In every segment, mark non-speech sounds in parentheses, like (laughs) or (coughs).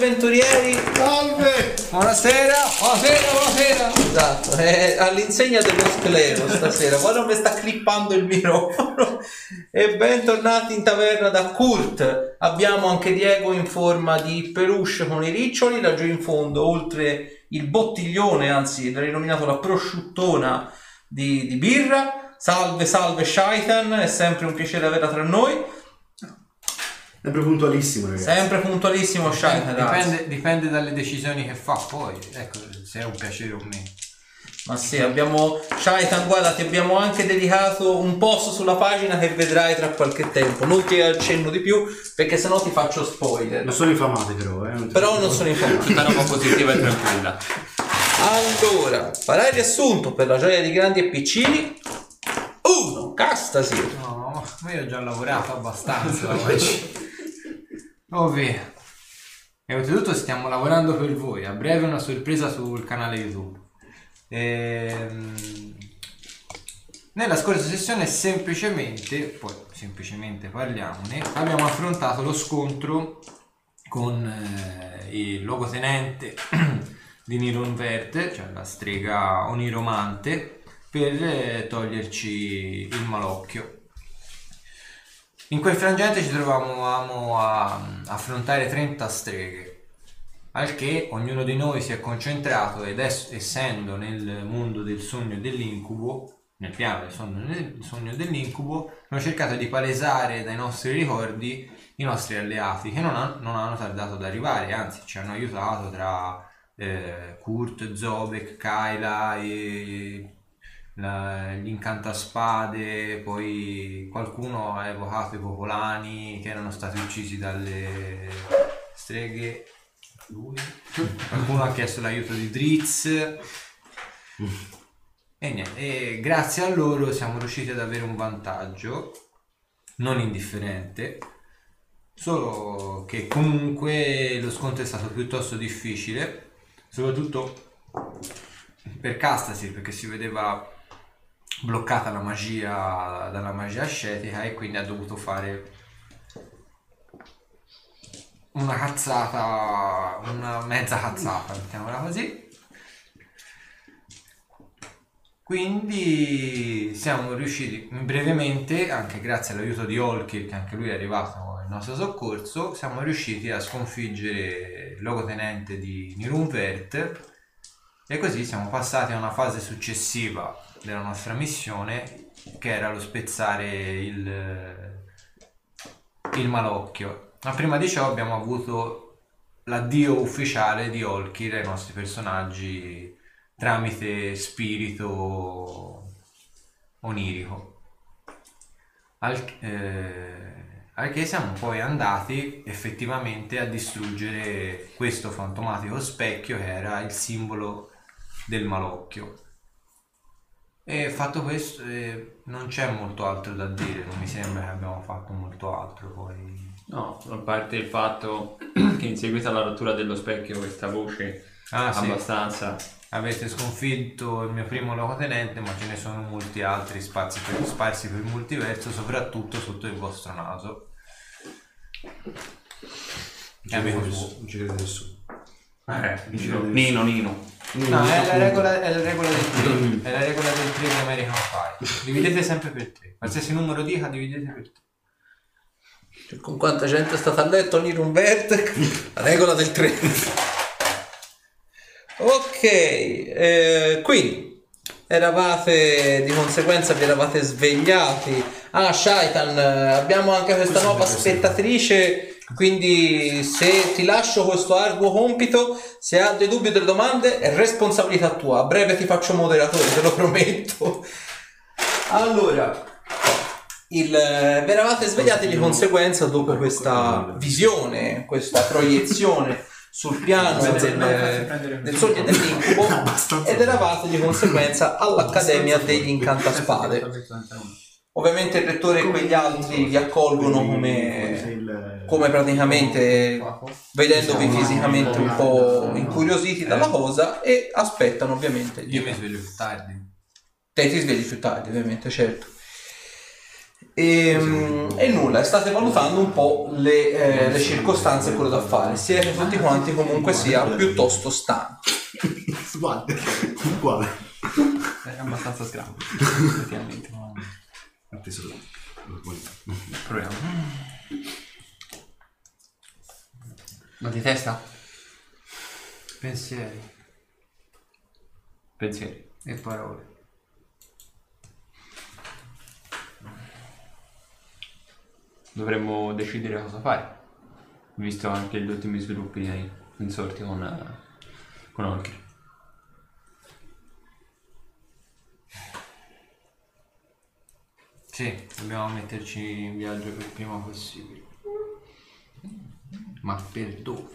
Avventurieri! Salve! Buonasera! Buonasera, buonasera! Esatto, è all'insegna dello sclero stasera. Non mi sta clippando il microfono. E bentornati in taverna da Kurt. Abbiamo anche Diego in forma di peluche con i riccioli. Laggiù in fondo, oltre il bottiglione, anzi, l'hai nominato la prosciuttona di, di birra. Salve, salve Shaitan, è sempre un piacere averla tra noi. Sempre puntualissimo, ragazzi. Sempre puntualissimo Shaitan. ragazzi. Dipende, dipende dalle decisioni che fa poi, ecco, se è un piacere o meno. Ma sì, abbiamo Shaitan, guarda, ti abbiamo anche dedicato un post sulla pagina che vedrai tra qualche tempo. Non ti accenno di più perché sennò ti faccio spoiler. Non sono infamate però, eh. Però non sono informato. Tutta roba positiva e tranquilla. Allora, farai il riassunto per la gioia di grandi e piccini. Uno, castasi. No, ma io ho già lavorato abbastanza (laughs) oggi. Ovvio. E oltretutto stiamo lavorando per voi. A breve una sorpresa sul canale YouTube. Ehm, Nella scorsa sessione semplicemente, poi semplicemente parliamone, abbiamo affrontato lo scontro con eh, il logotenente (clears throat) di Nironverte, cioè la strega oniromante, per eh, toglierci il malocchio. In quel frangente ci trovavamo a affrontare 30 streghe, al che ognuno di noi si è concentrato ed es- essendo nel mondo del sogno e dell'incubo, nel piano del sogno, del sogno e dell'incubo, abbiamo cercato di palesare dai nostri ricordi i nostri alleati che non, han- non hanno tardato ad arrivare, anzi ci hanno aiutato tra eh, Kurt, Zobek, Kyla e la- gli incantaspade, poi qualcuno ha evocato i popolani che erano stati uccisi dalle streghe. Lui. Qualcuno ha chiesto l'aiuto di Dritz. E niente, e grazie a loro siamo riusciti ad avere un vantaggio non indifferente. Solo che comunque lo scontro è stato piuttosto difficile, soprattutto per Castasi, perché si vedeva bloccata la magia dalla magia ascetica e quindi ha dovuto fare una cazzata, una mezza cazzata, mettiamola così. Quindi siamo riusciti brevemente, anche grazie all'aiuto di Olkir, che anche lui è arrivato in nostro soccorso, siamo riusciti a sconfiggere il logotenente di Nirunvert e così siamo passati a una fase successiva della nostra missione, che era lo spezzare il, il malocchio. Ma prima di ciò abbiamo avuto l'addio ufficiale di Olkir ai nostri personaggi tramite spirito onirico. Al, eh, al che siamo poi andati effettivamente a distruggere questo fantomatico specchio che era il simbolo del malocchio. E fatto questo eh, non c'è molto altro da dire, non mi sembra che abbiamo fatto molto altro poi. No, a parte il fatto (clears throat) che in seguito alla rottura dello specchio questa voce Ah, sì. abbastanza Avete sconfitto il mio primo locotenente, ma ce ne sono molti altri spazi per, sparsi per il multiverso, soprattutto sotto il vostro naso. Non ci amico crede suo. nessuno. Non ci crede nessuno. eh. Nino Nino No, è la regola, è la regola del 3, è la regola del 3 di American Pie. Dividete sempre per 3. Qualsiasi numero dica, dividete per 3. Cioè, Con quanta gente è stata a letto Nirunvert? La (laughs) regola del 3. Ok, eh, quindi eravate di conseguenza vi eravate svegliati. Ah, Shaitan, abbiamo anche questa nuova spettatrice. Quindi, se ti lascio questo arduo compito, se ha dei dubbi o delle domande, è responsabilità tua. A breve ti faccio moderatore, te lo prometto. Allora, il, eh, vi eravate svegliati di conseguenza dopo questa visione, questa proiezione sul piano del, del sogno e dell'incubo ed eravate di conseguenza all'Accademia degli Incantaspade. Ovviamente il rettore e quegli altri vi accolgono come, come praticamente vedendovi fisicamente un po' incuriositi dalla cosa e aspettano ovviamente Io mi sveglio più tardi. te ti svegli più tardi ovviamente certo E, mm, e nulla, state valutando un po' le, eh, le circostanze e quello da fare. Siete tutti quanti comunque sia piuttosto stanchi. (laughs) Guarda, uguale. È abbastanza scramo. Effettivamente. (laughs) Atteso là. Proviamo. Ma di testa? Pensieri Pensieri. e parole. Dovremmo decidere cosa fare. Visto anche gli ultimi sviluppi insorti con, eh, con Olkir. Sì, dobbiamo metterci in viaggio il prima possibile. Ma per dove?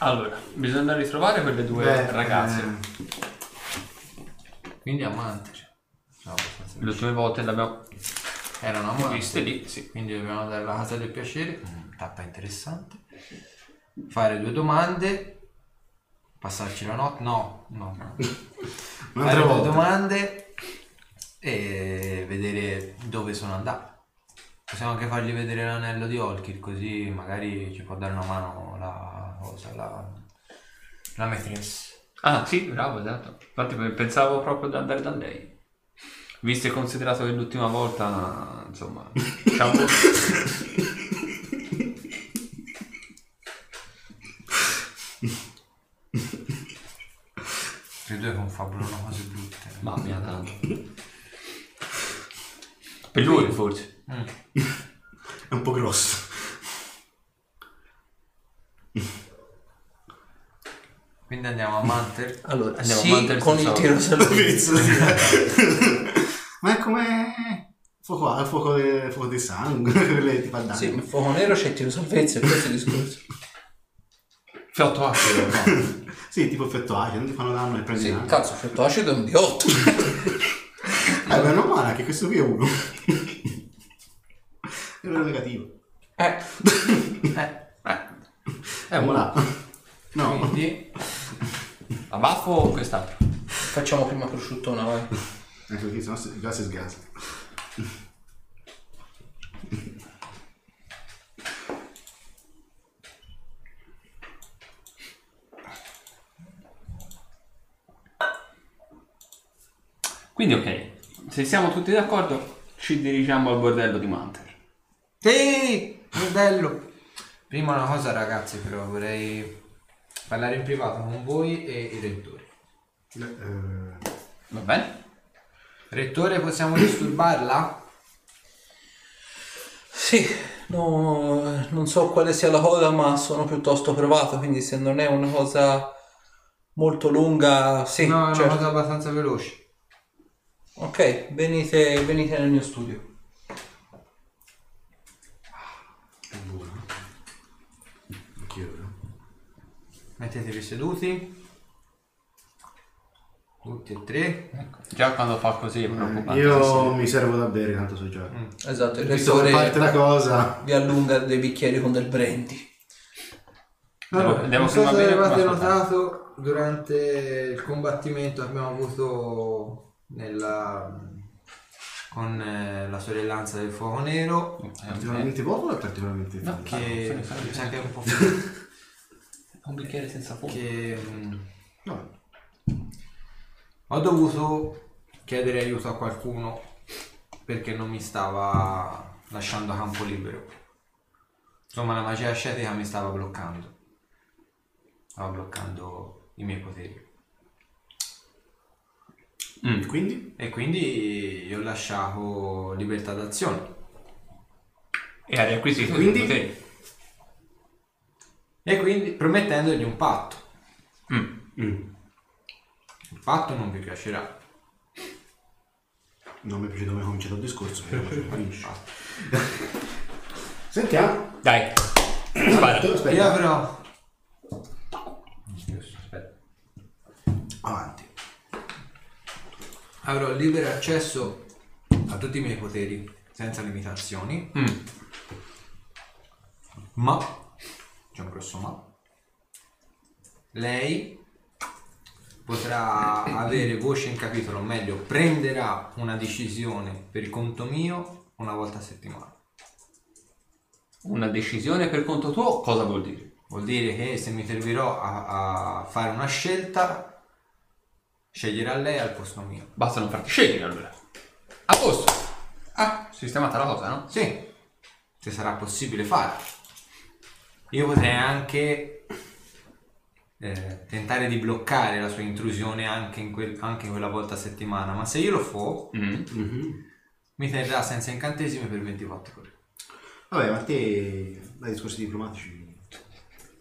Allora, bisogna andare a ritrovare quelle due Beh, ragazze. eh, Quindi a Mantere. No, abbastanza Le ultime volte le abbiamo Erano viste lì, sì. Quindi dobbiamo andare alla casa del piacere, tappa interessante. Fare due domande. Passarci la notte. No, no. (laughs) Un'altra Fare due volta. domande e vedere dove sono andato. Possiamo anche fargli vedere l'anello di Olkir, così magari ci può dare una mano la cosa, la, la maîtresse. Ah, sì, bravo, esatto. Infatti pensavo proprio di andare da lei. Visto e considerato che l'ultima volta, insomma, (laughs) diciamo... I due confabulano cose brutte. Mamma mia, tanto. Per lui, forse. (laughs) È un po' grosso. Quindi andiamo a Manter. Allora, Andiamo sì, avanti al con il tiro salvezza. Ma è come fuoco, fuoco, de- fuoco di sangue, (laughs) quelle tipo al danno. Sì, fuoco nero c'è il tiro salvezza e questo è il discorso. Fiotto acido, no? (laughs) Sì, tipo effetto acido, non ti fanno danno e prendi Sì, danno. cazzo, effetto acido è un di 8. Eh, meno male che questo qui è uno. (laughs) è uno negativo. eh, (laughs) Eh, È un Voilà. No. quindi A baffo o quest'altro? facciamo prima prosciuttona, vai. Eh, così, sennò si- già si sgasa. Quindi ok, se siamo tutti d'accordo ci dirigiamo al bordello di Manter. Sì, bello. Prima una cosa ragazzi però vorrei parlare in privato con voi e il rettore. Eh, Va bene? Rettore possiamo disturbarla? Sì, no, non so quale sia la cosa, ma sono piuttosto provato, quindi se non è una cosa molto lunga, sì, no, è una certo. cosa abbastanza veloce. Ok, venite, venite nel mio studio. è buono. Anch'io. eh. Mettetevi seduti. Tutti e tre. Ecco, già quando fa così è preoccupante. Io mi servo da bere, tanto so già. Esatto, il Visto che parte la cosa. vi allunga dei bicchieri con del brandy. Devo, devo non so se ascoltare. notato durante il combattimento che abbiamo avuto nella, con eh, la sorellanza del fuoco nero ok. Particolarmente poco o particolarmente No, tanto? che fa- mi sa che è un po' (laughs) Un bicchiere senza fuoco. che mm, No. ho dovuto chiedere aiuto a qualcuno perché non mi stava lasciando campo libero. Insomma, la magia ascetica mi stava bloccando. Stava bloccando i miei poteri. Mm. Quindi? E quindi gli ho lasciato libertà d'azione. E hai riacquisito Quindi? i poteri. E quindi promettendogli un patto. Mm. Mm. Il patto non vi piacerà. Non mi piaciuto come è cominciato il discorso, però ci (laughs) finisce. Sentiamo. Dai, spara. Aspetta, Io avrò. Aspetta. Avanti. Avrò libero accesso a tutti i miei poteri senza limitazioni. Mm. Ma c'è un grosso ma. Lei potrà avere voce in capitolo, o meglio, prenderà una decisione per conto mio una volta a settimana. Una decisione per conto tuo cosa vuol dire? Vuol dire che se mi servirò a, a fare una scelta, sceglierà lei al posto mio. Basta non farti scegliere allora. A posto. Ah, sistemata la cosa, no? Sì, se sarà possibile farlo. Io potrei anche eh, tentare di bloccare la sua intrusione anche in, quel- anche in quella volta a settimana, ma se io lo fo, Mhm. Mhm. mi terrà senza incantesimi per 24 ore. Vabbè, ma te dai discorsi diplomatici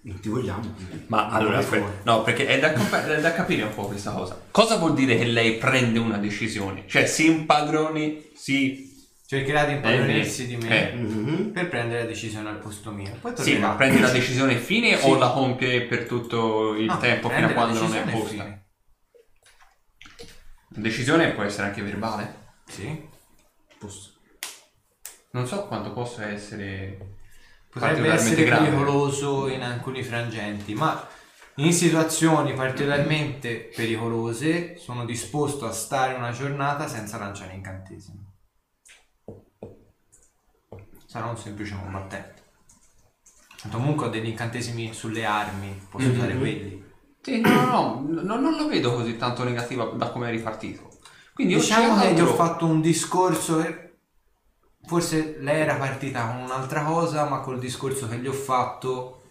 non ti vogliamo. Ma non allora, fuori. no, perché è da, è da capire un po' questa cosa. Cosa vuol dire che lei prende una decisione? Cioè si impadroni, si... Cercherà di impadronirsi Eh, di me eh. Mhm. per prendere la decisione al posto mio. Poi Sì, ma prendi la decisione fine Sì. o la compie per tutto il No, tempo fino a prende quando non è posta? fine. La decisione può essere anche verbale? Sì. Posso. Non so quanto possa essere Potrebbe essere grave. pericoloso in alcuni frangenti, ma in situazioni particolarmente pericolose sono disposto a stare una giornata senza lanciare incantesimi. Sarò un semplice combattente. Comunque ho degli incantesimi sulle armi, posso Mhm. usare quelli. Sì, no, no, no, no, non la vedo così tanto negativa da come è ripartito. Quindi io Diciamo che gli ho fatto un discorso che forse lei era partita con un'altra cosa, ma col discorso che gli ho fatto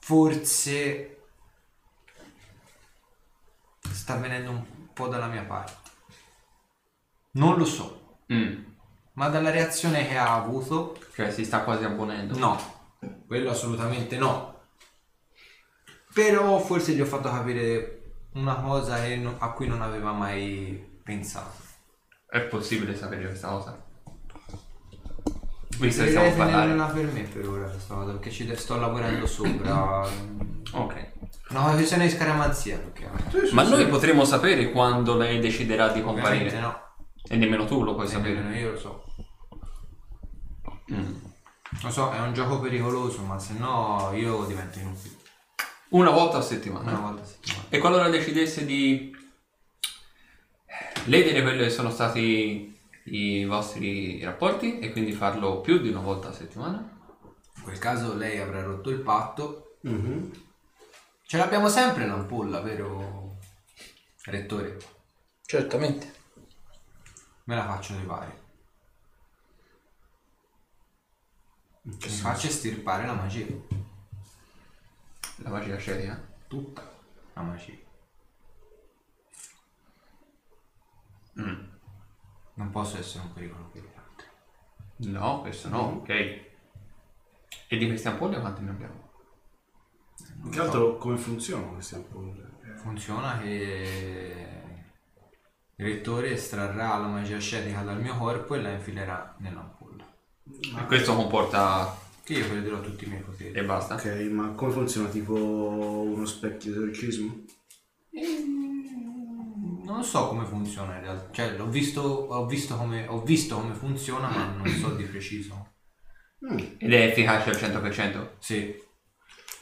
forse sta venendo un po' dalla mia parte. Non lo so, Mm, ma dalla reazione che ha avuto, cioè si sta quasi abbonendo. no, quello assolutamente no. Però forse gli ho fatto capire una cosa che non- a cui non aveva mai pensato. È possibile sapere questa cosa? Visto che Preferirei stiamo parlando. tenerla per me per ora questa cosa, perché ci de- sto lavorando sopra. (clears throat) Ok. No, questione di scaramanzia perché Ma noi potremo sapere quando lei deciderà di ovviamente comparire. no. E nemmeno tu lo puoi sapere. nemmeno io lo so. Mm. Lo so, è un gioco pericoloso, ma se no io divento inutile. Una volta a settimana. Una volta a settimana. E qualora decidesse di ledere quelli che sono stati i vostri rapporti e quindi farlo più di una volta a settimana? In quel caso lei avrà rotto il patto. Mhm. Ce l'abbiamo sempre l'ampolla, vero? Rettore, Certamente. me la faccio levare. Mi faccio estirpare la magia. La magia sceria? Tutta la magia. Mm. Non posso essere un pericolo per gli altri. No, questo no, ok. E di queste ampolle quante ne abbiamo? Più che altro come funzionano queste ampolle? Funziona che il rettore estrarrà la magia ascetica dal mio corpo e la infilerà nell'ampolla. E questo comporta... Che io perderò tutti i miei poteri. e basta? Ok, ma come funziona? Tipo uno specchio di esorcismo? Ehm, Non so come funziona in realtà, cioè l'ho visto, ho visto come, ho visto come funziona ma non so di preciso. Mm. Ed è efficace al 100%? Sì,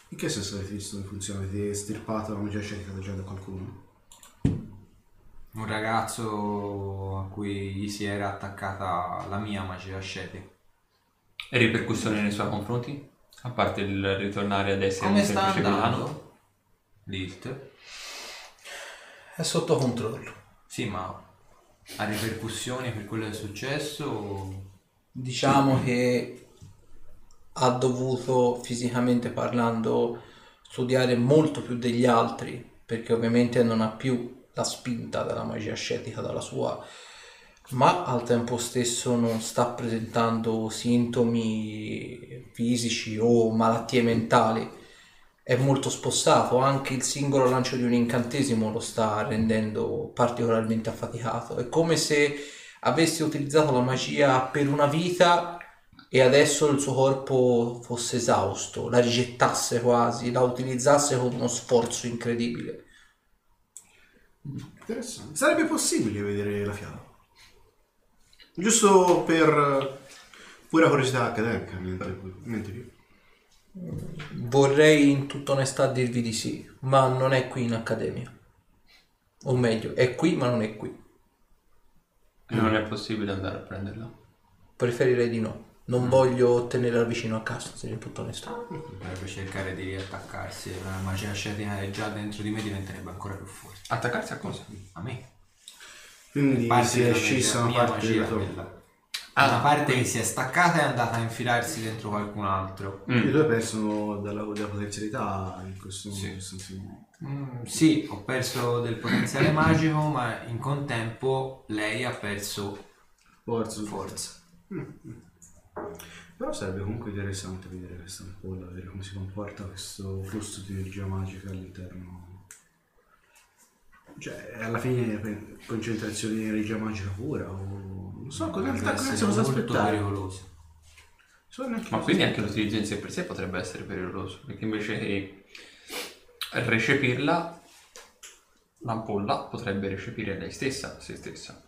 In che senso avete visto come funziona? Avete estirpato la magia scenica da già da qualcuno? un ragazzo a cui gli si era attaccata la mia magia ascetica. E ripercussioni nei suoi confronti? A parte il ritornare ad essere Come un semplice andando? Lilt? È sotto controllo. Sì, ma ha ripercussioni per quello che è successo? Diciamo che ha dovuto fisicamente parlando studiare molto più degli altri perché ovviamente non ha più la spinta della magia ascetica dalla sua ma al tempo stesso non sta presentando sintomi fisici o malattie mentali è molto spossato anche il singolo lancio di un incantesimo lo sta rendendo particolarmente affaticato è come se avesse utilizzato la magia per una vita e adesso il suo corpo fosse esausto, la rigettasse quasi, la utilizzasse con uno sforzo incredibile. Interessante. Sarebbe possibile vedere la fiala? Giusto per pura curiosità accademica, niente, niente più. Vorrei in tutta onestà dirvi di sì, ma non è qui in accademia. O meglio, è qui ma non è qui. E non è possibile andare a prenderla. Preferirei di no. Non voglio tenerla vicino a casa, se in tutta onestà. Potrebbe cercare di riattaccarsi. La magia scetica è già dentro di me diventerebbe ancora più forte. Attaccarsi a cosa? A me. Quindi Parte si è della scissa una mia parte magia della tua. quella. Una parte che si è staccata e è andata a infilarsi dentro qualcun altro. I due persono dalla, della potenzialità in questo, Sì. questo momento. Mm, sì, ho perso del potenziale magico, ma in contempo lei ha perso Forza. forza. Però sarebbe comunque interessante vedere questa ampolla, vedere come si comporta questo flusso di energia magica all'interno. Cioè, alla fine concentrazione di energia magica pura o... Non so, cosa, Potrebbe cosa, molto aspettare. pericoloso. So neanche Ma cosa quindi anche aspettare. l'utilizzo in sé per sé potrebbe essere pericoloso, perché invece che recepirla, l'ampolla potrebbe recepire lei stessa, se stessa.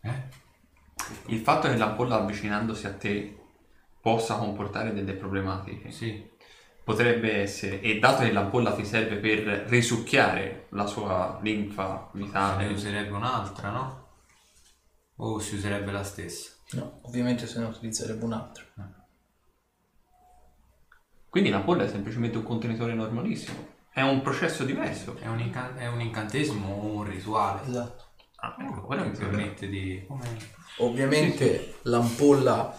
Eh? Il fatto che l'ampolla avvicinandosi a te possa comportare delle problematiche Sì. Potrebbe essere, e dato che l'ampolla ti serve per risucchiare la sua linfa Ne vitale, userebbe un'altra, no? O si userebbe la stessa? No, ovviamente se ne utilizzerebbe un altro. quindi l'ampolla è semplicemente un contenitore normalissimo. È un processo diverso. È un, incan- è un incantesimo o un rituale? Esatto. Ah, ecco, Che quello mi permette di... come- Ovviamente l'ampolla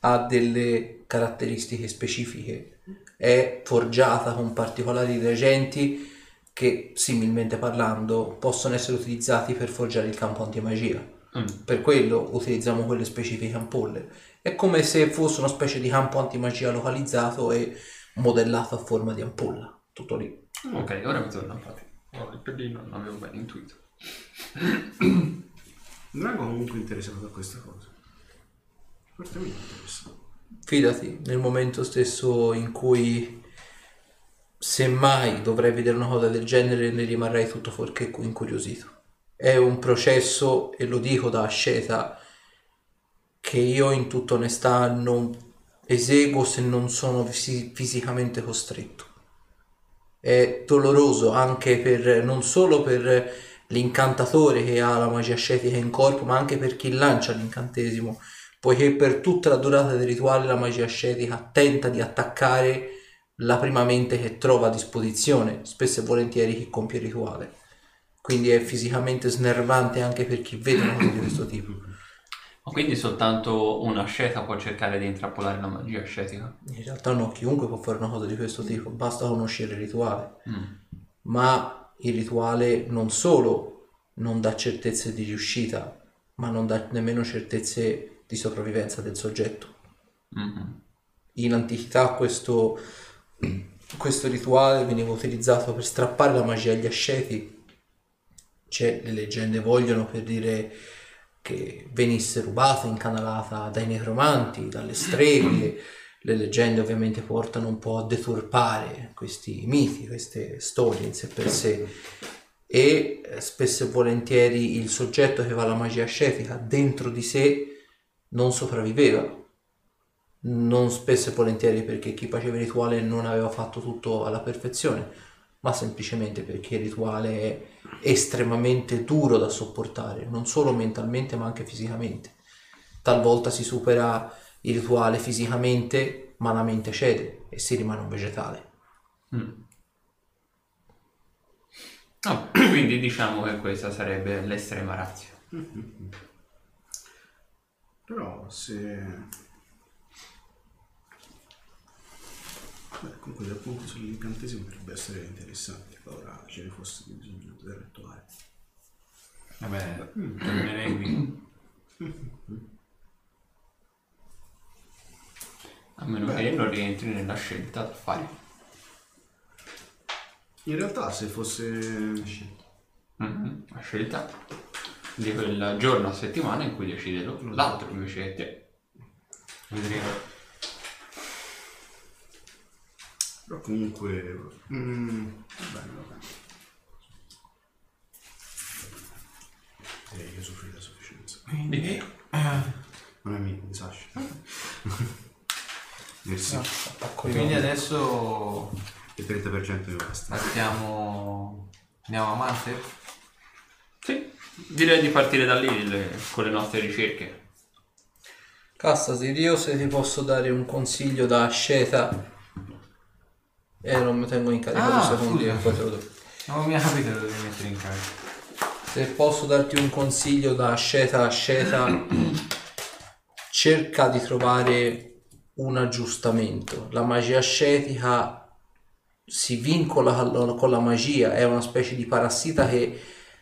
ha delle caratteristiche specifiche, è forgiata con particolari reagenti che, similmente parlando, possono essere utilizzati per forgiare il campo antimagia. Mm. Per quello utilizziamo quelle specifiche ampolle. È come se fosse una specie di campo antimagia localizzato e modellato a forma di ampolla. Tutto lì. Ok, ora mi torna infatti. Oh, il pellino non avevo ben intuito. (coughs) Rimango comunque interessato a questa cosa. Fortemente interessato. Fidati, nel momento stesso in cui semmai dovrei vedere una cosa del genere ne rimarrei tutto fuorché incuriosito. È un processo, e lo dico da asceta, che io in tutta onestà non eseguo se non sono fisi- fisicamente costretto. È doloroso anche per, non solo per l'incantatore che ha la magia ascetica in corpo, ma anche per chi lancia l'incantesimo poiché per tutta la durata del rituale la magia ascetica tenta di attaccare la prima mente che trova a disposizione, spesso e volentieri chi compie il rituale. Quindi è fisicamente snervante anche per chi vede una cosa di questo tipo. Ma quindi soltanto una asceta può cercare di intrappolare la magia ascetica? In realtà no, chiunque può fare una cosa di questo tipo, basta conoscere il rituale. Mm. Ma il rituale non solo non dà certezze di riuscita, ma non dà nemmeno certezze di sopravvivenza del soggetto. Mhm. in antichità questo, questo rituale veniva utilizzato per strappare la magia agli asceti. C'è, le leggende vogliono per dire che venisse rubata, incanalata dai necromanti, dalle streghe. Le leggende ovviamente portano un po' a deturpare questi miti, queste storie in sé per sé. E eh, spesso e volentieri il soggetto che aveva la magia ascetica dentro di sé non sopravviveva non spesso e volentieri perché chi faceva il rituale non aveva fatto tutto alla perfezione, ma semplicemente perché il rituale è estremamente duro da sopportare, non solo mentalmente ma anche fisicamente. Talvolta si supera il rituale fisicamente, ma la mente cede e si rimane un vegetale. Mm. Ah, (coughs) quindi diciamo che questa sarebbe l'estrema razza. Però se... Beh, comunque dal punto sull'incantesimo potrebbe essere interessante, ora ce ne fosse bisogno poter attuare. Vabbè, tornerei qui. A meno che non rientri nella scelta da fare. In realtà se fosse... Mhm. La scelta di quel giorno a settimana in cui decide lo- l'altro invece che te. Vedremo. Però comunque... Mm, va bene, va bene. Direi che soffrire a sufficienza. Quindi, Non è mio, di Sasha. (laughs) Merci. No. Quindi adesso Il 30% mi basta. partiamo... Andiamo a Mante? Sì, direi di partire da lì le- con le nostre ricerche. Cassasi, io se ti posso dare un consiglio da asceta e non mi tengo in carica Ah, due secondi scusa. e poi te lo do. Non mi ha capito lo devi mettere in carica. Se posso darti un consiglio da asceta a asceta, (coughs) cerca di trovare un aggiustamento. La magia ascetica si vincola con con la magia, è una specie di parassita che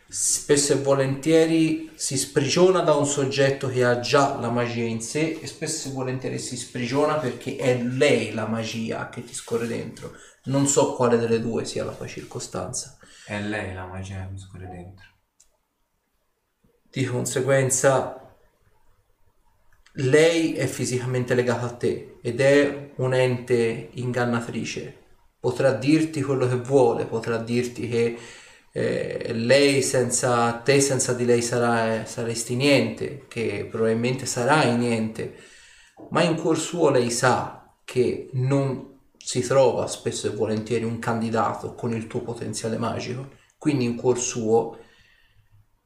spesso e volentieri si sprigiona da un soggetto che ha già la magia in sé e spesso e volentieri si sprigiona perché è lei la magia che ti scorre dentro. Non so quale delle due sia la tua circostanza. È lei la magia che mi scorre dentro. Di conseguenza, lei è fisicamente legata a te ed è un ente ingannatrice. Potrà dirti quello che vuole, potrà dirti che eh, lei senza te, senza di lei sarà, saresti niente, che probabilmente sarai niente, ma in cuor suo lei sa che non si trova spesso e volentieri un candidato con il tuo potenziale magico, quindi in cuor suo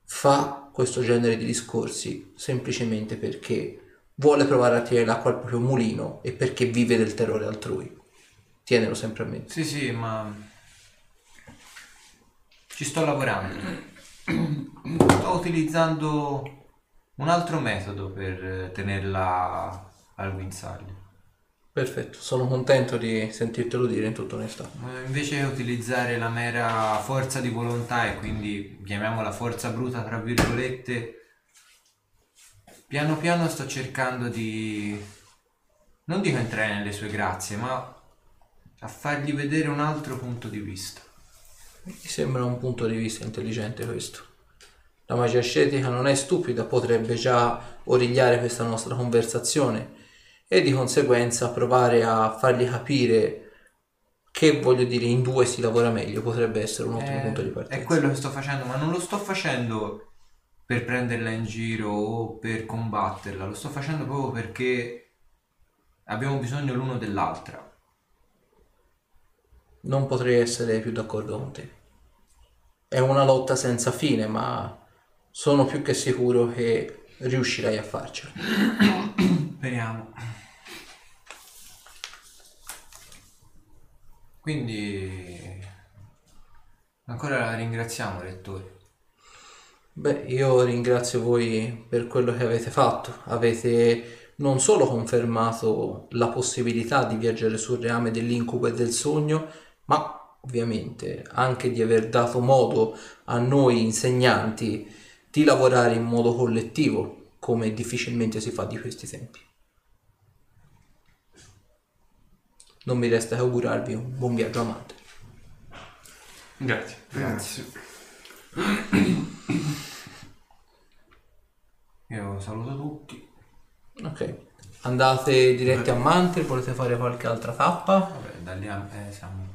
fa questo genere di discorsi semplicemente perché vuole provare a tirare l'acqua al proprio mulino e perché vive del terrore altrui. Tienelo sempre a mente. Sì, sì, ma ci sto lavorando. Sto utilizzando un altro metodo per eh, tenerla al guinzaglio. Perfetto, sono contento di sentirtelo dire in tutta onestà. Eh, Invece che utilizzare la mera forza di volontà e quindi chiamiamola forza bruta tra virgolette, piano piano sto cercando di non dico entrare nelle sue grazie, ma a fargli vedere un altro punto di vista. Mi sembra un punto di vista intelligente questo. La magia ascetica non è stupida, potrebbe già origliare questa nostra conversazione e di conseguenza provare a fargli capire che voglio dire in due si lavora meglio, potrebbe essere un ottimo Eh, punto di partenza. È quello che sto facendo, ma non lo sto facendo per prenderla in giro o per combatterla, lo sto facendo proprio perché abbiamo bisogno l'uno dell'altra. Non potrei essere più d'accordo con te. È una lotta senza fine, ma sono più che sicuro che riuscirai a farcela. (coughs) Speriamo. Quindi ancora ringraziamo, lettore. Beh, io ringrazio voi per quello che avete fatto. Avete non solo confermato la possibilità di viaggiare sul reame dell'incubo e del sogno, ma ovviamente anche di aver dato modo a noi insegnanti di lavorare in modo collettivo, come difficilmente si fa di questi tempi. Non mi resta che augurarvi un buon viaggio amante. Grazie. Grazie. Io saluto tutti. Ok. Andate diretti a Mantle, volete fare qualche altra tappa? Vabbè, da lì a- eh, siamo.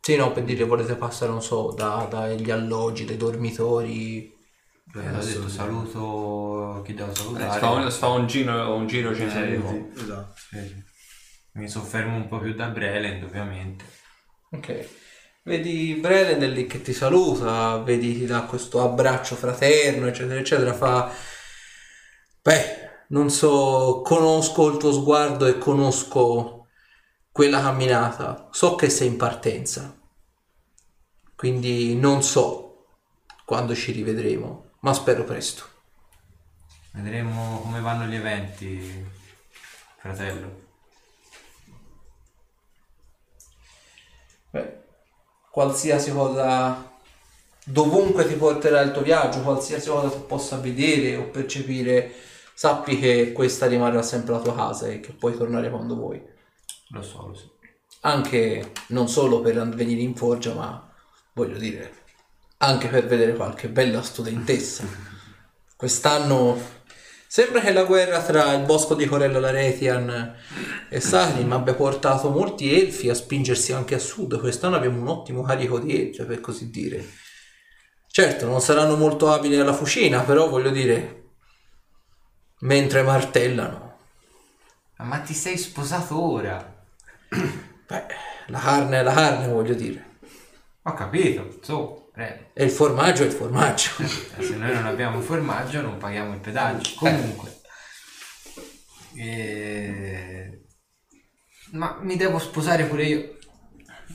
Sì, no, per dire volete passare, non so, da- dagli alloggi, dai dormitori. Eh, ho detto saluto chi devo Eh, salutare. si, fa un, si fa un giro, un giro generico. Esatto. Sì, sì. Mi soffermo un po' più da Breland, ovviamente. Ok. Vedi è lì che ti saluta, vedi ti dà questo abbraccio fraterno, eccetera, eccetera, fa... Beh, non so, conosco il tuo sguardo e conosco quella camminata, so che sei in partenza, quindi non so quando ci rivedremo, ma spero presto. Vedremo come vanno gli eventi, fratello. Beh, qualsiasi cosa, dovunque ti porterà il tuo viaggio, qualsiasi cosa tu possa vedere o percepire, sappi che questa rimarrà sempre la tua casa e che puoi tornare quando vuoi. Lo so, lo so. Anche non solo per venire in forgia, ma voglio dire, anche per vedere qualche bella studentessa. Quest'anno sembra che la guerra tra il bosco di Corella Laretian e Sarim abbia portato molti elfi a spingersi anche a sud. Quest'anno abbiamo un ottimo carico di elfi, per così dire. Certo, non saranno molto abili alla fucina, però voglio dire, mentre martellano. Ma ti sei sposato ora? Beh, la carne è la carne, voglio dire. Ho capito, su, prego. E il formaggio è il formaggio. (laughs) Eh, Se noi non abbiamo formaggio non paghiamo il pedaggio. Comunque. Eh, Ma mi devo sposare pure io.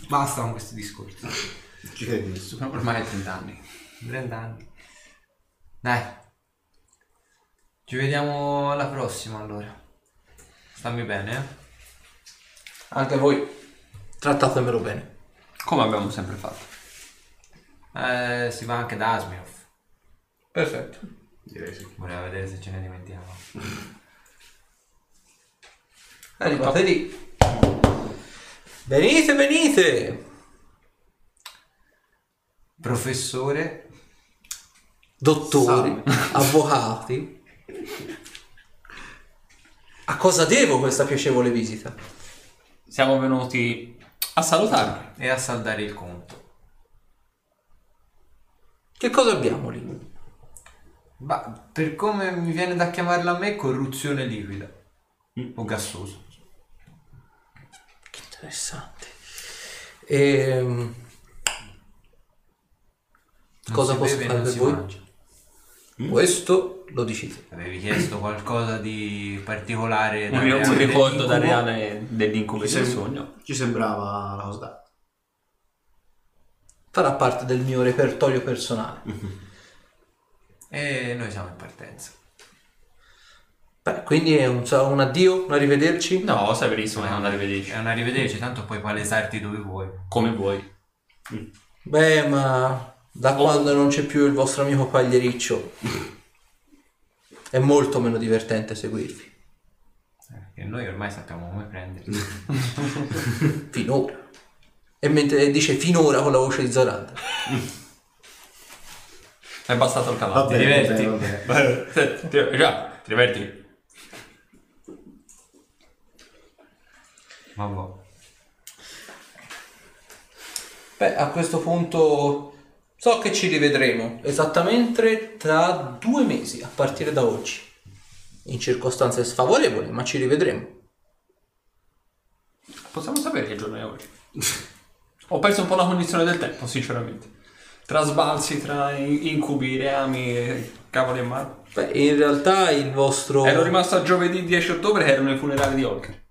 Basta con questi discorsi. Ci credi nessuno. Ormai 30 anni. 30 anni. Dai. Ci vediamo alla prossima allora. Stammi bene, eh? Anche voi trattatemelo bene. Come abbiamo sempre fatto. Eh, si va anche da Asminov. Perfetto. Direi sì. Voleva vedere se ce ne dimentichiamo. Arrivate (laughs) lì. Venite, venite. Professore, Dottori, (laughs) avvocati. A cosa devo questa piacevole visita? Siamo venuti a salutarvi. e a saldare il conto. Che cosa abbiamo lì? Ma per come mi viene da chiamarla a me, corruzione liquida. O gassosa. Che interessante. Ehm, cosa posso beve, fare per voi? mangia. Questo lo decide. Avevi chiesto qualcosa di particolare Un, da un reale ricordo da dell'incubo? reale dell'incubo e Ci, del sogno. ci sembrava la cosa. Farà parte del mio repertorio personale. E noi siamo in partenza. Beh, quindi è un, un addio, un arrivederci. No, sai benissimo che è un arrivederci. È un arrivederci, tanto puoi palesarti dove vuoi. Come vuoi. Beh, ma da quando non c'è più il vostro amico pagliericcio è molto meno divertente seguirvi. E noi ormai sappiamo come prenderli. (laughs) Finora. E mentre dice finora con la voce di Zoranda. (laughs) È bastato il Va cavallo. diverti? Ti- ti- Già, ti diverti? Vabbè. Beh, a questo punto so che ci rivedremo esattamente tra due mesi a partire da oggi. In circostanze sfavorevoli, ma ci rivedremo. Possiamo sapere che giorno è oggi? (laughs) Ho perso un po' la condizione del tempo, sinceramente. Tra sbalzi, tra in- incubi, reami, e cavoli e mare. Beh, in realtà il vostro... Ero rimasto a giovedì 10 ottobre che erano i funerali di Holker.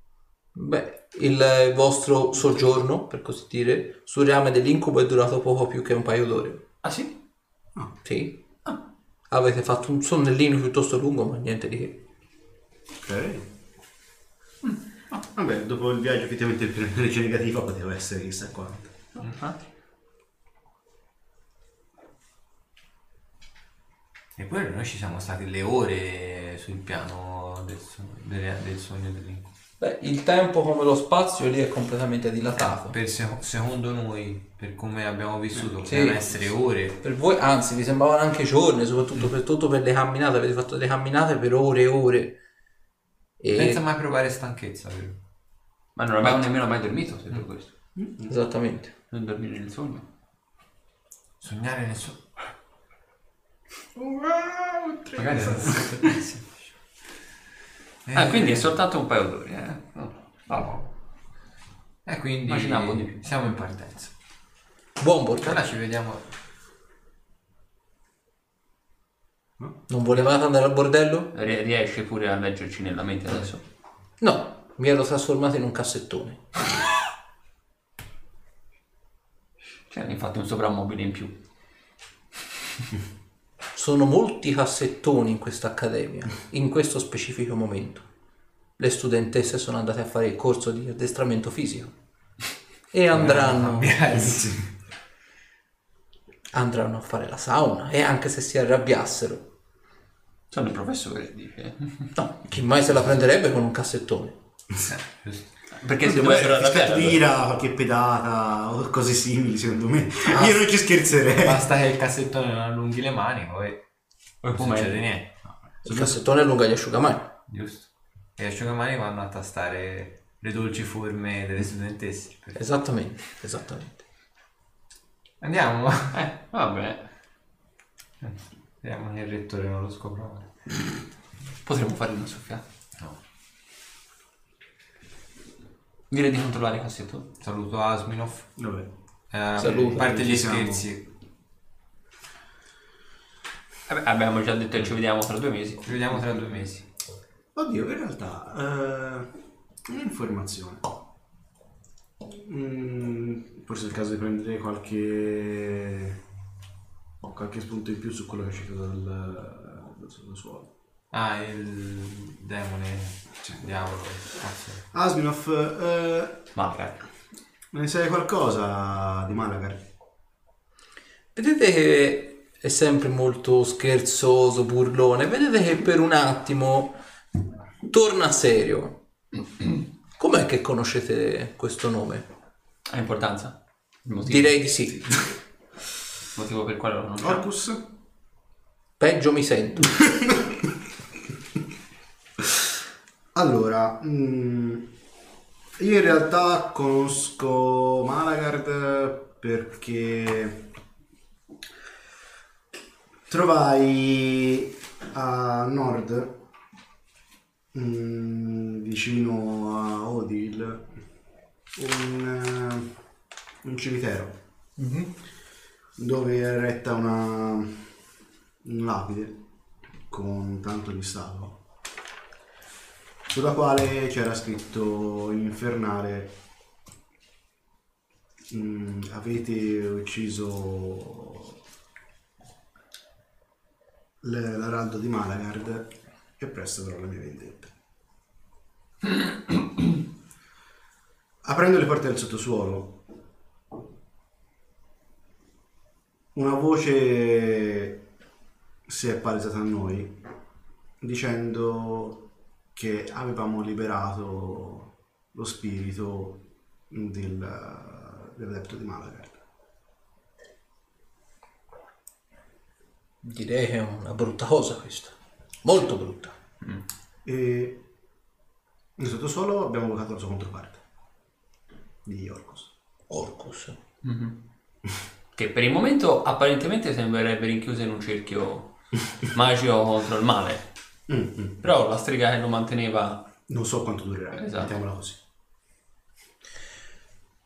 Beh, il vostro soggiorno, per così dire, sul rame dell'incubo è durato poco più che un paio d'ore. Ah sì? Sì. Avete fatto un sonnellino piuttosto lungo, ma niente di che. Ok. Ah, Vabbè, dopo il viaggio effettivamente il (laughs) energia negativa poteva essere chissà quanto. Infatti. E poi noi ci siamo stati le ore sul piano del, so- delle- del sogno dell'incubo. Beh, il tempo come lo spazio lì è completamente dilatato. Per se- secondo noi, per come abbiamo vissuto, Sì. potevano essere ore. Per voi, anzi, vi sembravano anche giorni, soprattutto per, tutto per le camminate. Avete fatto delle camminate per ore e ore. E... Senza mai provare stanchezza, vero? Ma non abbiamo nemmeno mai dormito, se per questo. Esattamente. Non dormire nel sogno. Sognare nel sogno. Magari. (laughs) Ah, quindi è soltanto un paio d'ore, eh? No. E quindi Immaginavo di più. siamo in partenza. Buon portato. Allora ci vediamo. Non volevate andare al bordello? Rie- Riesci pure a leggerci nella mente adesso? No, mi ero trasformato in un cassettone. C'era infatti un soprammobile in più. (laughs) Sono molti cassettoni in questa accademia, in questo specifico momento. Le studentesse sono andate a fare il corso di addestramento fisico e andranno, andranno a fare la sauna e anche se si arrabbiassero. Sono il professore, dice. No, chi mai se la prenderebbe con un cassettone? Perché se vuoi arrabbiato... di ira, qualche pedata o cose simili, secondo me. Io non ci scherzerei. Basta che il cassettone non allunghi le mani, poi non come- succede niente. Il cassettone allunga gli asciugamani. Giusto. E gli asciugamani vanno a tastare le dolci forme delle studentesse. Esattamente, esattamente. Andiamo. Eh, vabbè. Vediamo che il rettore non lo scopra. Potremmo fare una soffiata. No. Direi di controllare il cassetto. Saluto Asminov. Vabbè. Eh, Saluto. a parte gli Ci siamo. scherzi. Vabbè, abbiamo già detto che ci vediamo tra due mesi. Ci vediamo tra due mesi. Oddio, in realtà, eh, un'informazione. Mm, forse è il caso di prendere qualche, qualche spunto in più su quello che è uscito dal, dal sottosuolo. Ah, il demone. Cioè, diavolo. Cazzo. Asminov, eh, Malaga. ne sai qualcosa di Malagar? Vedete che è sempre molto scherzoso, burlone. Vedete che per un attimo torna serio. (clears throat) Com'è che conoscete questo nome? Ha importanza? Il motivo, Direi di sì. il (laughs) motivo per il quale lo conosciamo. Orcus? Peggio mi sento. (laughs) Allora, mm, io in realtà conosco Malagard perché trovai a nord, mm, vicino a Odil, un, eh, un cimitero. Dove è eretta una un lapide con tanto di salvo sulla quale c'era scritto in infernale. "Mm, avete ucciso l'araldo di Malagard e presto avrò la mia vendetta. (clears throat) Aprendo le porte del sottosuolo. Una voce si è palesata a noi dicendo che avevamo liberato lo spirito del, dell'adepto di Malagard. Direi che è una brutta cosa questa. Molto brutta. E nel sottosuolo abbiamo evocato la sua controparte di Orcus. Orcus. (laughs) Che per il momento apparentemente sembrerebbe rinchiuso in un cerchio (laughs) magico contro il male. Mm, mm. Però la strega che lo manteneva... Non so quanto durerà, Esatto. mettiamola così.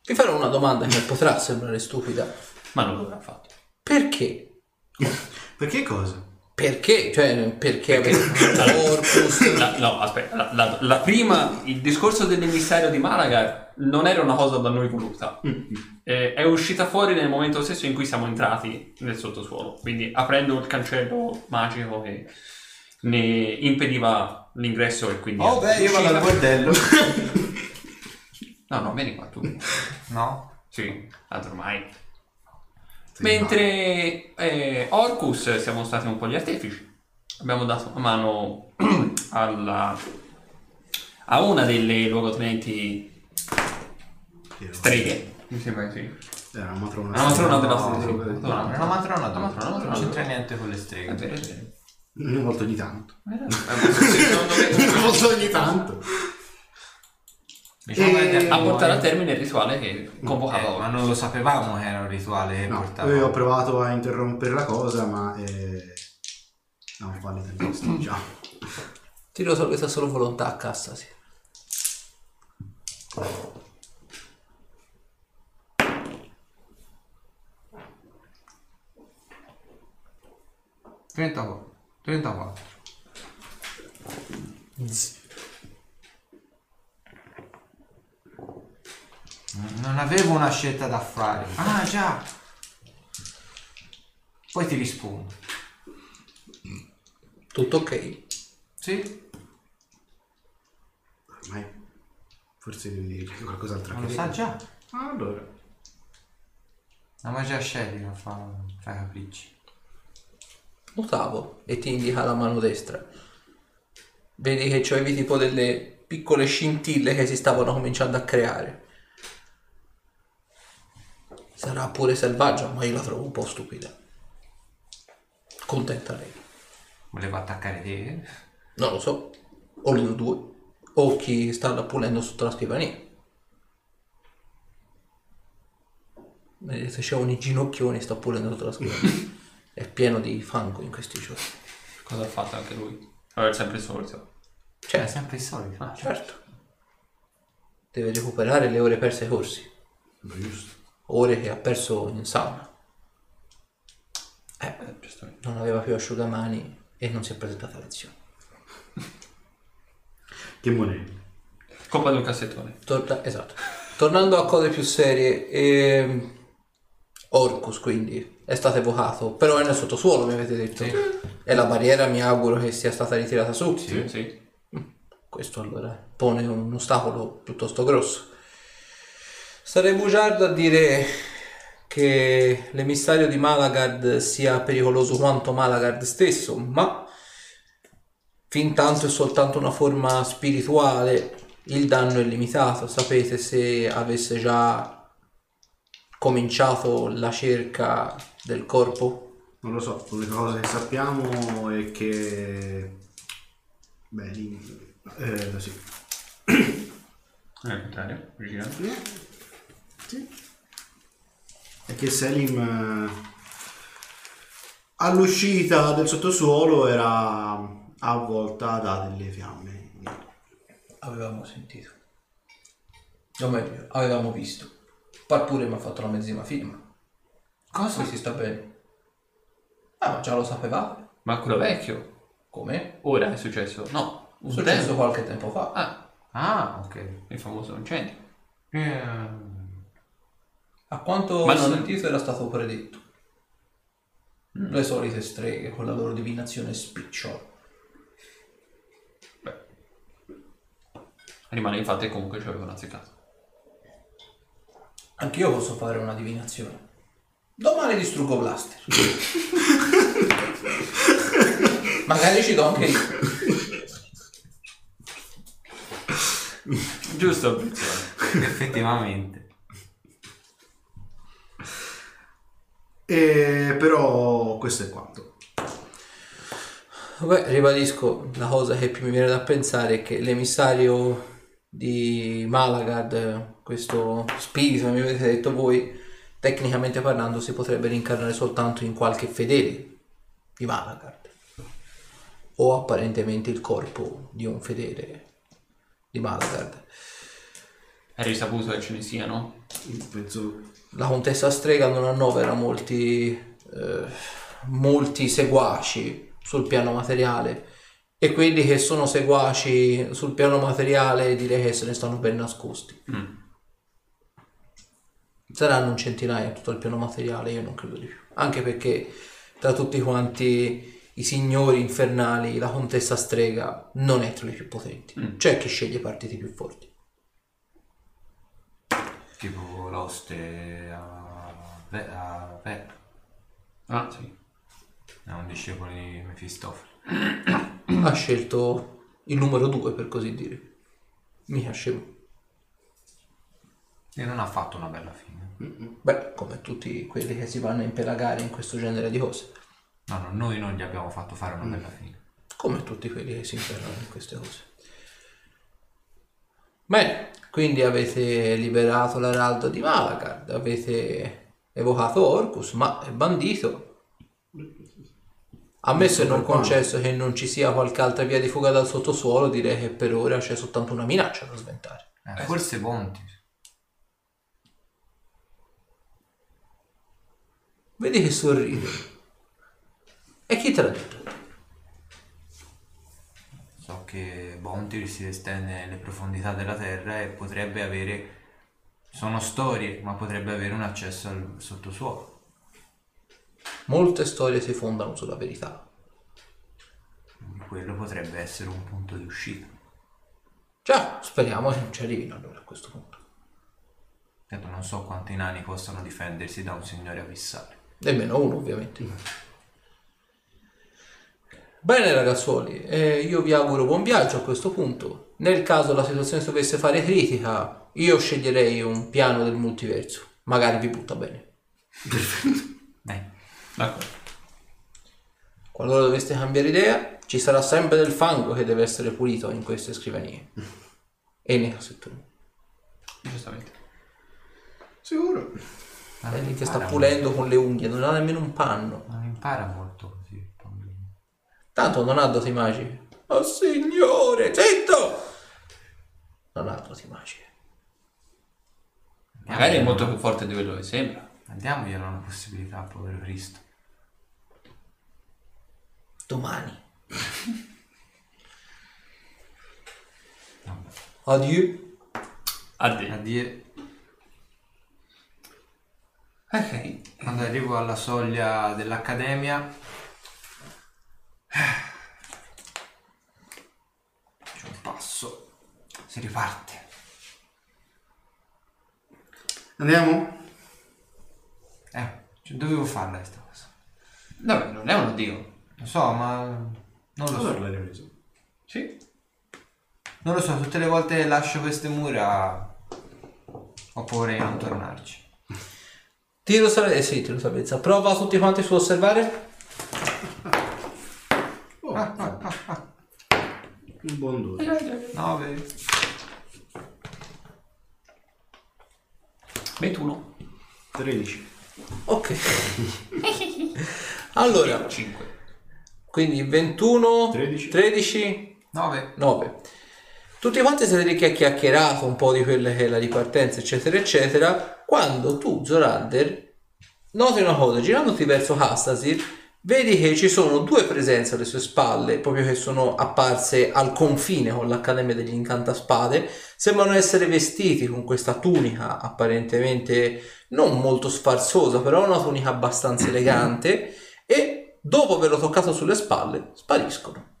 Vi farò una domanda che potrà sembrare stupida. Ma non lo avrà fatto. Perché? (laughs) Perché cosa? Perché? Cioè, perché, avete Orcus? La- no, aspetta, la, la- la prima, il discorso dell'emissario di Malaga non era una cosa da noi voluta. Eh, è uscita fuori nel momento stesso in cui siamo entrati nel sottosuolo, quindi aprendo il cancello magico che ne impediva l'ingresso e quindi... Oh, beh, io vado al bordello. No, no, vieni qua tu. No? Sì, tanto ormai. Mentre eh, Orcus siamo stati un po' gli artefici. Abbiamo dato una mano alla, a una delle luogotenenti streghe. Mi sembra che sì. Era una matrona. Una matrona della streghe. è una matrona Una matrona, non c'entra niente con le È streghe. vero, è vero. Una volta ogni tanto. Eh, me- (laughs) Una volta ogni tanto. Diciamo E- a portare a termine il rituale che convocava Eh, ma non lo sapevamo che era un rituale che No, portava. io ho provato a interrompere la cosa, ma eh, non vale tantissimo. Già. Tiro solita solo volontà a cassa, sì. Mm. 34. 34. Non avevo una scelta da fare. Ah già. Poi ti rispondo. Tutto ok? Sì? Ormai forse devi dire qualcos'altro Ma lo sa già. Ah, allora. La magia scerica fa, fa capricci. Notavo e ti indica la mano destra. Vedi che c'avevi tipo delle piccole scintille che si stavano cominciando a creare. Sarà pure selvaggia, ma io la trovo un po' stupida. Contenta lei. Voleva attaccare te? Non lo so. O loro due. O chi sta pulendo sotto la scrivania. Vedete, c'è un ginocchioni sta pulendo sotto la scrivania. È pieno di fango in questi giorni. Cosa ha fatto anche lui? Vabbè, sempre il solito. È Cioè, sempre il solito. certo. deve recuperare le ore perse ai corsi, giusto. ore che ha perso in sauna. Eh. Non aveva più asciugamani e non si è presentata a lezione. Che moneta. Colpa di un cassettone. Torna- esatto. Tornando a cose più serie, ehm, Orcus quindi è stato evocato, però è nel sottosuolo, mi avete detto. E la barriera mi auguro che sia stata ritirata su. Sì, sì. Questo allora pone un ostacolo piuttosto grosso. Sarei bugiardo a dire che l'emissario di Malagard sia pericoloso quanto Malagard stesso, ma fin tanto è soltanto una forma spirituale, il danno è limitato. Sapete se avesse già cominciato la cerca del corpo? Non lo so, l'unica cosa che sappiamo è che... Beh, lì... Eh, sì. È il contrario. Originale. Sì. È che Selim eh, all'uscita del sottosuolo era avvolta da delle fiamme. Avevamo sentito. O meglio, avevamo visto. Par pure mi ha fatto la mezzima firma. Cosa? Qui si sta bene. Ah, ma già lo sapevate. Ma quello vecchio. Come? Ora è successo? No. È Un successo tempo. qualche tempo fa. Ah, Ah, ok. il famoso incendio. Eh, A quanto Ma ho non- sentito era stato predetto. Le solite streghe con la loro divinazione spicciola. Beh. Rimane infatti comunque ci avevano azzeccato. Anch'io posso fare una divinazione. Domani distruggo Blaster. (laughs) Magari ci do anche io. Giusto, effettivamente. E però questo è quanto. Beh, ribadisco, la cosa che più mi viene da pensare è che l'emissario di Malagard, questo spirito che mi avete detto voi, tecnicamente parlando si potrebbe rincarnare soltanto in qualche fedele di Malagard. O apparentemente il corpo di un fedele di Malagard. È risaputo che ce ne siano? Penso La contessa strega non annovera molti, eh, molti seguaci sul piano materiale e quelli che sono seguaci sul piano materiale direi che se ne stanno ben nascosti. Mm. Saranno un centinaio tutto il piano materiale, io non credo di più. Anche perché tra tutti quanti i signori infernali, la contessa strega non è tra i più potenti. Mm. C'è chi sceglie i partiti più forti. Tipo l'oste a... Ve- a Ve- Ah, sì. è un discepolo di Mefistofele. ha scelto il numero due per così dire. Mica scemo. E non ha fatto una bella fine. Beh, come tutti quelli che si vanno a impelagare in questo genere di cose. No, no, noi non gli abbiamo fatto fare una bella fine. Come tutti quelli che si impelagano in queste cose. Bene, quindi avete liberato l'araldo di Malagard, avete evocato Orcus, ma è bandito. Ammesso e non concesso che non ci sia qualche altra via di fuga dal sottosuolo, direi che per ora c'è soltanto una minaccia da sventare. Eh, forse Bonti. Vedi che sorride. E chi te l'ha detto? So che Bonti si estende nelle profondità della terra e potrebbe avere... Sono storie, ma potrebbe avere un accesso al sottosuolo. Molte storie si fondano sulla verità. Quindi quello potrebbe essere un punto di uscita. Già, speriamo che non ci arrivino allora a questo punto. Certo, non so quanti nani possano difendersi da un signore abissale. Nemmeno uno, ovviamente. Bene ragazzuoli, eh, io vi auguro buon viaggio a questo punto. Nel caso la situazione si dovesse fare critica, io sceglierei un piano del multiverso. Magari vi butta bene. Dai. D'accordo. Qualora doveste cambiare idea, ci sarà sempre del fango che deve essere pulito in queste scrivanie. E nei cassettoni. Giustamente. Sicuro. Ma È lì che sta pulendo con le unghie, non ha nemmeno un panno. molto- Non impara molto così. il bambino. Tanto non ha doti magiche. Oh signore, zitto! Non ha doti magiche. Magari è molto più forte di quello che sembra. Andiamogliela una possibilità, povero Cristo. Domani. (laughs) Adieu. Addio. Addio. Ok. Quando arrivo alla soglia dell'accademia c'è un passo, si riparte. Andiamo? Eh, cioè, dovevo farla questa cosa. No, non è un addio. Lo so, ma non lo so. l'hai ripreso? Sì. Non lo so, tutte le volte che lascio queste mura ho paura di non tornarci. Tiro salvezza. Eh sì, tiro salvezza. Prova tutti quanti su osservare. Oh, un buon due. 9. 21. 13. Ok. allora, 5. quindi 21, 13. 13 9. 9. Tutti quanti siete lì che ha chiacchierato un po' di quelle che è la ripartenza, eccetera, eccetera. Quando tu, Zorander, noti una cosa, girandoti verso Castasir, vedi che ci sono due presenze alle sue spalle, proprio che sono apparse al confine con l'Accademia degli Incantaspade. Sembrano essere vestiti con questa tunica apparentemente non molto sfarzosa, però una tunica abbastanza elegante. E dopo averlo toccato sulle spalle, spariscono.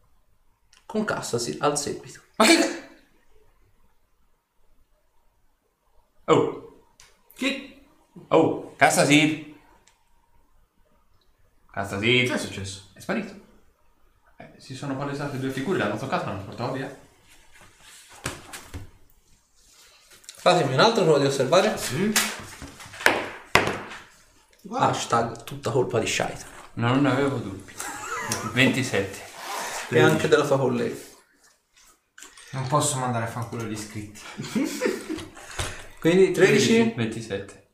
Con Castasir al seguito. Ma che... Oh. Che? Oh. Castasir. Castasir. Che è successo? È sparito. Eh, si sono palesate due figure, l'hanno toccato e l'hanno portato via. Fatemi un altro prova di osservare. Sì. Guarda. Hashtag tutta colpa di Shaita. Non ne avevo dubbi. 27. E anche della tua collega. Non posso mandare a fanculo gli iscritti. (laughs) Quindi 13? 27.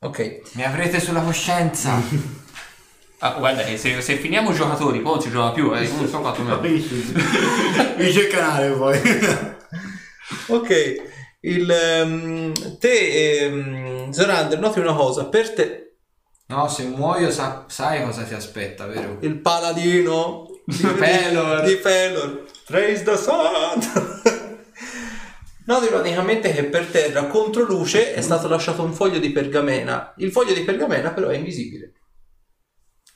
Ok. Mi avrete sulla coscienza. (laughs) Ah, guarda che se, se finiamo giocatori, poi non si gioca più, eh, non so quanto meno. Dice il canale poi. (laughs) Ok. Il, ehm, te, ehm, Zorander, noti una cosa. Per te, No, se muoio sa- sai cosa ti aspetta, vero? il paladino di (laughs) Pelor. Di Pelor. Praise the sun. Noti praticamente che per terra, contro luce, è stato lasciato un foglio di pergamena. Il foglio di pergamena però è invisibile.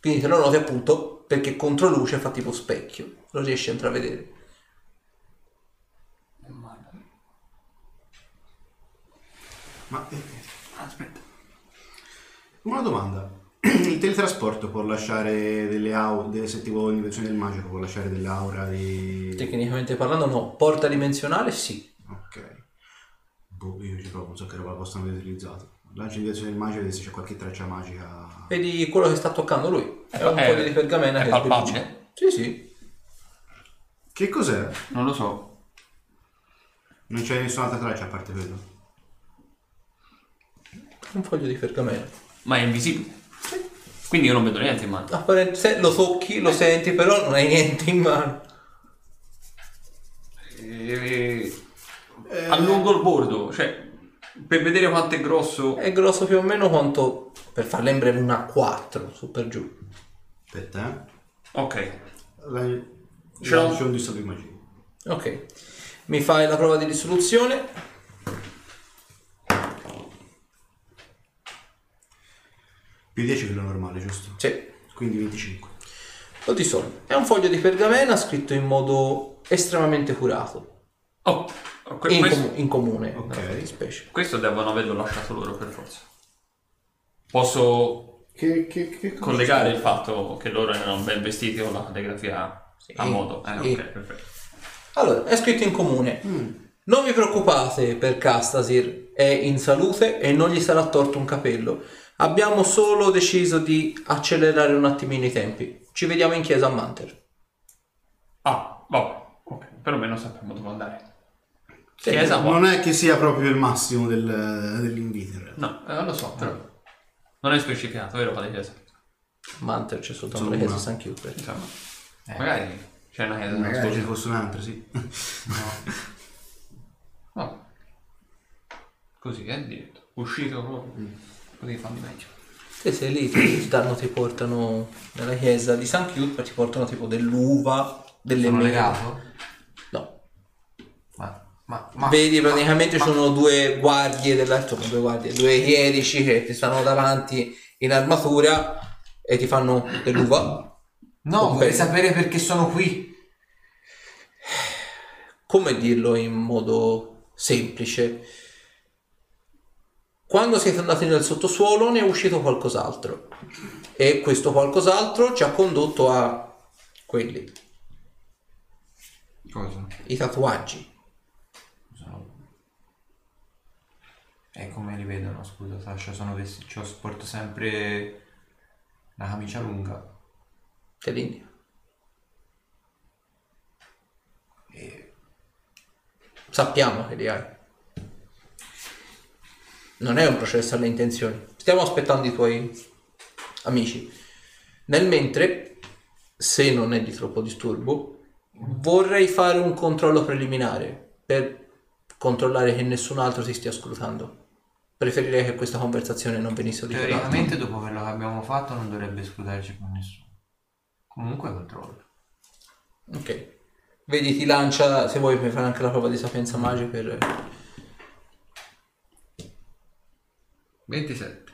Quindi te lo noti appunto perché contro luce fa tipo specchio. Lo riesci a intravedere. Ma eh, Aspetta. una domanda. (clears throat) Il teletrasporto può lasciare delle aure, se tipo l'invenzione del magico può lasciare delle aura di... Tecnicamente parlando no. Porta dimensionale sì. Ok. Boh, io ci provo, non so che roba possono aver utilizzato. Lancio l'invenzione del magico e vedi se c'è qualche traccia magica. Vedi quello che sta toccando lui. È un È- foglio di pergamena è che palpabile? sbircia. Sì, sì. Che cos'è? Non lo so. Non c'è nessun'altra traccia a parte quello. Un foglio di pergamena. Ma è invisibile. Quindi io non vedo niente in mano. Se lo tocchi, lo senti, però non hai niente in mano. E... Allungo il bordo, cioè per vedere quanto è grosso. È grosso più o meno quanto, per farla in breve, una 4 su per giù. Aspetta, eh. Ok. La- Ce l'ho. Lancio un disco di magia. Ok. Mi fai la prova di risoluzione. Più 10 quello normale, giusto? Sì. Quindi 25. Lo di solito. È un foglio di pergamena scritto in modo estremamente curato. Oh, que- In, questo, comu- in comune. Ok. nella fattispecie. questo devono averlo lasciato loro per forza. Posso Che, che, che collegare il fatto che loro erano ben vestiti con la calligrafia Sì, a modo. Eh, sì. ok, perfetto. Allora, è scritto in comune. Mm. Non vi preoccupate per Castasir, è in salute e non gli sarà torto un capello. Abbiamo solo deciso di accelerare un attimino i tempi. Ci vediamo in chiesa a Manter. Ah, vabbè. Ok, perlomeno sappiamo dove andare. Sì, Chiesa, Non è che sia proprio il massimo del, dell'invito in realtà. No, eh, non lo so, però. Non è specificato, vero, quale chiesa? Manter c'è soltanto Sono la chiesa una. San Chiuper. Insomma, magari c'è una chiesa Magari ce ne fosse un'altra, sì. (laughs) No. Così è detto. uscito proprio. Potevi farli meglio. Te sei lì, ti danno, ti portano nella chiesa di San Chiud, ti portano tipo dell'uva, delle Sono mele. legato? Ma, ma, Vedi, praticamente ma- sono due guardie della, insomma, due guardie, due chierici che ti stanno davanti in armatura e ti fanno dell'uva. No, vorrei sapere perché sono qui. come dirlo in modo semplice? Quando siete andati nel sottosuolo ne è uscito qualcos'altro e questo qualcos'altro ci ha condotto a quelli, Cosa? i tatuaggi. E come li vedono, scusa Sasha, sono vestiti, cioè, porto sempre la camicia lunga Dell'India. e Sappiamo che li hai. Non è un processo alle intenzioni. Stiamo aspettando i tuoi amici. Nel mentre, se non è di troppo disturbo, vorrei fare un controllo preliminare per controllare che nessun altro ti stia scrutando. Preferirei che questa conversazione non venisse rivelata. teoricamente dopo quello che abbiamo fatto non dovrebbe scrutarci con nessuno. Comunque controllo. Ok. Vedi, ti lancia, se vuoi puoi fare anche la prova di sapienza magica per... 27.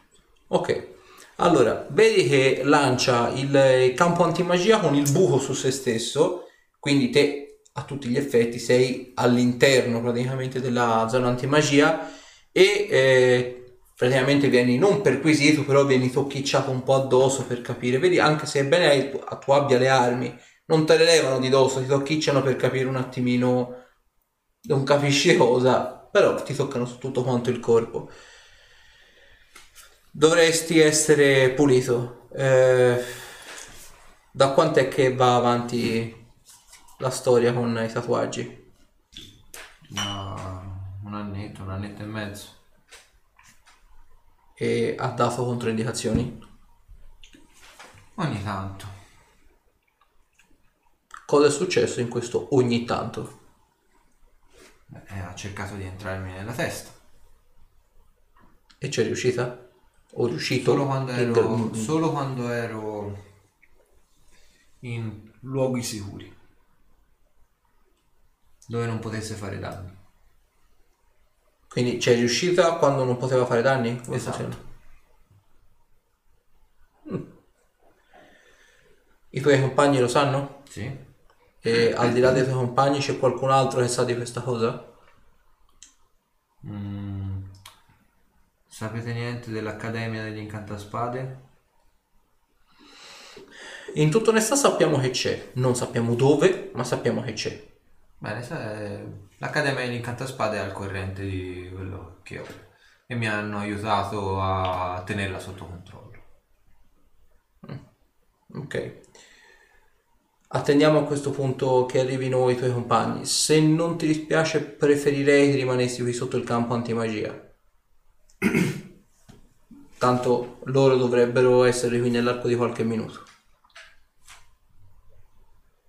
Ok, allora, vedi che lancia il campo antimagia con il buco su se stesso, quindi te a tutti gli effetti sei all'interno praticamente della zona antimagia e eh, praticamente vieni non perquisito, però vieni tocchicciato un po' addosso per capire, vedi anche se bene tu, abbia le armi, non te le levano di dosso, ti tocchicciano per capire un attimino, non capisci cosa, però ti toccano su tutto quanto il corpo. Dovresti essere pulito. Eh, da quant'è che va avanti la storia con i tatuaggi? Una- un annetto, un annetto e mezzo. E ha dato controindicazioni? Ogni tanto. Cosa è successo in questo ogni tanto? Eh, ha cercato di entrarmi nella testa. E c'è riuscita? O riuscito? Solo quando ero, solo quando ero in luoghi sicuri. Dove non potesse fare danni. Quindi c'è riuscita quando non poteva fare danni? Come Esatto. funziona? Mm. I tuoi compagni lo sanno? Sì? E al di là dei tuoi compagni c'è qualcun altro che sa di questa cosa? Mm. Sapete niente dell'Accademia degli Incantaspade? In tutta onestà sappiamo che c'è, non sappiamo dove, ma sappiamo che c'è. Bene, sa- l'Accademia degli Incantaspade è al corrente di quello che ho e mi hanno aiutato a tenerla sotto controllo. Ok. Attendiamo a questo punto che arrivino i tuoi compagni. Se non ti dispiace, preferirei che rimanessi qui sotto il campo antimagia. (clears throat) Tanto loro dovrebbero essere qui nell'arco di qualche minuto.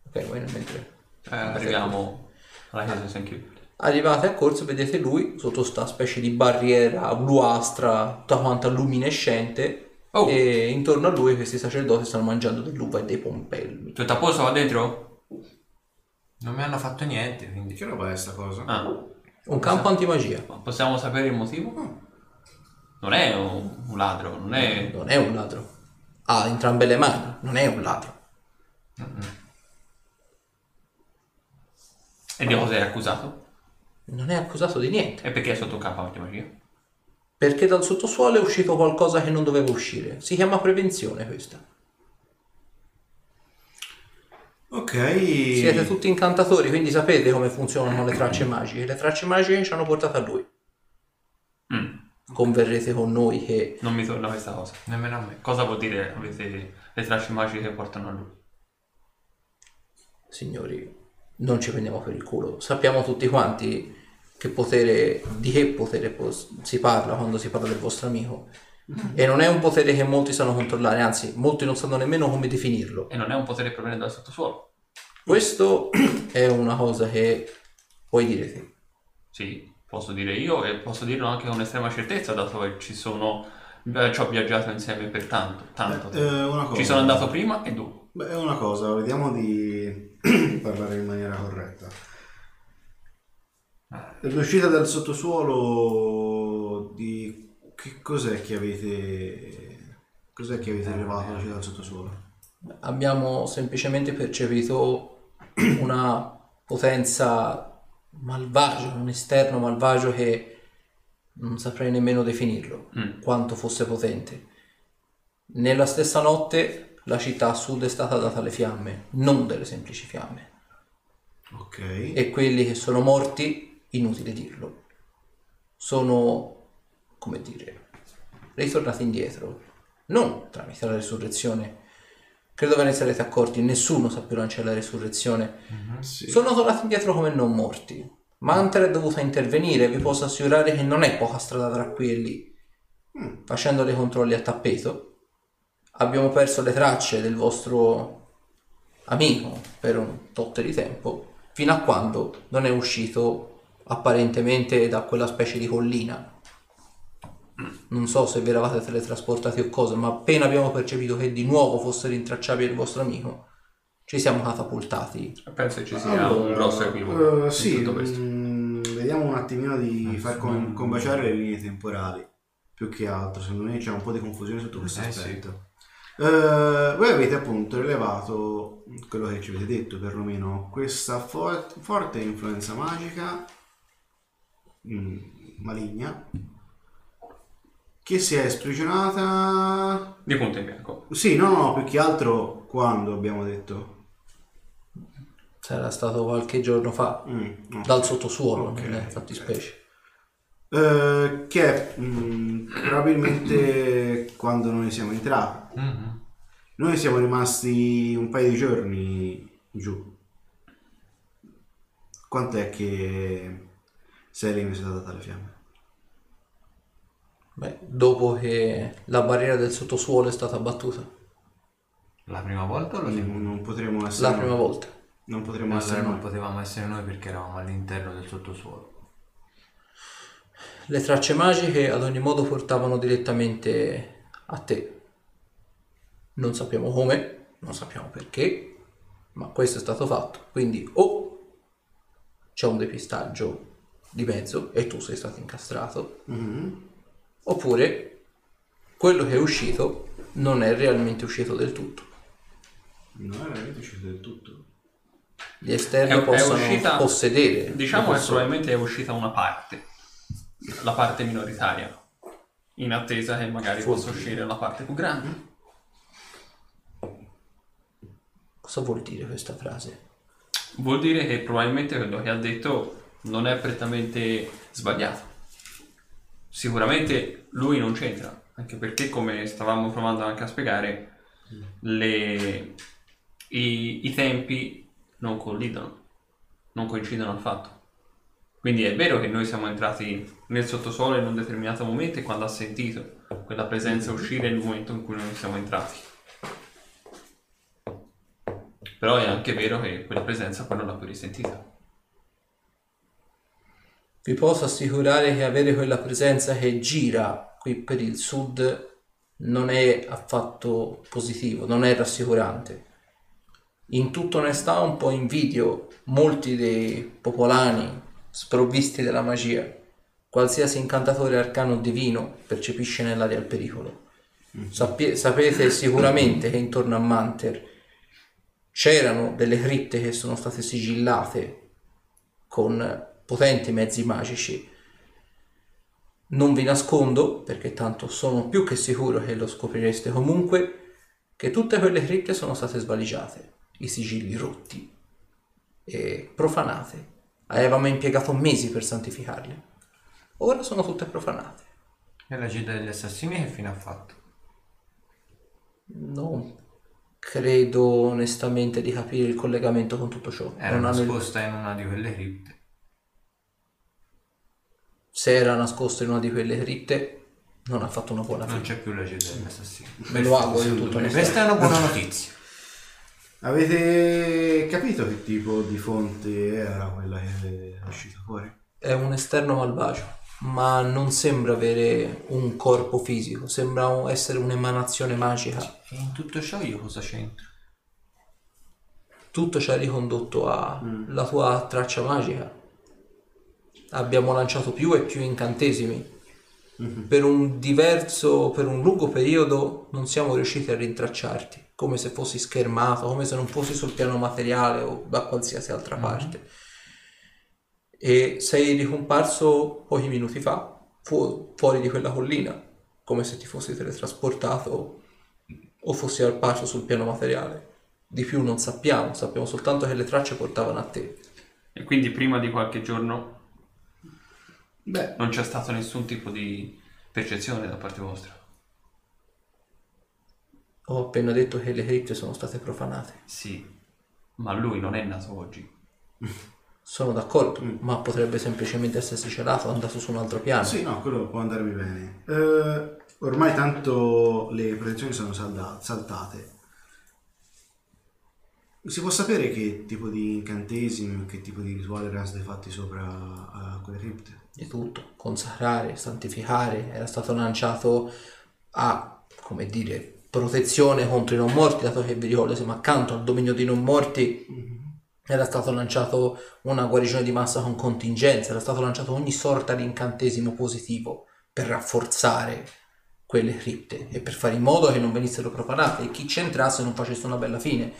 Ok, nel mentre. Eh, arriviamo alla chiesa di San Chiudo. Arrivate a corso, vedete lui sotto sta specie di barriera bluastra, tutta quanta luminescente. Oh. E intorno a lui questi sacerdoti stanno mangiando dell'uva e dei pompelmi. Tutto a posto là dentro? Non mi hanno fatto niente, Di quindi... che roba è sta cosa? Ah, Un campo antimagia. ma possiamo sapere il motivo? Non è un, un ladro, non è... Non è un ladro. Ha entrambe le mani, non è un ladro. E di cosa è accusato? Non è accusato di niente. E perché è sotto un campo antimagia? Perché dal sottosuolo è uscito qualcosa che non doveva uscire. Si chiama prevenzione questa. Ok. Siete tutti incantatori, quindi sapete come funzionano le tracce magiche. Le tracce magiche ci hanno portato a lui. Mm, Converrete con noi che non mi torna questa cosa. Nemmeno a me. Cosa vuol dire avete le tracce magiche che portano a lui? Signori, non ci prendiamo per il culo. Sappiamo tutti quanti che potere, di che potere pos- si parla quando si parla del vostro amico. E non è un potere che molti sanno controllare, anzi, molti non sanno nemmeno come definirlo. E non è un potere che proviene dal sottosuolo. Questo (clears throat) è una cosa che puoi dire te. Sì. posso dire io e posso dirlo anche con estrema certezza, dato che ci sono, ci ho viaggiato insieme per tanto, tanto tempo. Eh, una cosa. Ci sono andato prima e dopo. Beh, è una cosa, vediamo di parlare in maniera corretta. L'uscita dal sottosuolo di che cos'è che avete cos'è che avete rilevato l'uscita dal sottosuolo? Abbiamo semplicemente percepito (clears throat) una potenza malvagia, un esterno malvagio che non saprei nemmeno definirlo, Mm. quanto fosse potente. Nella stessa notte la città a sud è stata data alle fiamme, non delle semplici fiamme. Ok. E quelli che sono morti, inutile dirlo, sono, come dire, ritornati indietro. Non tramite la resurrezione. Credo ve ne sarete accorti, nessuno sa più lanciare la resurrezione. Sì. Sono tornati indietro come non morti. Manter è dovuta intervenire, vi posso assicurare che non è poca strada tra qui e lì. Mm. Facendo dei controlli a tappeto, abbiamo perso le tracce del vostro amico per un tot di tempo, fino a quando non è uscito apparentemente da quella specie di collina. Non so se vi eravate teletrasportati o cosa, ma appena abbiamo percepito che di nuovo fosse rintracciabile il vostro amico, ci siamo catapultati. Penso che ci sia un grosso equivoco eh, in sì, tutto questo. mm, vediamo un attimino di Eh, far com- combaciare le linee temporali. Più che altro, secondo me c'è un po' di confusione sotto questo Eh, sì. Eh, voi avete appunto rilevato quello che ci avete detto, perlomeno questa for- forte influenza magica mm, maligna che si è sprigionata Di punto in bianco. sì, no, no, più che altro quando abbiamo detto Sarà stato qualche giorno fa, Mm, no. dal sottosuolo, Ok, nelle fattispecie. Eh, che mm, probabilmente quando noi siamo entrati Mhm. noi siamo rimasti un paio di giorni giù quant'è che Selim è stata data alle fiamme? Beh, dopo che la barriera del sottosuolo è stata abbattuta, La prima volta o la non, seconda? non potremo essere la noi. prima volta. non potremo Allora essere non noi potevamo essere noi perché eravamo all'interno del sottosuolo. Le tracce magiche ad ogni modo portavano direttamente a te. Non sappiamo come, non sappiamo perché, ma questo è stato fatto. Quindi o c'è un depistaggio di mezzo e tu sei stato incastrato, Mhm. oppure quello che è uscito non è realmente uscito del tutto. non è veramente uscito del tutto Gli esterni È- è possono uscita- possedere. Diciamo che probabilmente è uscita una parte, la parte minoritaria, in attesa che magari possa uscire la parte più grande. Cosa vuol dire questa frase? Vuol dire che probabilmente quello che ha detto non è prettamente sbagliato. Sicuramente lui non c'entra, anche perché come stavamo provando anche a spiegare, le- i, i tempi non collidono, non coincidono affatto. Quindi è vero che noi siamo entrati nel sottosuolo in un determinato momento e quando ha sentito quella presenza uscire nel momento in cui noi siamo entrati. Però è anche vero che quella presenza poi non l'ha più risentita. Vi posso assicurare che avere quella presenza che gira qui per il sud non è affatto positivo, non è rassicurante. In tutta onestà un po' invidio molti dei popolani sprovvisti della magia. Qualsiasi incantatore arcano divino percepisce nell'aria il pericolo. Sappie- sapete sicuramente che intorno a Manter c'erano delle cripte che sono state sigillate con potenti mezzi magici. Non vi nascondo, perché tanto sono più che sicuro che lo scoprireste comunque, che tutte quelle cripte sono state svaligiate, i sigilli rotti e profanate. Avevamo impiegato mesi per santificarle. Ora sono tutte profanate. E la città degli assassini che fine ha fatto? Non credo onestamente di capire il collegamento con tutto ciò. Era Non hanno il- nascosta in una di quelle cripte. Se era nascosto in una di quelle cripte, non ha fatto una buona Non fine. c'è più la città degli assassini. Me lo auguro in tutto. Questa è una buona notizia. avete capito che tipo di fonte era quella che è uscita fuori? è un esterno malvagio, ma non sembra avere un corpo fisico, sembra essere un'emanazione magica. E in tutto ciò io cosa c'entro? Tutto ci ha ricondotto alla tua traccia magica. Abbiamo lanciato più e più incantesimi. Per un diverso, per un lungo periodo non siamo riusciti a rintracciarti, come se fossi schermato, come se non fossi sul piano materiale o da qualsiasi altra parte. E sei ricomparso pochi minuti fa, fu- fuori di quella collina, come se ti fossi teletrasportato o fossi al pace sul piano materiale. Di più non sappiamo, sappiamo soltanto che le tracce portavano a te. E quindi prima di qualche giorno Beh, non c'è stato nessun tipo di percezione da parte vostra. Ho appena detto che le cripte sono state profanate. Sì, ma lui non è nato oggi. (laughs) Sono d'accordo, ma potrebbe semplicemente essersi celato, andato su un altro piano. sì, no, quello può andarmi bene. Eh, ormai tanto le protezioni sono salda- saltate. Si può sapere che tipo di incantesimi o che tipo di rituali erano stati fatti sopra a quelle cripte? Di tutto, consacrare, santificare, era stato lanciato a, come dire, protezione contro i non morti, dato che vi ricordo siamo accanto al dominio dei non morti, era stato lanciato una guarigione di massa con contingenza, era stato lanciato ogni sorta di incantesimo positivo per rafforzare quelle cripte e per fare in modo che non venissero profanate e chi ci entrasse non facesse una bella fine.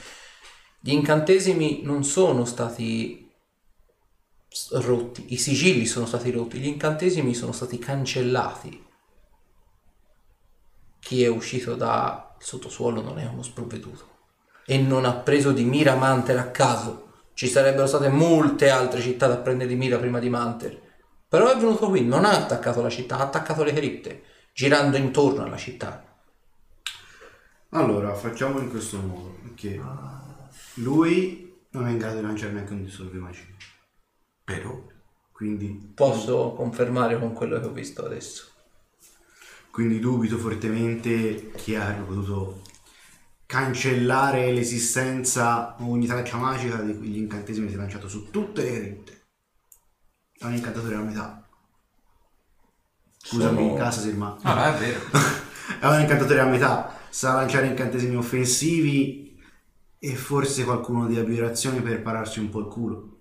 Gli incantesimi non sono stati rotti, i sigilli sono stati rotti, gli incantesimi sono stati cancellati. Chi è uscito dal sottosuolo non è uno sprovveduto e non ha preso di mira Manter a caso. Ci sarebbero state molte altre città da prendere di mira prima di Manter. Però è venuto qui, non ha attaccato la città, ha attaccato le cripte, girando intorno alla città. Allora, facciamo in questo modo, che lui non è in grado di lanciare neanche un disturbo magico. Però Quindi, Posso confermare con quello che ho visto adesso. quindi dubito fortemente che abbiano potuto cancellare l'esistenza o ogni traccia magica di quegli incantesimi che si è lanciato su tutte le cripte. È un incantatore a metà. Scusami, Sono- Casasir, ma no, no, è vero. (laughs) è un incantatore a metà. Sa lanciare incantesimi offensivi e forse qualcuno di aberrazioni per pararsi un po' il culo.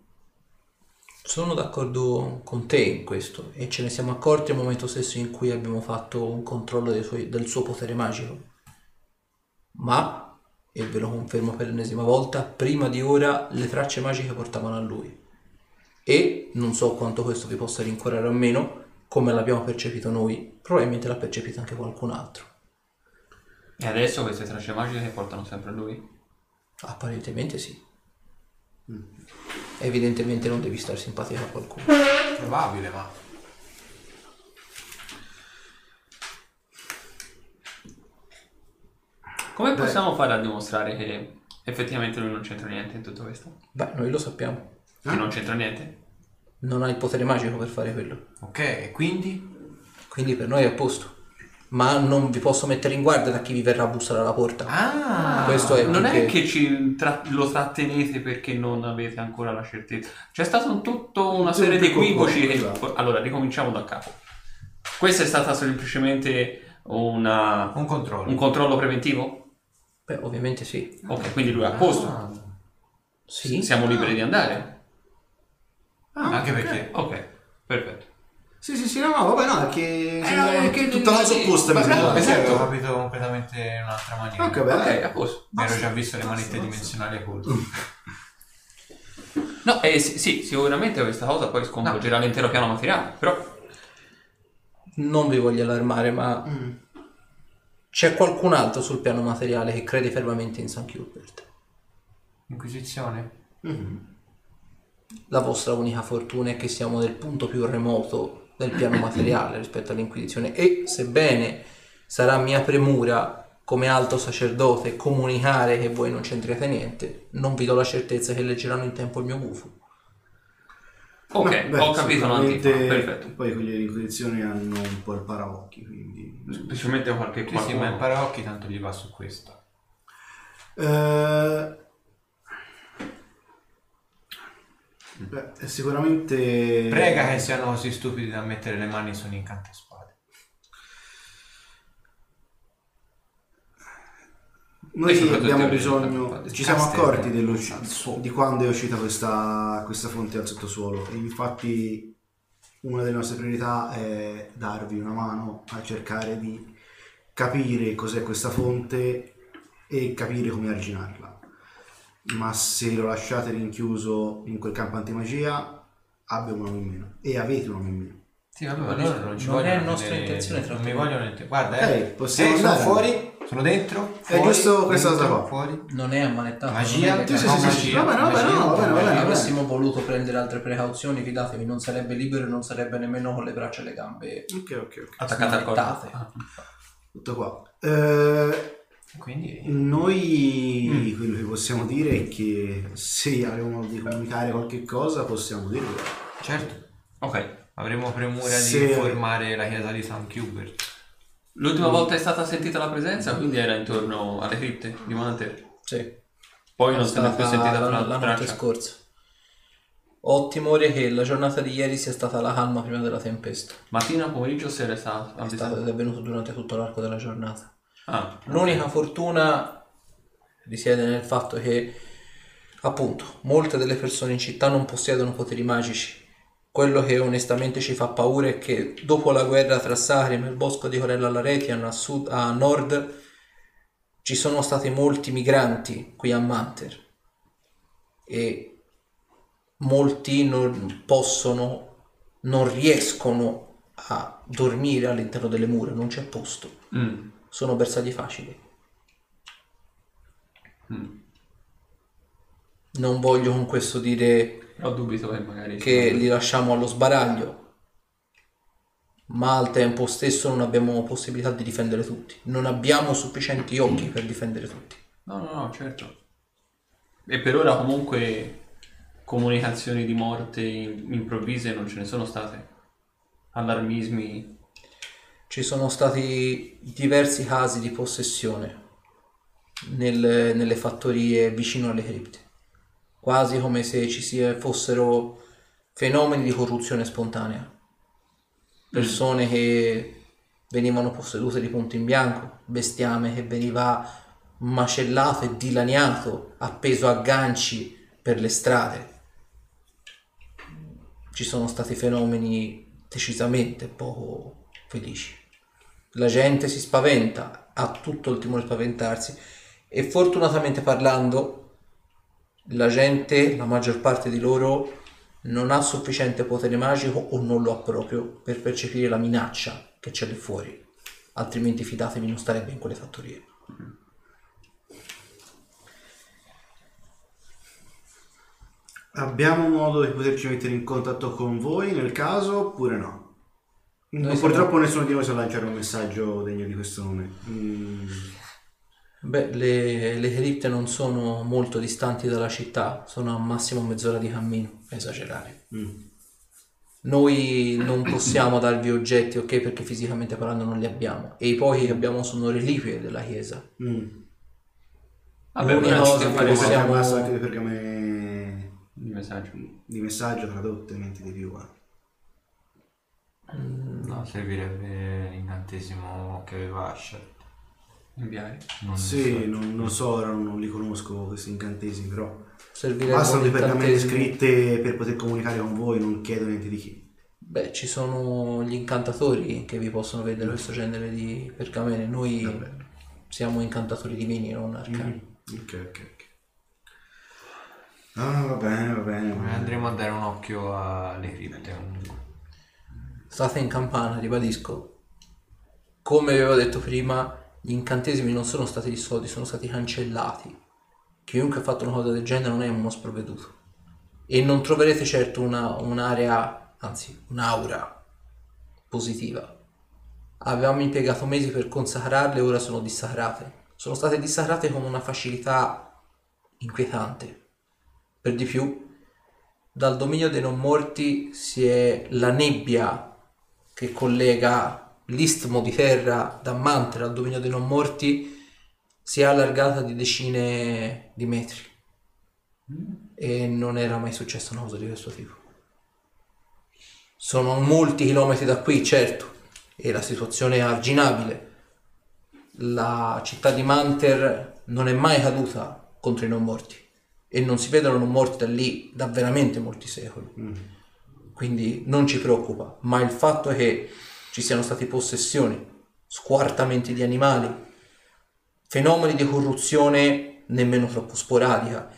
Sono d'accordo con te in questo e ce ne siamo accorti al momento stesso in cui abbiamo fatto un controllo dei suoi- del suo potere magico. Ma, e ve lo confermo per l'ennesima volta, prima di ora le tracce magiche portavano a lui. E, non so quanto questo vi possa rincuorare o meno, come l'abbiamo percepito noi, probabilmente l'ha percepito anche qualcun altro. E adesso queste tracce magiche portano sempre a lui? Apparentemente sì. Evidentemente non devi stare simpatico a qualcuno. Probabile, ma Come possiamo fare a dimostrare che effettivamente lui non c'entra niente in tutto questo? Beh, noi lo sappiamo. Che non c'entra niente? Non ha il potere magico per fare quello. ok, e quindi? Quindi per noi è a posto. Ma non vi posso mettere in guardia da chi vi verrà a bussare alla porta. Ah, Questo è Non più è che ci tra- lo trattenete perché non avete ancora la certezza. C'è stata un- tutta una serie di equivoci. che-. Allora, ricominciamo da capo. Questa è stata semplicemente una- un controllo. un controllo preventivo? Beh, ovviamente sì. Ok, quindi lui è a posto. Ah, Sì. Siamo liberi di andare? anche ok. perché Ok, perfetto. Sì, sì, sì, no, no, vabbè, no, è che sembra no, è che- tutta la cosa opposta mi sembra. no, esatto. avevo capito completamente in un'altra maniera. Ok, beh, Ok, a posto. Mi ero già visto le manette dimensionali a colpo. No, eh, sì, sì, sicuramente questa cosa poi sconvolgerà l'intero piano materiale, però Non vi voglio allarmare, ma Mm. C'è qualcun altro sul piano materiale che crede fermamente in San Gilbert. Inquisizione? Mhm. La vostra unica fortuna è che siamo nel punto più remoto del piano materiale rispetto all'Inquisizione e sebbene sarà mia premura come alto sacerdote comunicare che voi non c'entriate niente, non vi do la certezza che leggeranno in tempo il mio gufo. ok, No, beh, ho capito un attimo. Perfetto. Poi quelli dell'inquisizione hanno un po' il paraocchi, quindi... Specialmente qualche Sì, sì, qualcuno- ma il paraocchi tanto gli va su questo. Eh, Beh, è sicuramente... Prega che siano così stupidi da mettere le mani su un incantaspade. Noi abbiamo bisogno, ci siamo accorti di quando è uscita questa, questa fonte al sottosuolo e infatti una delle nostre priorità è darvi una mano a cercare di capire cos'è questa fonte e capire come arginarla. Ma se lo lasciate rinchiuso in quel campo antimagia abbiamo un uomo in meno e avete un uomo in meno. Sì, vabbè, ma Non loro è- non ci non vogliono è nostra vedere- intenzione Non mi trattenere. vogliono niente. Guarda, Ok, eh. possiamo Eh, sono andare. fuori, sono dentro. È giusto questa cosa dentro, qua. Fuori. Non è ammanettato. Magia? non è Sì, sì, legale. no, bene, va bene. Avessimo voluto prendere altre precauzioni, fidatevi, non sarebbe libero e non sarebbe nemmeno con le braccia e le gambe. Ok, ok, ok. Attaccata al corpo. Ah. Tutto qua. Eh, Quindi Noi Mm. quello che possiamo dire è che se avremo modo di comunicare qualche cosa possiamo dirlo. certo, Ok. Avremo premura Se- di informare la chiesa di San Hubert. L'ultima volta è stata sentita la presenza, quindi era intorno alle cripte di Manter. Sì. Poi non se ne è più sentita la, una la notte traccia. scorsa. Ho timore che la giornata di ieri sia stata la calma prima della tempesta. Mattina, pomeriggio, sera è stata È stato è avvenuto durante tutto l'arco della giornata. Ah, L'unica fortuna risiede nel fatto che, appunto, molte delle persone in città non possiedono poteri magici. Quello che onestamente ci fa paura è che dopo la guerra tra Sarim e il bosco di Corella Laretian a, sud, a nord ci sono stati molti migranti qui a Manter e molti non possono, non riescono a dormire all'interno delle mura, non c'è posto mm, sono bersagli facili. mm. Non voglio con questo dire Però dubito che magari... che li lasciamo allo sbaraglio, ma al tempo stesso non abbiamo possibilità di difendere tutti. Non abbiamo sufficienti occhi per difendere tutti. No, no, no, certo. E per ora comunque comunicazioni di morte improvvise non ce ne sono state. Allarmismi. Ci sono stati diversi casi di possessione nel- nelle fattorie vicino alle cripte, quasi come se ci sia- fossero fenomeni di corruzione spontanea. Persone che venivano possedute di punto in bianco, bestiame che veniva macellato e dilaniato, appeso a ganci per le strade. Ci sono stati fenomeni decisamente poco felici. La gente si spaventa, ha tutto il timore di spaventarsi e fortunatamente parlando, la gente, la maggior parte di loro, non ha sufficiente potere magico o non lo ha proprio per percepire la minaccia che c'è lì fuori. Altrimenti fidatevi non starebbe in quelle fattorie. Abbiamo modo di poterci mettere in contatto con voi nel caso oppure no? Noi Purtroppo nessuno di noi sa lanciare un messaggio degno di questo nome. Mm, Beh, le, le cripte non sono molto distanti dalla città, sono a massimo mezz'ora di cammino, esagerare. mm. Noi non possiamo darvi oggetti, ok, perché fisicamente parlando non li abbiamo. E i pochi che abbiamo sono reliquie della chiesa. Mm. Vabbè, L'unica cosa che possiamo- abbiamo rimasto anche dei pergamene il messaggio. di messaggio tradotte, niente di più. eh. No, servirebbe l'incantesimo che aveva Asher. Inviare. Non Sì, non, non so, ora non li conosco questi incantesimi, però Servirebbe bastano dei pergamene scritte per poter comunicare con voi, non chiedo niente di chi. Beh, ci sono gli incantatori che vi possono vedere questo genere di pergamene. Noi Vabbè. siamo incantatori divini, non arcani. Ok, ok, ok. Ah, va bene, va bene. va bene. andremo a dare un occhio alle cripte. State in campana, ribadisco. Come avevo detto prima, gli incantesimi non sono stati dissolti, sono stati cancellati. Chiunque ha fatto una cosa del genere non è uno sprovveduto. E non troverete certo una- un'area, anzi un'aura positiva. Avevamo impiegato mesi per consacrarle ora sono dissacrate. Sono state dissacrate con una facilità inquietante. Per di più, dal dominio dei non morti si è la nebbia che collega l'istmo di terra da Mantra al dominio dei non morti si è allargata di decine di metri. e non era mai successa una cosa di questo tipo. Sono molti chilometri da qui, certo, e la situazione è arginabile. La città di Manter non è mai caduta contro i non morti e non si vedono non morti da lì da veramente molti secoli. Quindi non ci preoccupa, ma il fatto è che ci siano stati possessioni, squartamenti di animali, fenomeni di corruzione nemmeno troppo sporadica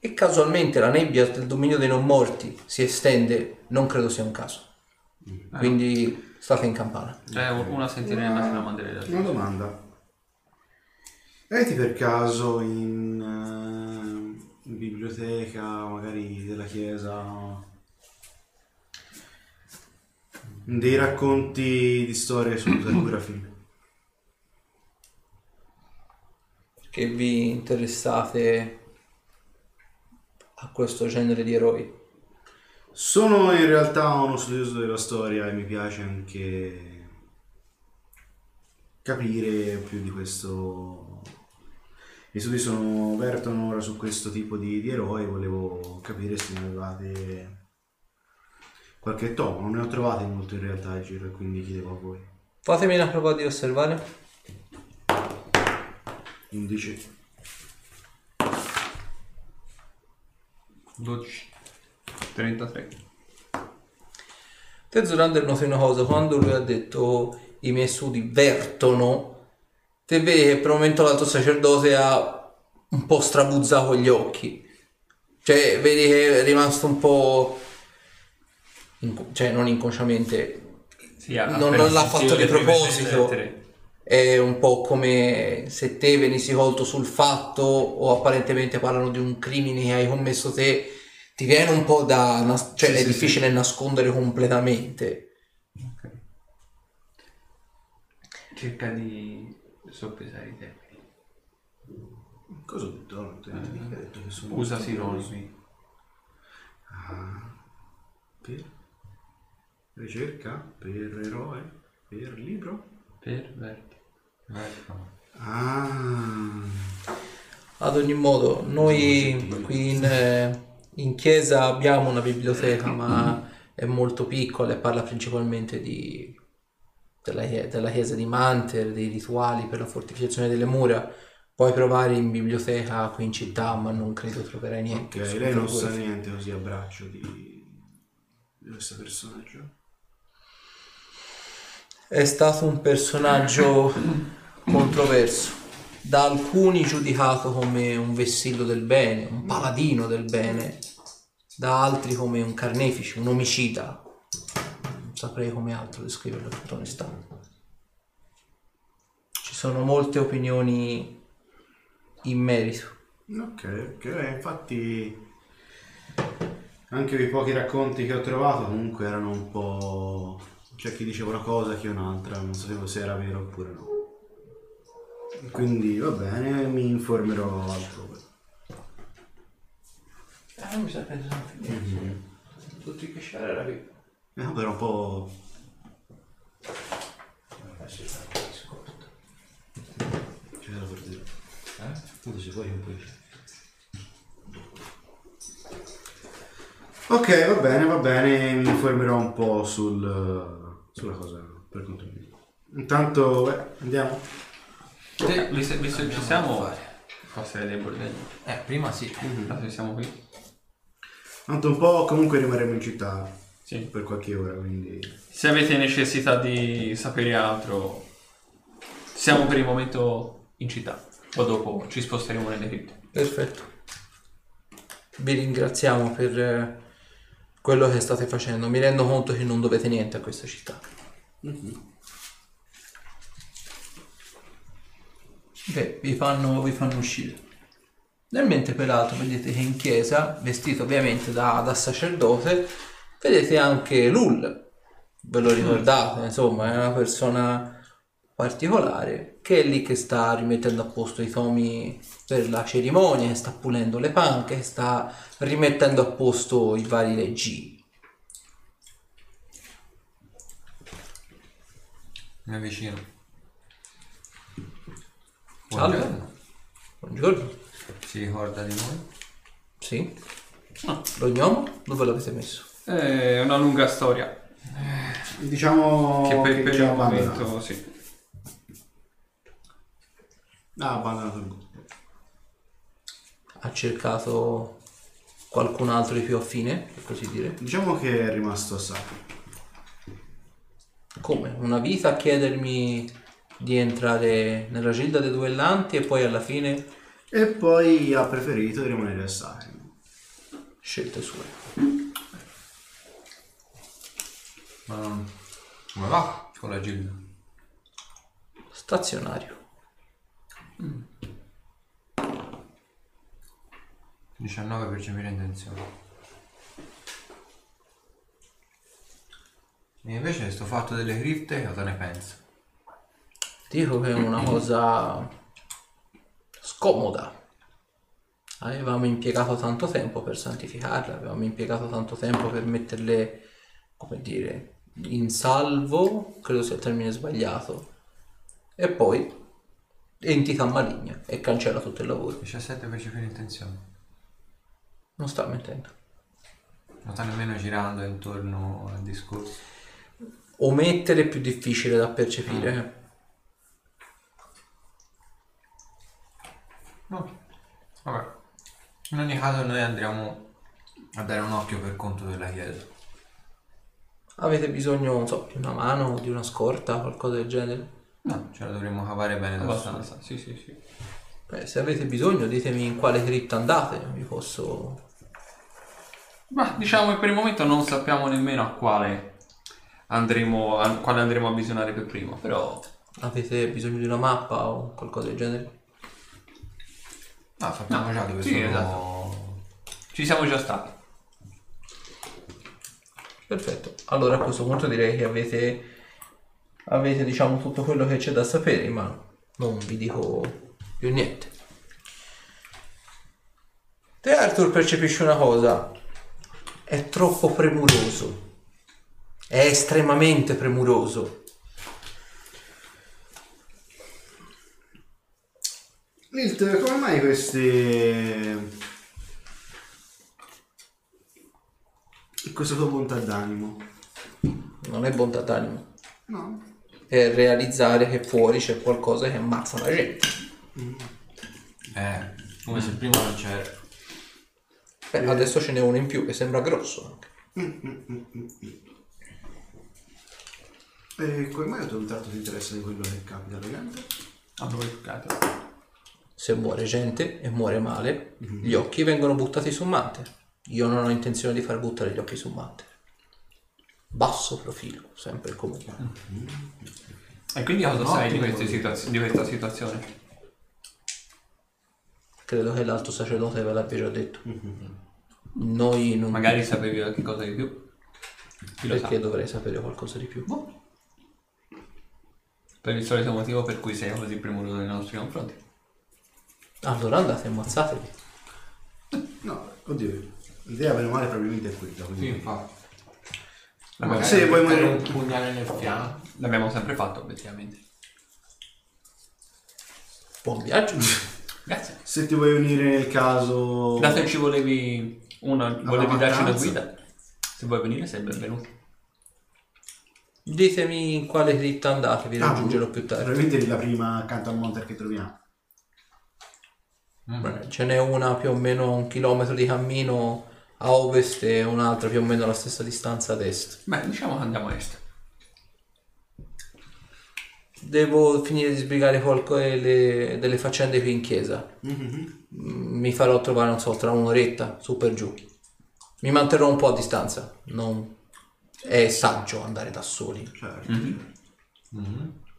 e casualmente la nebbia del dominio dei non morti si estende, non credo sia un caso. Quindi state in campana. Eh, una sentinella se la manderei Una domanda. Avete per caso in, eh, in biblioteca, magari della chiesa, dei racconti di storie su Sakurafi? (clears throat) Che vi interessate a questo genere di eroi. Sono in realtà uno studioso della storia e mi piace anche capire più di questo. I studi sono, vertono ora su questo tipo di, di eroi, volevo capire se ne avevate qualche tomo, non ne ho trovati molto in realtà a giro e quindi chiedevo a voi. Fatemi una prova di osservare. 11. 12. 33. Te Zorander noti una cosa, quando lui ha detto i miei studi vertono, te vedi che per un momento l'altro sacerdote ha un po' strabuzzato gli occhi. Cioè, vedi che è rimasto un po'... inco- cioè, non inconsciamente, Sì, Non- non l'ha fatto di proposito. è un po' come se te venissi colto sul fatto o apparentemente parlano di un crimine che hai commesso te, ti viene un po' da... nas- cioè Sì, è sì, difficile nascondere completamente. Cerca di soppesare i termini. Cosa ho detto? Non te- mica detto che sono Usa sinonimi. Ah, per ricerca, per eroe, per libro. Per. Vertico. Ah, Ad ogni modo, noi qui in, eh, in chiesa abbiamo una biblioteca, ma è molto piccola e parla principalmente di, della, della chiesa di Manter, dei rituali per la fortificazione delle mura. Puoi provare in biblioteca qui in città, ma non credo troverai niente. ok, lei non sa niente così a braccio di, di questo personaggio. È stato un personaggio controverso, da alcuni giudicato come un vessillo del bene, un paladino del bene, da altri come un carnefice, un omicida. Non saprei come altro descriverlo tutta onestà. Ci sono molte opinioni in merito. Ok, ok, infatti anche i pochi racconti che ho trovato comunque erano un po'... C'è chi diceva una cosa, chi un'altra, non sapevo se era vero oppure no. Quindi va bene, mi informerò altrove. Eh, mi sa pensare Tutti che c'era era qui. Eh, era un po'... C'era per dire. Eh? Tanto si può un po'. Ok, va bene, va bene, mi informerò un po' sul, sulla cosa per conto mio. Intanto, beh, andiamo. Te, visto, visto che ci siamo, fare. passerei dei bordelli. Eh, prima sì. Dato che siamo qui. Tanto un po' comunque rimarremo in città Sì. per qualche ora, quindi... Se avete necessità di sapere altro, siamo per il momento in città. Poi dopo ci sposteremo nelle cripte. Perfetto. Vi ringraziamo per eh, quello che state facendo. Mi rendo conto che non dovete niente a questa città. Beh, vi fanno, vi fanno uscire. Nel mentre peraltro vedete che in chiesa, vestito ovviamente da, da sacerdote, vedete anche Lul. Ve lo ricordate, insomma, è una persona particolare che è lì che sta rimettendo a posto i tomi per la cerimonia, sta pulendo le panche, che sta rimettendo a posto i vari leggini. Mi avvicino. Salve. Buongiorno. Buongiorno. Si ricorda di noi? Sì. No. Lo gnomo? Dove l'avete messo? È una lunga storia. Diciamo che per, che per il momento, sì. Ha abbandonato il gruppo. Ha cercato qualcun altro di più affine, per così dire. Diciamo che è rimasto a sacco. Come? Una vita a chiedermi di entrare nella gilda dei duellanti e poi alla fine E poi ha preferito rimanere a Sarim. scelte sue. Ma come va con la gilda? Stazionario. 19 percepire intenzione. E invece sto fatto delle cripte, cosa ne pensi? Dico che è una cosa scomoda. Avevamo impiegato tanto tempo per santificarle, avevamo impiegato tanto tempo per metterle, come dire, in salvo, credo sia il termine sbagliato, e poi entità maligna e cancella tutto il lavoro. 17 percepire intenzione. Non sta mentendo. Non sta nemmeno girando intorno al discorso. Omettere è più difficile da percepire. No. Vabbè. In ogni caso noi andremo a dare un occhio per conto della chiesa. Avete bisogno, non so, di una mano, di una scorta, qualcosa del genere? No, ce la dovremmo cavare bene da. Abbastanza, sì, sì, sì. Beh, se avete bisogno ditemi in quale cripta andate, vi posso... Ma diciamo che per il momento non sappiamo nemmeno a quale andremo a, quale andremo a visionare per primo, però Avete bisogno di una mappa o qualcosa del genere? No, sappiamo già dove sì, sono... esatto. ci siamo già stati. Perfetto. Allora a questo punto direi che avete, avete diciamo tutto quello che c'è da sapere, ma non vi dico più niente. Te Arthur percepisci una cosa, è troppo premuroso, è estremamente premuroso. Lilt, come mai queste... Questa tua bontà d'animo? Non è bontà d'animo, No. è realizzare che fuori c'è qualcosa che ammazza la gente. Eh, come se prima non c'era. Beh, adesso ce n'è uno in più che sembra grosso anche. E come mai tu tanto ti interessa di quello che capita alla gente? A voi toccate. Se muore gente e muore male, gli occhi vengono buttati su Manter. Io non ho intenzione di far buttare gli occhi su Manter. Basso profilo, sempre e comunque. E quindi cosa No, sai di, di questa situazione? Credo che l'alto sacerdote ve l'abbia già detto. Noi non... Magari sapevi qualche cosa di più? Chi lo sa? Perché dovrei sapere qualcosa di più? Per il solito motivo per cui sei così premuroso nei nostri confronti. Allora andate, ammazzatevi. (laughs) No, oddio. L'idea bene o male probabilmente è quella. quindi- Sì, infatti. L'abbiamo, Sì, vuoi mettere morire- un pugnale nel fianco. l'abbiamo sempre fatto, obiettivamente. Buon viaggio. Grazie. Se ti vuoi unire nel caso... Dato che ci volevi, una, volevi darci una guida, se vuoi venire sei benvenuto. Ditemi in quale cripta andate, vi Ah, raggiungerò più tardi. Probabilmente la prima accanto al monte che troviamo. Beh, Ce n'è una più o meno un chilometro di cammino a ovest e un'altra più o meno alla stessa distanza ad est. Beh, diciamo che andiamo a est. Devo finire di sbrigare qualcosa delle, delle faccende qui in chiesa. Mm, Mi farò trovare, non so, tra un'oretta, su per giù. Mi manterrò un po' a distanza. Non è saggio andare da soli. Certo.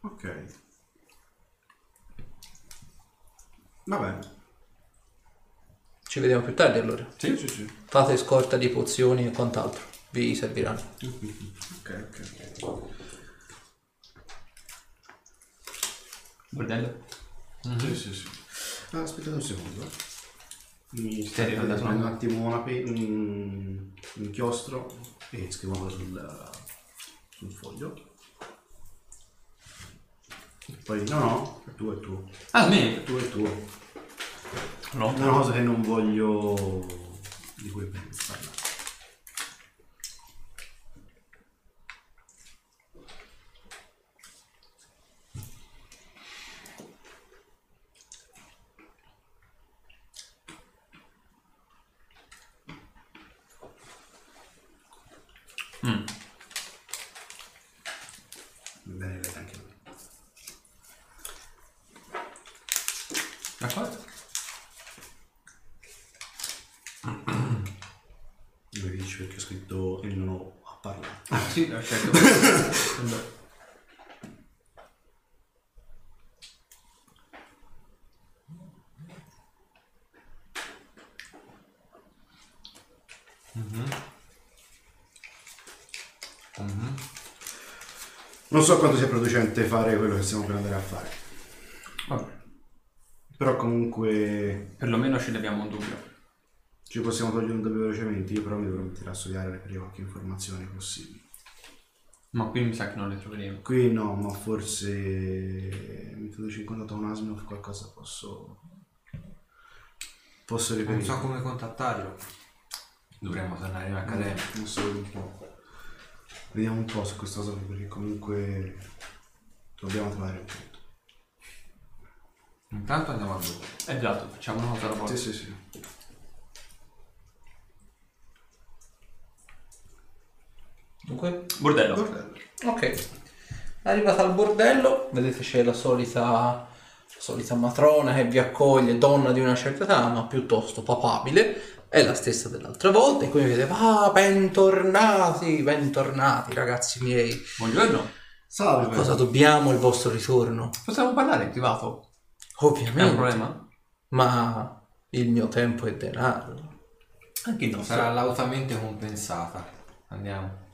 Ok. Va bene. Ci vediamo più tardi allora. Sì, sì, sì. Fate scorta di pozioni e quant'altro. Vi serviranno. Ok, ok. Bordello? Sì, sì, sì. Ah, aspettate un secondo. eh. Mi Stai arrivando da prendo un attimo una pe- un un inchiostro e scrivo sul, sul foglio. Poi no, no, è tuo, è tuo. Ah, me? È tuo, è tuo. No. È una cosa che non voglio di cui abbiamo parlato. Bene, vedete anche voi. D'accordo? Dove dici perché ho scritto il non ho a parlare. Ah, sì, ho scelto. Non so quanto sia producente fare quello che stiamo per andare a fare. Vabbè, Però comunque perlomeno ci leviamo un dubbio. ci possiamo togliere un dubbio velocemente. Io però mi dovrò mettere a studiare per avere qualche informazione possibile. Ma qui mi sa che non le troveremo. Qui no, ma forse mettendoci in contatto con Asminov qualcosa posso posso Non reperire. so come contattarlo. Dovremmo tornare in accademia. Non so un po'. Vediamo un po' su questa cosa perché comunque dobbiamo trovare un punto. Intanto andiamo a dove? Esatto, facciamo una cosa alla volta. Sì, sì, sì. Dunque, Bordello. Bordello. ok. Arrivata al bordello, vedete c'è la solita, la solita matrona che vi accoglie, donna di una certa età, ma piuttosto papabile. È la stessa dell'altra volta, e quindi vedete, ah, bentornati, bentornati ragazzi miei. Buongiorno. Salve. Cosa dobbiamo il vostro ritorno? Possiamo parlare in privato? È un Ovviamente. problema? Ma il mio tempo è denaro. Anche nostro. Sarà lautamente compensata. Andiamo.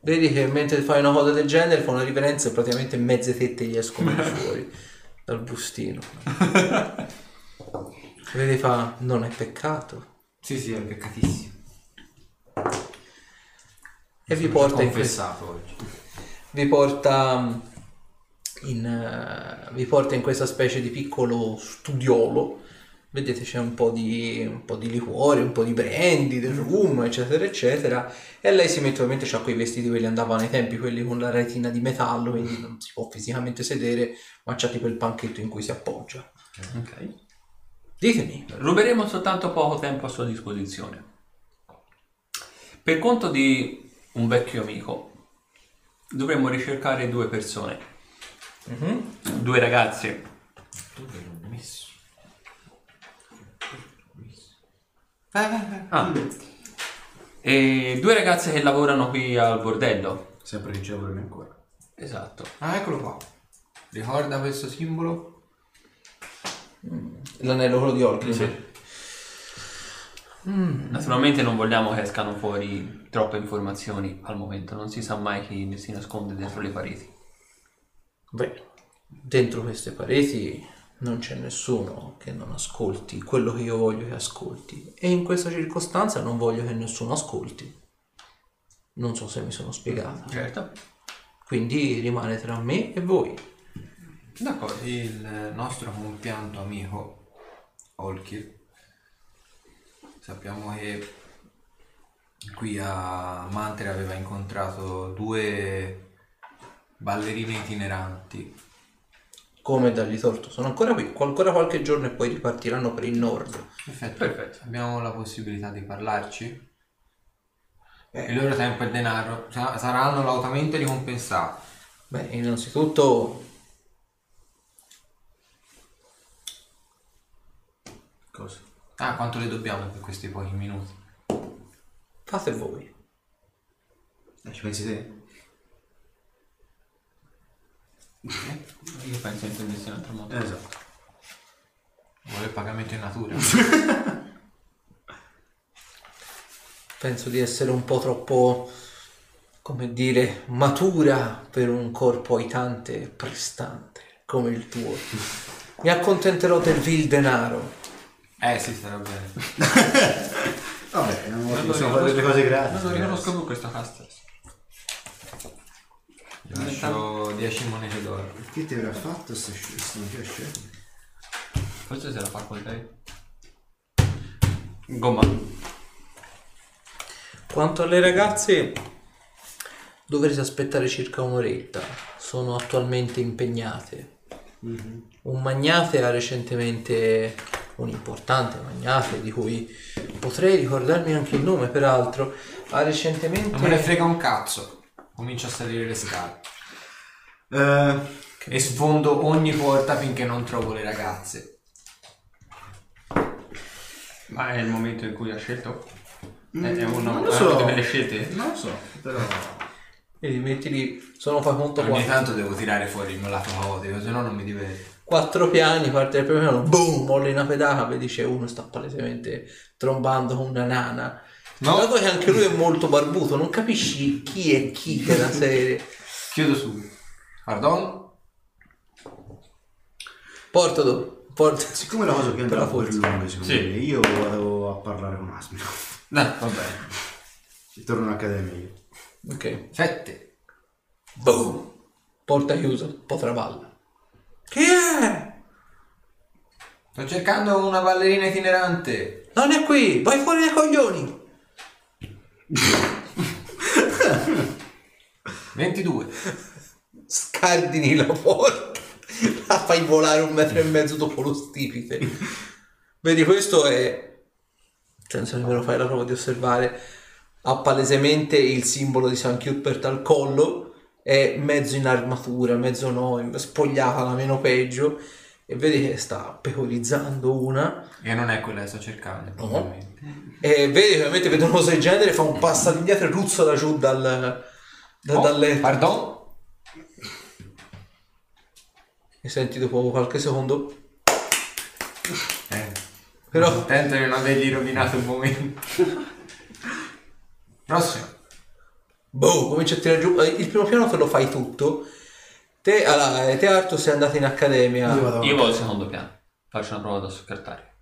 Vedi che mentre fai una cosa del genere fa una riverenza e praticamente mezze tette gli escono fuori (laughs) dal bustino. (laughs) Vedi fa, non è peccato. Sì, sì, è peccatissimo. E vi porta in questo confessato oggi. vi porta in, eh, vi porta in questa specie di piccolo studiolo. Vedete c'è un po' di, un po' di liquore, un po' di brandy, del rum, eccetera, eccetera. E lei si mette, ovviamente, c'ha quei vestiti quelli andavano ai tempi, quelli con la retina di metallo, quindi non si può fisicamente sedere, ma c'ha tipo il panchetto in cui si appoggia. Ok. Ditemi, Ruberemo soltanto poco tempo a sua disposizione. Per conto di un vecchio amico, dovremmo ricercare due persone. Due ragazze. Dove l'ho messo? vai, vai, vai. Ah. E due ragazze che lavorano qui al bordello. Sempre che ci lavoriamo ancora. Esatto. Ah, eccolo qua. Ricorda questo simbolo? L'anello quello di Orgrim. Naturalmente non vogliamo che escano fuori troppe informazioni al momento, non si sa mai chi si nasconde dietro le pareti. Beh, dentro queste pareti non c'è nessuno che non ascolti quello che io voglio che ascolti. E in questa circostanza non voglio che nessuno ascolti. Non so se mi sono spiegata. Certo. Quindi rimane tra me e voi. D'accordo. Il nostro compianto amico Olkir. Sappiamo che qui a Mantere aveva incontrato due ballerine itineranti. Come dargli torto, sono ancora qui. Ancora qualche giorno e poi ripartiranno per il nord. Perfetto. Perfetto. Abbiamo la possibilità di parlarci? Il loro tempo e denaro sa- saranno lautamente ricompensati. Beh, innanzitutto Cosa? Ah, quanto le dobbiamo per questi pochi minuti? fate voi. Eh, ci pensi te? Io penso intendessi in un altro modo. Esatto. Vuole il pagamento in natura? (laughs) Penso di essere un po' troppo, come dire, matura per un corpo aitante e prestante come il tuo. (laughs) Mi accontenterò del vil denaro. Eh sì, sarà bene. (laughs) Vabbè, non Non lo possiamo fare delle riconosco- cose gratis. Non lo riconosco più questa casta. Gli lascio 10 monete d'oro. Che ti avrà fatto sta scelta? Forse se la fa con te. Gomma. Quanto alle ragazze, dovrete aspettare circa un'oretta. Sono attualmente impegnate. Un magnate ha recentemente, un importante magnate di cui potrei ricordarmi anche il nome peraltro, ha recentemente... Non me ne frega un cazzo. Comincio a salire le scale. Eh, E sfondo ogni porta finché non trovo le ragazze. Ma è il momento in cui ha scelto? È, è Mm, una, non lo so. una delle scelte? non lo so, però... Vedi, metti lì, sono fa conto Ogni tanto devo tirare fuori il mio lato caotico, se no non mi diverto. Quattro piani, parte dal primo piano, boom, molli una pedata, vedi c'è uno sta palesemente trombando con una nana. No. Dato che anche lui è molto barbuto, non capisci chi è chi della (laughs) serie. Chiudo subito. Pardon? Porta dove? Porta. Siccome la cosa più andrà fuori lunga, secondo Sì. me, io vado a parlare con Asmino. No, (laughs) va bene. Torno in accademia io. Ok. Sette. Boom. Porta chiusa, un po' traballa. Chi è? Sto cercando una ballerina itinerante. Non è qui, vai fuori dai coglioni. 22. Scardini la porta, la fai volare un metro e mezzo dopo lo stipite. Vedi, questo è, senza nemmeno fare la prova di osservare, ha palesemente il simbolo di San Cuthbert al collo, è mezzo in armatura, mezzo no, spogliata la meno peggio, e vedi che sta pecorizzando una, Che non è quella che sto cercando, probabilmente. e vedi che ovviamente vede una cosa del genere, fa un passo indietro e ruzzola giù dal, da- Oh, dal letto. Pardon? E senti dopo qualche secondo, Eh. però... Contento di non avergli rovinato il momento. (laughs) Prossimo. Boh, comincia a tirare giù. eh, Il primo piano te lo fai tutto. Te, allora, eh, te Arthur sei andato in accademia. Io vado Io vado al secondo piano. Faccio una prova da soccartare.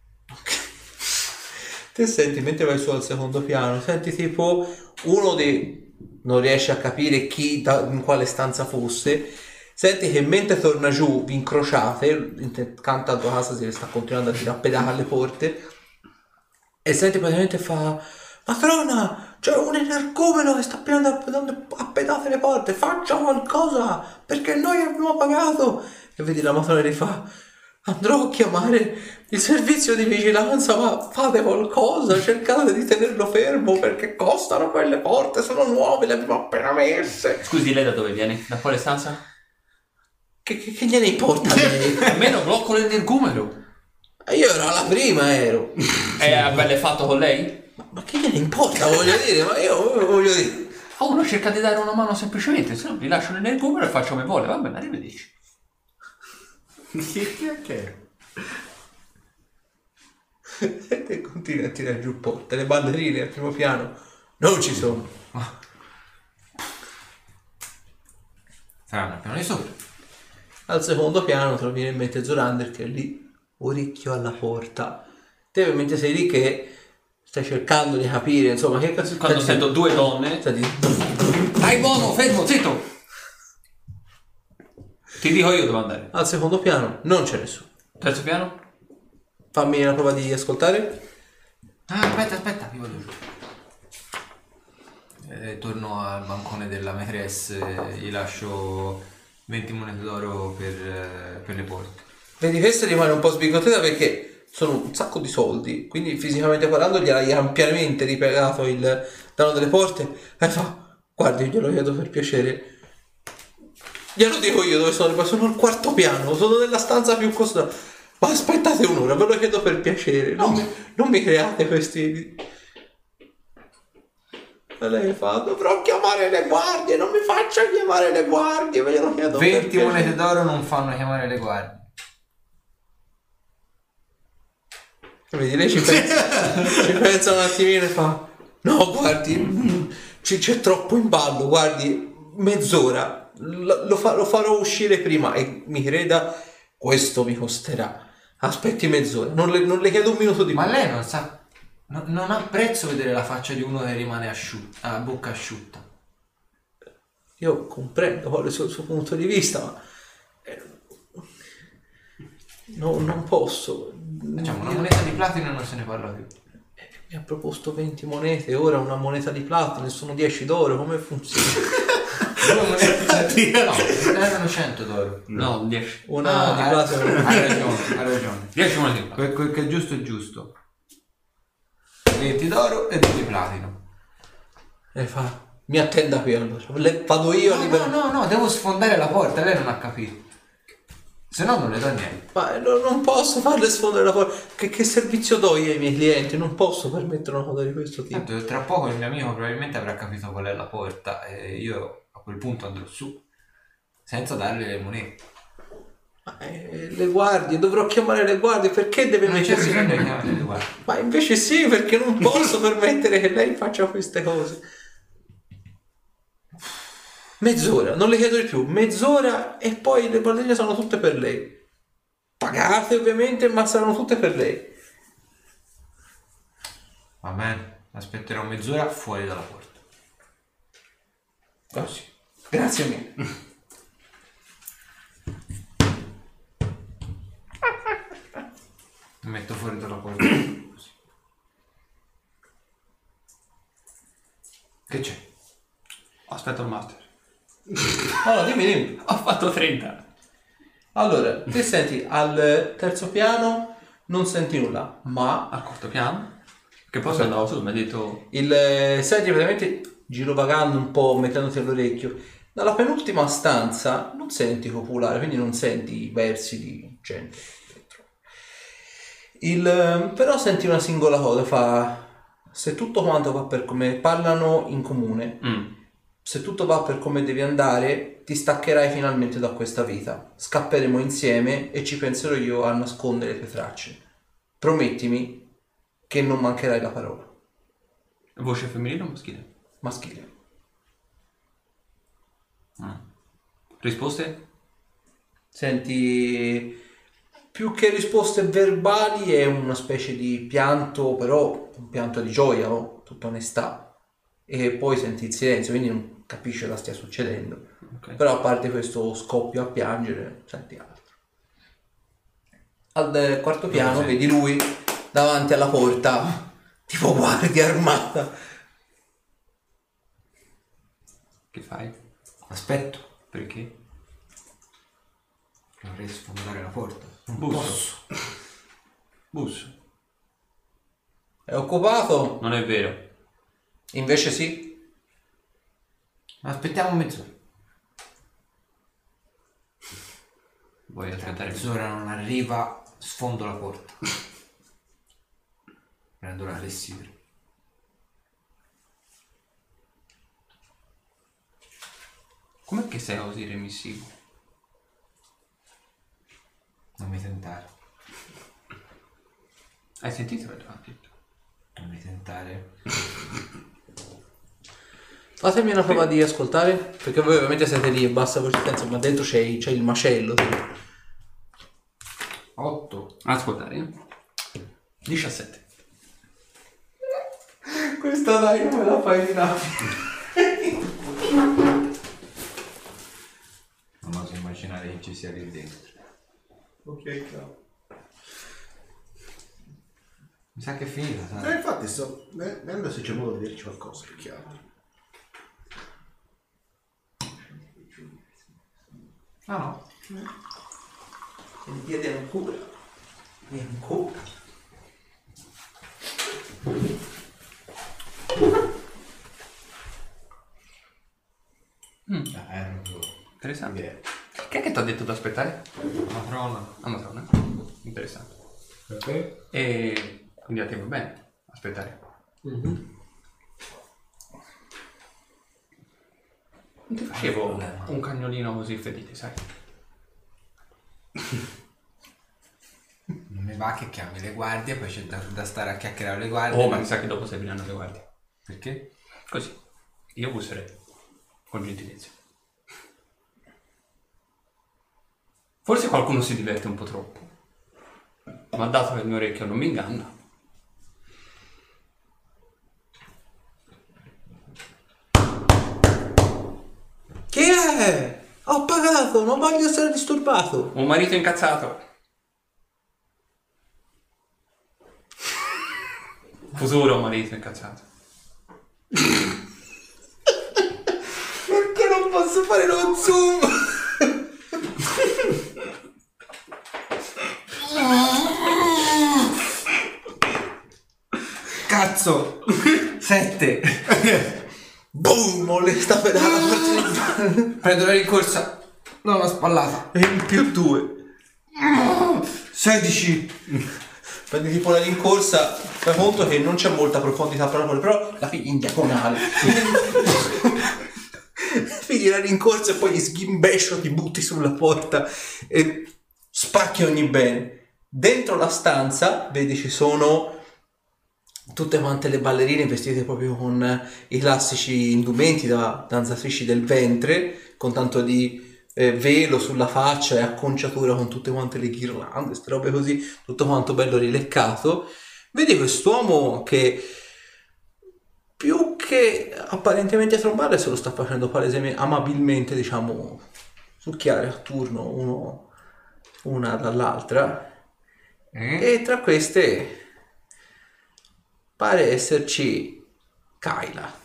Te senti, mentre vai su al secodo piano, senti tipo uno dei... Non riesci a capire chi, da- in quale stanza fosse. Senti che mentre torna giù, vi incrociate, intanto a tua casa si sta continuando a tirare pedale alle porte. E senti praticamente fa... Matrona, c'è un energumeno che sta appena dando a pedate le porte, faccia qualcosa, perché noi abbiamo pagato. E vedi la che fa... Andrò a chiamare il servizio di vigilanza, ma fate qualcosa, cercate di tenerlo fermo perché costano quelle porte, sono nuove, le abbiamo appena messe. Scusi, lei da dove viene? Da quale stanza? Che, che, che gliene importa (laughs) a lei? Almeno blocco l'energumeno. Io ero alla prima, ero. E avete fatto con lei? Ma, che gliene importa, voglio dire, ma io voglio dire... A uno cerca di dare una mano semplicemente, se no vi lascio l'energumeno e faccio come vuole. Va bene, arrivederci. È che è? E continua a tirare giù porte, le ballerine al primo piano non ci sono. Saranno al piano di sopra. Al secondo piano trovi in mente Zorander che è lì, orecchio alla porta. Te ovviamente sei lì che stai cercando di capire, insomma, che cazzo Quando stai- sento due donne, stai- dai buono, fermo, zitto. Ti dico io dove andare. Al secondo piano non c'è nessuno. Terzo piano? Fammi una prova di ascoltare. Ah, aspetta, aspetta, mi vado giù. Eh, torno al bancone della maîtresse, eh, gli lascio 20 monete d'oro per, eh, per le porte. Vedi, questa rimane un po' sbigottita perché sono un sacco di soldi, quindi fisicamente parlando gli hai ampiamente ripagato il danno delle porte. E fa, guardi, io glielo chiedo per piacere. Glielo dico io dove sono, sono al quarto piano, sono nella stanza più costosa. Ma aspettate un'ora, ve lo chiedo per piacere, non, mi, non mi create questi... E lei fa, dovrò chiamare le guardie, non mi faccia chiamare le guardie, ve glielo chiedo per 20 piacere. monete d'oro non fanno chiamare le guardie. Vedi, lei ci pensa, ci pensa un attimino e fa: No, guardi, ci- c'è troppo in ballo. Guardi, mezz'ora lo, lo fa- lo farò uscire prima e mi creda, questo mi costerà. Aspetti mezz'ora, non le, non le chiedo un minuto di Ma più. lei non sa. no- non ha prezzo vedere la faccia di uno che rimane asciutta, a bocca asciutta. Io comprendo qual è il suo, il suo punto di vista, ma eh, no- non posso. Facciamo una moneta di platino e non se ne parla più. Mi ha proposto 20 monete, ora una moneta di platino e sono 10 d'oro, come funziona? (laughs) Due monete- no, erano 100 d'oro. No, 10. Una di Ah, platino. hai ragione, hai ragione. 10 monete di platino. Quel, quel che è giusto è giusto. 20 d'oro e 2 di platino. E fa, mi attenda qui allora. Le- vado io a No, liberare. no, no, no, devo sfondare la porta, lei non ha capito. Se no non le do niente. Ma no- non posso farle sfondare la porta. Che, che servizio do io ai miei clienti? Non posso permettere una cosa di questo tipo. Tanto tra poco il mio amico probabilmente avrà capito qual è la porta e io a quel punto andrò su. Senza darle le monete. Ma, eh, le guardie, dovrò chiamare le guardie. Perché deve Non c'è bisogno di chiamare le guardie. Ma invece sì, perché non posso permettere che lei faccia queste cose. Mezz'ora, non le chiedo di più, mezz'ora e poi le palline sono tutte per lei. Pagate ovviamente, ma saranno tutte per lei. Va bene, aspetterò mezz'ora fuori dalla porta. Così. Grazie mille. Mi metto fuori dalla porta. Così. Che c'è? Aspetta il master. Allora, dimmi, dimmi. Ho fatto 30. Allora, te senti al terzo piano, non senti nulla, ma Al quarto piano. Che poi se andavo su, mi ha detto... il eh, senti praticamente girovagando un po', mettendoti all'orecchio. Dalla penultima stanza non senti popolare, quindi non senti i versi di gente. dentro. Il, eh, però senti una singola cosa, fa... Se tutto quanto va per come parlano in comune, Mm. Se tutto va per come devi andare, ti staccherai finalmente da questa vita. Scapperemo insieme e ci penserò io a nascondere le tue tracce. Promettimi che non mancherai la parola. Voce femminile o maschile? Maschile. Risposte? Senti, più che risposte verbali è una specie di pianto, però un pianto di gioia, no? tutta onestà. E poi senti il silenzio, quindi non capisci cosa stia succedendo. Ok. Però a parte questo scoppio a piangere, senti altro. Al eh, quarto piano senti? vedi lui davanti alla porta, (laughs) tipo guardia armata. Che fai? Aspetto. Perché? Dovrei sfondare la porta. Non Busso. posso. Busso. È occupato? Non è vero. Invece sì. Aspettiamo mezz'ora. Vuoi aspettare? Mezz'ora non arriva, sfondo la porta. Prendo la clessidra. Com'è che sei così remissivo? Non mi tentare. Hai sentito detto? Non mi tentare. Fatemi una prova di ascoltare, perché voi ovviamente siete lì e bassa consistenza, ma dentro c'è, c'è il macello. tipo. 8. Ascoltare. eh? 17. Questa dai, come la fai di? Non oso immaginare che ci sia lì dentro. Ok, ciao. Mi sa che è finita, Eh, infatti sto vedendo se c'è modo di dirci qualcosa più che Ah no. Mi chiede ancora. E ancora. Ah, era proprio... Interessante. Che è che ti ha detto di aspettare? Matrona. Amatrona. Interessante. Perché? E quindi a te va bene aspettare. Non ti facevo un cagnolino così fedele, sai? Non mi va che chiami le guardie, poi c'è da, da stare a chiacchierare le guardie. Oh, ma mi sa che dopo serviranno le guardie. Perché? Così. Io busserei. Con gentilezza. Forse qualcuno si diverte un po' troppo. Ma dato che il mio orecchio non mi inganna. Chi è? Ho pagato, non voglio essere disturbato. Un marito incazzato. Futuro marito incazzato. Perché non posso fare lo zoom? Cazzo! Sette! Boom! Le sta pedalando. Prendo la rincorsa. Non la spallata. E in più due. 16! Prendi tipo la rincorsa, fai conto che non c'è molta profondità palla, però la figli in diagonale. (laughs) figli la rincorsa e poi gli sghimbescio, ti butti sulla porta e spacchi ogni bene. Dentro la stanza, vedi, ci sono tutte quante le ballerine vestite proprio con i classici indumenti da danzatrici del ventre, con tanto di eh, velo sulla faccia e acconciatura con tutte quante le ghirlande, queste robe così, tutto quanto bello rileccato. Vedi quest'uomo che più che apparentemente trombare se lo sta facendo palesemente, amabilmente, diciamo, succhiare a turno uno, una dall'altra. Eh? E tra queste pare esserci Kyla.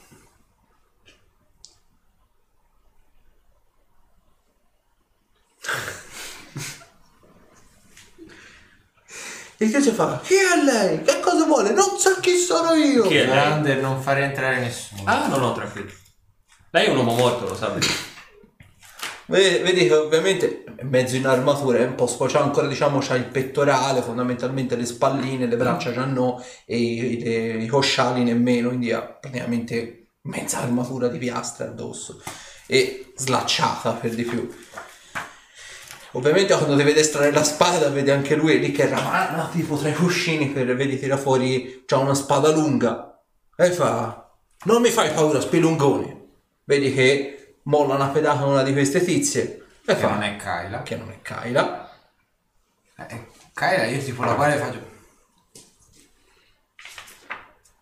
Il tizio fa, chi è lei? Che cosa vuole? Non sa chi sono io. Chi è lei? Grande non fare entrare nessuno. Ah, no, no, tranquillo. Lei è un uomo morto, lo sa. Vedi che ovviamente mezzo in armatura, è un po' spo- c'ha ancora diciamo c'ha il pettorale, fondamentalmente le spalline, le braccia già no e i, le- i cosciali nemmeno, quindi ha praticamente mezza armatura di piastre addosso e slacciata per di più. Ovviamente quando ti vede estrarre la spada vede anche lui lì che ramana tipo tra i cuscini per vedi tira fuori c'ha una spada lunga e fa non mi fai paura spilungone vedi che molla una pedata a una di queste tizie e Che fa non è Kyla. che non è Kyla Eh, Kyla io tipo la guardo e faccio...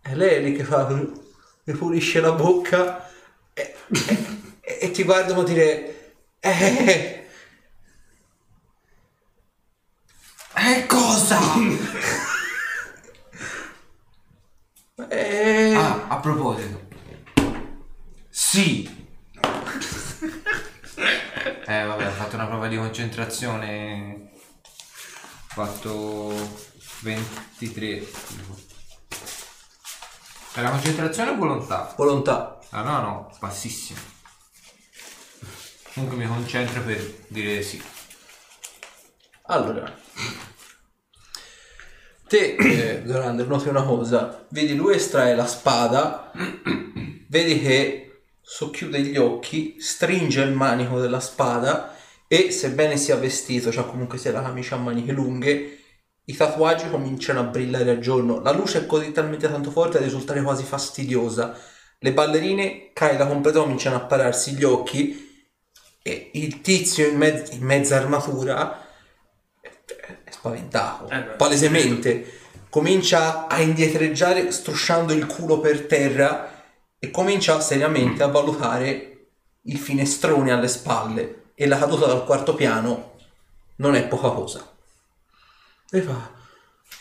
e lei è lì che fa mi pulisce la bocca e, e- e ti guarda come dire eh Eh cosa? (laughs) eh ah, a proposito. Sì. Eh vabbè, ho fatto una prova di concentrazione. Ho fatto 23. È la concentrazione o volontà? volontà Ah no, no, bassissimo. Comunque mi concentro per dire sì. Allora, te, eh, Dorander, noti una cosa, vedi lui estrae la spada, vedi che socchiude gli occhi, stringe il manico della spada e sebbene sia vestito, cioè comunque sia la camicia a maniche lunghe, i tatuaggi cominciano a brillare a giorno, la luce è così talmente tanto forte da risultare quasi fastidiosa, le ballerine, Kyla completa, cominciano a pararsi gli occhi e il tizio in, mezz- in mezza armatura è spaventato, Eh palesemente. Comincia a indietreggiare strusciando il culo per terra e comincia seriamente a valutare il finestrone alle spalle e la caduta dal quarto piano non è poca cosa. E fa,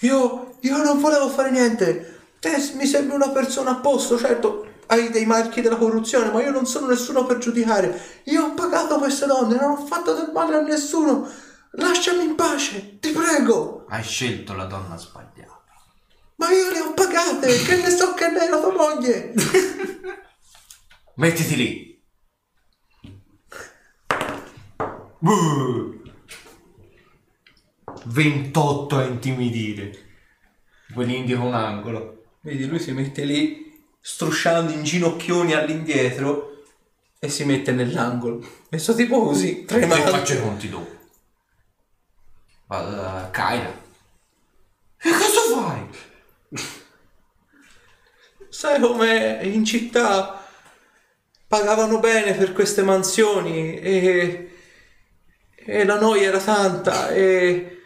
io, io non volevo fare niente, te mi sembri una persona a posto, certo hai dei marchi della corruzione, ma io non sono nessuno per giudicare. Io ho pagato queste donne, non ho fatto del male a nessuno. Lasciami in pace, ti prego. Hai scelto la donna sbagliata. Ma io le ho pagate, che ne so che lei è la tua moglie. (laughs) Mettiti lì. Buh. 28 a intimidire. Poi gli indico un angolo. Vedi, lui si mette lì, strusciando in ginocchioni all'indietro e si mette nell'angolo. Messo tipo così, Te faccio i conti dopo. Vado da. E cosa? Sai come in città pagavano bene per queste mansioni e, e la noia era tanta e,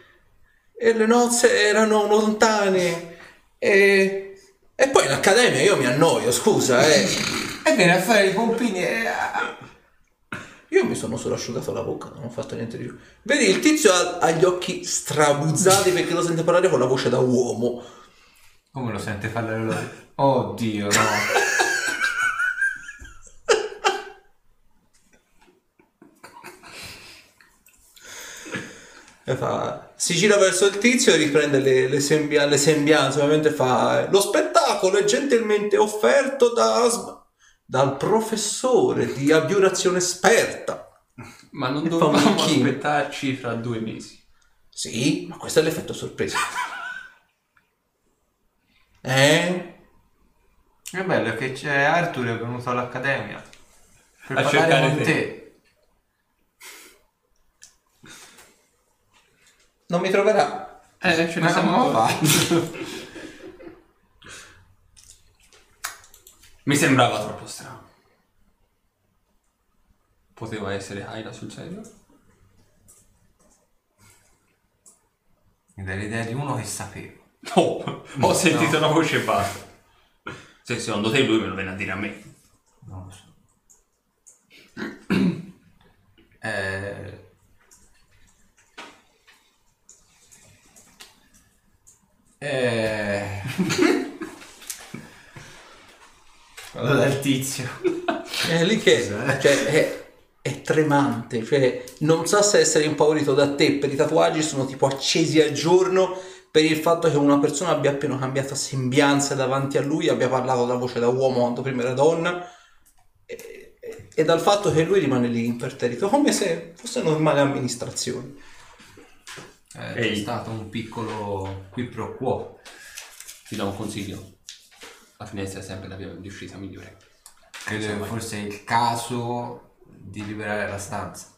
e le nozze erano lontane e, e poi in accademia io mi annoio, scusa, eh. E viene a fare i pompini e... Io mi sono solo asciugato la bocca, non ho fatto niente di più. Vedi, il tizio ha, ha gli occhi strabuzzati perché lo sente parlare con la voce da uomo. Come lo sente fare le (laughs) Oddio, no. E fa- si gira verso il tizio e riprende le, le sembia- le sembianze. Ovviamente fa: Lo spettacolo è gentilmente offerto da- dal professore di abbiurazione esperta. Ma non dovevamo aspettarci fra due mesi. Sì, ma questo è l'effetto sorpresa. Eh? Che bello è che c'è Arthur è venuto all'accademia per A parlare cercare con te. te. Non mi troverà. Eh, ce ne Ma siamo come. (laughs) Mi sembrava troppo strano. Poteva essere Aila sul serio? Mi dai l'idea di uno che sapeva. (laughs) No, ho sentito una voce e basta. Se secondo te lui me lo viene a dire a me. Non lo so. (clears throat) eh... Eh... (laughs) Vado dal tizio. È lì che cioè, è, è tremante, cioè, non sa se essere impaurito da te per i tatuaggi sono tipo accesi al giorno per il fatto che una persona abbia appena cambiato sembianza davanti a lui, abbia parlato da voce da uomo quando prima era donna e, e- e dal fatto che lui rimane lì imperterrito come se fosse normale amministrazione. Eh, Ehi. È stato un piccolo qui pro quo. Ti do un consiglio. La finestra è sempre la via di uscita migliore. Credo che forse è il caso di liberare la stanza.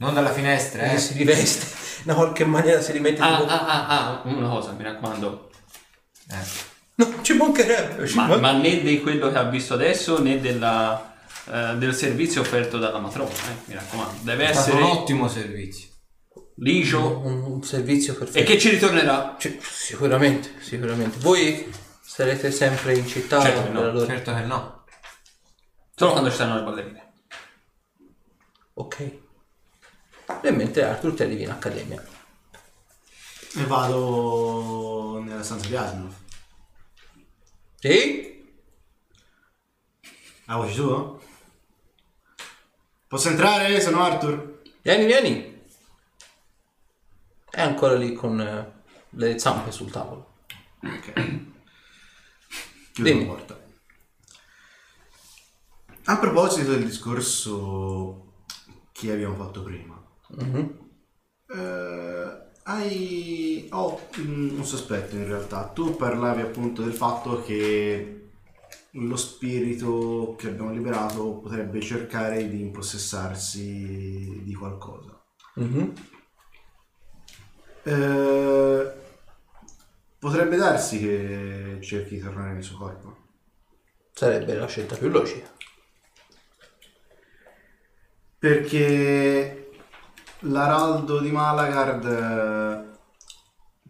Non dalla finestra, eh. si riveste, (laughs) in qualche maniera si rimette Ah, tipo... ah, ah, ah, una cosa, mi raccomando. Eh. No, ci mancherebbe, ci Ma, man- ma né di quello che ha visto adesso né della, eh, del servizio offerto dalla matrona, eh, mi raccomando. Deve È essere un ottimo servizio. ligio un, un servizio perfetto. e che ci ritornerà. Cioè, sicuramente, sicuramente. Voi sarete sempre in città Certo che no, Certo che no. Solo quando ci saranno le ballerine. Ok. E mentre Arthur te arrivi in accademia. E vado nella stanza di Asimov. Sì? Ah, voce tu? Posso entrare? Sono Arthur. Vieni, vieni. È ancora lì con eh, le zampe sul tavolo. Ok. Chiudo Dimmi. la porta. A proposito del discorso che abbiamo fatto prima, Mhm. eh, hai... ho mm, un sospetto in realtà. Tu parlavi appunto del fatto che lo spirito che abbiamo liberato potrebbe cercare di impossessarsi di qualcosa. Mhm. Eh, potrebbe darsi che cerchi di tornare nel suo corpo. Sarebbe la scelta più logica. Perché l'araldo di Malagard, eh,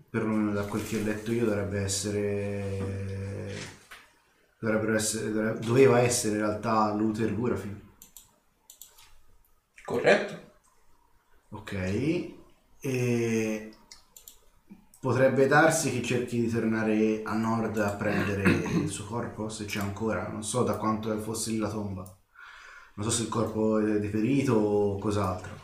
perlomeno da quel che ho letto io, dovrebbe essere. Essere doveva essere in realtà Luther Gurafin. Corretto. Ok. E potrebbe darsi che cerchi di tornare a nord a prendere il suo corpo, se c'è ancora. Non so da quanto fosse lì la tomba. Non so se il corpo è deperito o cos'altro.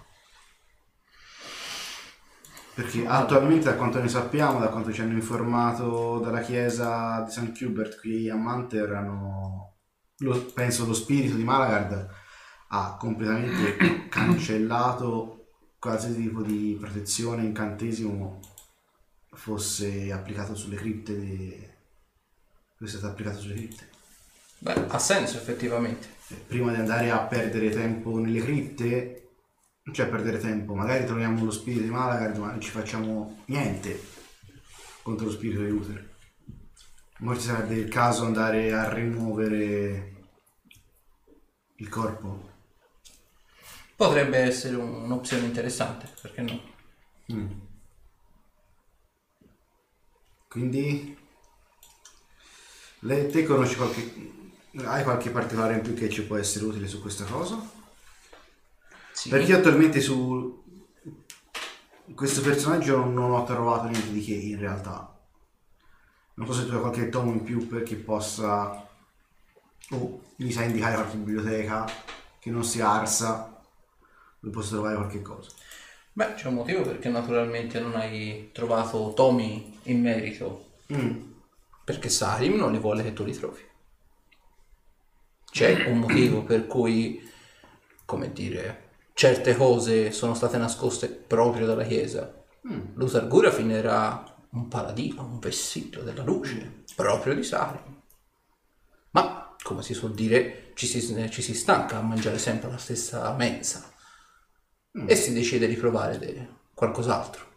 Perché attualmente, da quanto ne sappiamo, da quanto ci hanno informato dalla chiesa di St. Hubert qui a Manter, hanno, lo- penso lo spirito di Malagard ha completamente (coughs) cancellato qualsiasi tipo di protezione, incantesimo fosse applicato sulle cripte, di... fosse stato applicato sulle cripte. Beh, ha senso effettivamente. Prima di andare a perdere tempo nelle cripte, cioè perdere tempo, magari troviamo lo spirito di Malagard ma non ci facciamo niente contro lo spirito di Uther. Ora ci sarebbe il caso andare a rimuovere il corpo. Potrebbe essere un- un'opzione interessante, perché no? Mm. Quindi lei, te conosci qualche hai qualche particolare in più che ci può essere utile su questa cosa? Sì. Perché io attualmente su questo personaggio non, ho trovato niente di che in realtà. Non so se tu hai qualche tomo in più per chi possa... O mi sa indicare qualche biblioteca che non sia Arsa, dove posso trovare qualche cosa. Beh, c'è un motivo perché naturalmente non hai trovato tomi in merito. Mm. Perché Sarim non li vuole che tu li trovi. C'è un motivo per cui, come dire, certe cose sono state nascoste proprio dalla Chiesa. Mm. L'Utargura finirà un paladino, un vestito della luce, proprio di Sarim. Ma, come si suol dire, ci si, ci si stanca a mangiare sempre la stessa mensa. E si decide di provare de- qualcos'altro.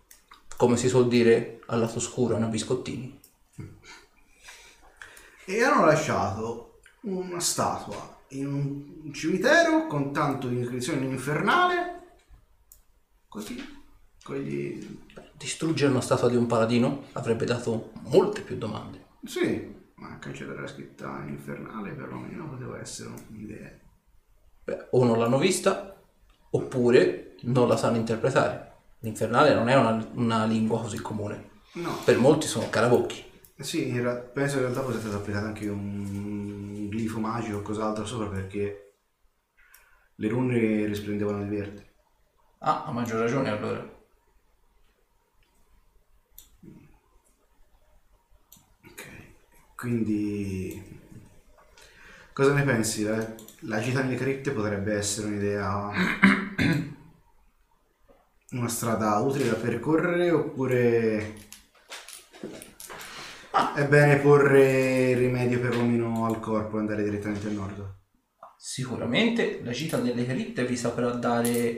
Come si suol dire, al lato oscuro una biscottini. E hanno lasciato una statua in un cimitero con tanto di iscrizione infernale. Così. Con gli... Distruggere una statua di un paladino avrebbe dato molte più domande. Sì, ma cancellare la scritta infernale perlomeno poteva essere un'idea. Beh, o non l'hanno vista, oppure non la sanno interpretare. L'infernale non è una, una lingua così comune. No, Per molti sono carabocchi. Sì, ra- penso in realtà fosse stato applicato anche un glifo magico o cos'altro sopra perché le rune risplendevano di verde. Ah, a maggior ragione allora. Ok, quindi cosa ne pensi? La, la gita nelle cripte potrebbe essere un'idea, una strada utile da percorrere oppure è bene porre rimedio perlomeno al corpo e andare direttamente al nord? Sicuramente la gita delle cripte vi saprà dare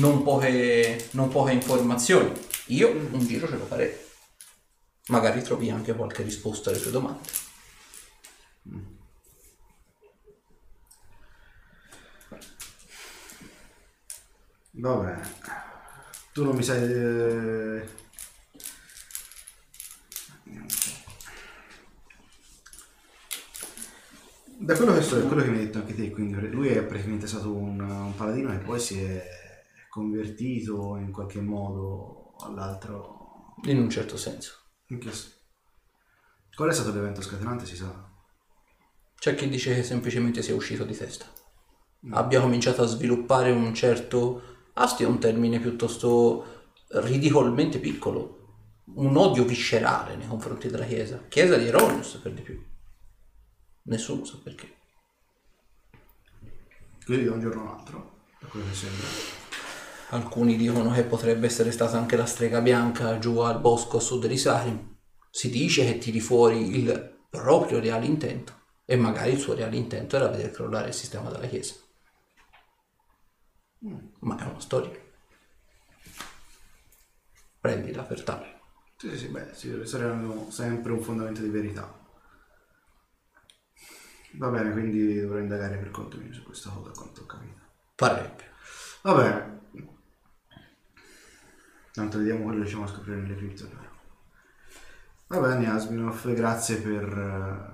non poche, non poche informazioni. Io un giro ce lo farei. Magari trovi anche qualche risposta alle tue domande. Vabbè, tu non mi sai... eh, vediamo un po'. Da quello che so, è quello che mi hai detto anche te, quindi lui è praticamente stato un, un paladino e poi si è convertito in qualche modo all'altro. In un certo senso. In che Qual è stato l'evento scatenante, si sa? C'è chi dice che semplicemente sia uscito di testa. Abbia cominciato a sviluppare un certo... Asti è un termine piuttosto ridicolmente piccolo. Un odio viscerale nei confronti della Chiesa. Chiesa di Eronius, per di più. Nessuno sa perché. Così da un giorno all'altro, da quello che sembra. Alcuni dicono che potrebbe essere stata anche la strega bianca giù al bosco a sud di Sarim. Si dice che tiri fuori il proprio reale intento. E magari il suo reale intento era vedere crollare il sistema della Chiesa. Ma è una storia. Prendila per tale. Sì, sì, sì, beh, sì, le storie hanno sempre un fondamento di verità. Va bene, quindi dovrò indagare per conto mio su questa cosa, quanto ho capito. Parebbe. Va bene. Tanto vediamo quello che riusciamo a scoprire nelle cripte. allora. Va bene, Asminov, grazie per,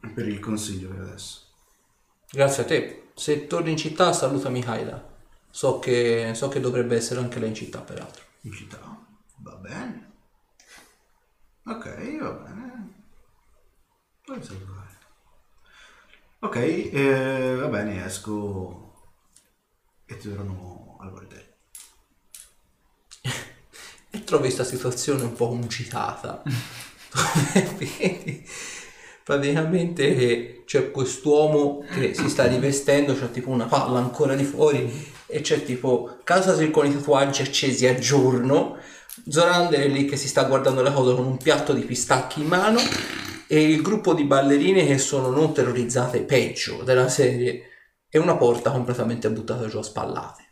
eh, per il consiglio per adesso. Grazie a te. Se torni in città saluta Mihaila. So che, so che dovrebbe essere anche lei in città, peraltro. In città? Va bene. Ok, va bene. Puoi salutare. Ok, eh, va bene, esco e torno al bordello. (laughs) E trovi questa situazione un po' concitata. Dove (laughs) (laughs) vedi praticamente che c'è quest'uomo che si sta rivestendo, c'è tipo una palla ancora di fuori e c'è tipo Casasi con i tatuaggi accesi a giorno, Zorander è lì che si sta guardando la cosa con un piatto di pistacchi in mano e il gruppo di ballerine che sono non terrorizzate peggio della serie e una porta completamente buttata giù a spallate.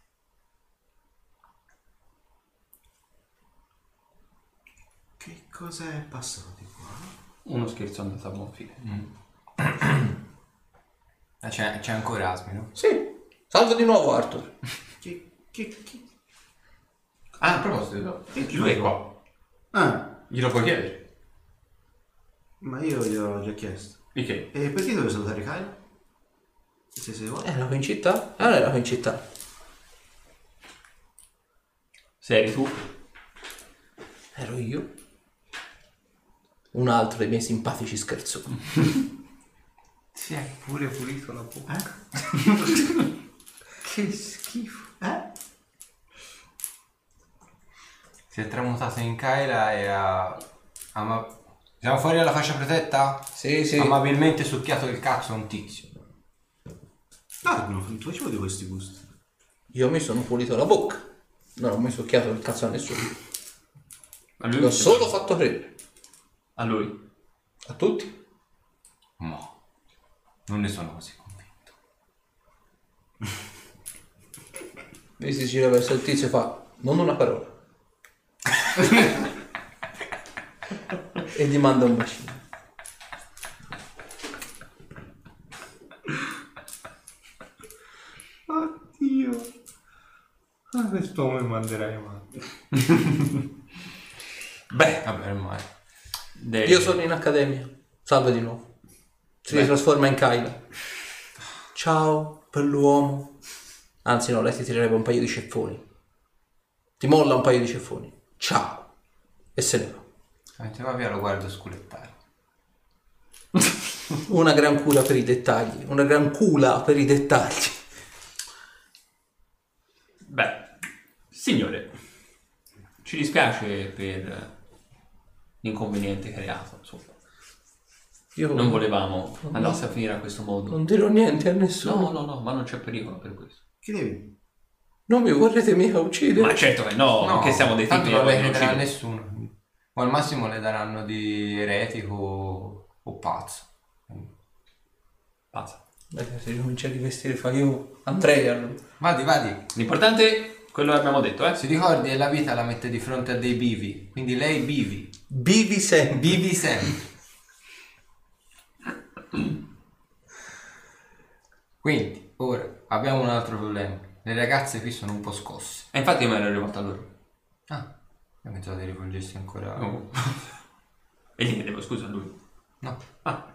Che cosa è passato di qua? Uno scherzo andato a buon fine. (clears throat) Ah, c'è, c'è ancora Asmi, no? Sì, salve di nuovo Arthur. Che, che, che... Ah, a proposito, lui è qua. Ah, Glielo puoi chiedere? ma io gliel'ho già chiesto. Di che? E perché devo salutare Kyle? Se sei vuoi? Era qui in città? Ah, era qui in città. Se eri tu, Ero io. un altro dei miei simpatici scherzoni. Si è pure pulito la bocca. (laughs) che schifo. Eh? Si è tramutato in Kyla e ha... ama- Siamo fuori dalla fascia protetta? Sì, sì. Amabilmente succhiato il cazzo a un tizio. Ah, non ti facevo di questi gusti. Io mi sono pulito la bocca. Non ho mai succhiato il cazzo a nessuno. A lui? L'ho solo fatto credere. A lui? A tutti. No, non ne sono così convinto. Lui si gira verso il tizio e fa, non una parola. E gli manda un bacino. Oddio. Ah, quest'uomo mi manderai avanti. Beh, Vabbè, ormai. dei- Io sono in accademia. Salve di nuovo. Si trasforma in Kyla. Ciao, bell'uomo. Anzi no, lei ti tirerebbe un paio di ceffoni. Ti molla un paio di ceffoni. Ciao. E se ne va. Mentre va via lo guardo sculettare. (laughs) Una gran cura per i dettagli. Una gran cula per i dettagli. Beh, signore, ci dispiace per l'inconveniente creato. Insomma. Io Non volevamo andasse a finire a questo modo. non dirò niente a nessuno. No, no, no, ma non c'è pericolo per questo. Chiedevi. Non mi vorrete mica uccidere. Ma certo che no, non che siamo dei tipi non le ci- nessuno. O al massimo le daranno di eretico o pazzo. Pazza. Beh, se ricomincia a rivestire fa io andrei a lui. Vadi, vadi. L'importante, quello che abbiamo detto, eh. Si ricordi, la vita la mette di fronte a dei bivi. Quindi lei bivi. Bivi sempre. Bivi sempre. Quindi, ora, abbiamo un altro problema. Le ragazze qui sono un po' scosse. E infatti io mi ero rivolto a loro. Ah, io pensavo di rivolgersi ancora... Oh. E gli chiedevo scusa a lui. No. Ah.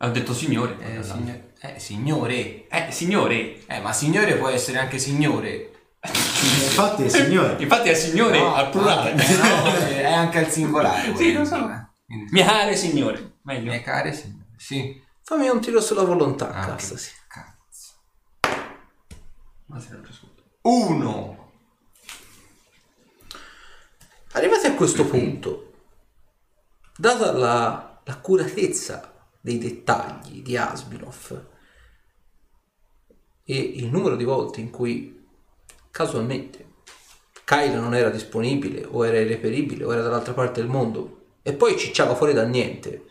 Ho detto signore. Eh, signor- eh, signore. Eh, signore. Eh, ma signore può essere anche signore. Infatti è signore. (laughs) Infatti è signore No, al plurale. eh, no, è è anche al singolare. Sì, lo so. Quindi, Mia care signore. Meglio. Mie care signore. Sì. Fammi un tiro sulla volontà, Ah, cazzo, ok. sì. Cazzo. Ma se non ci ascolto. Uno. Arrivati a questo (clears throat) punto, data la, l'accuratezza dei dettagli di Asminov e il numero di volte in cui casualmente Kyla non era disponibile o era irreperibile o era dall'altra parte del mondo e poi cicciava fuori da niente,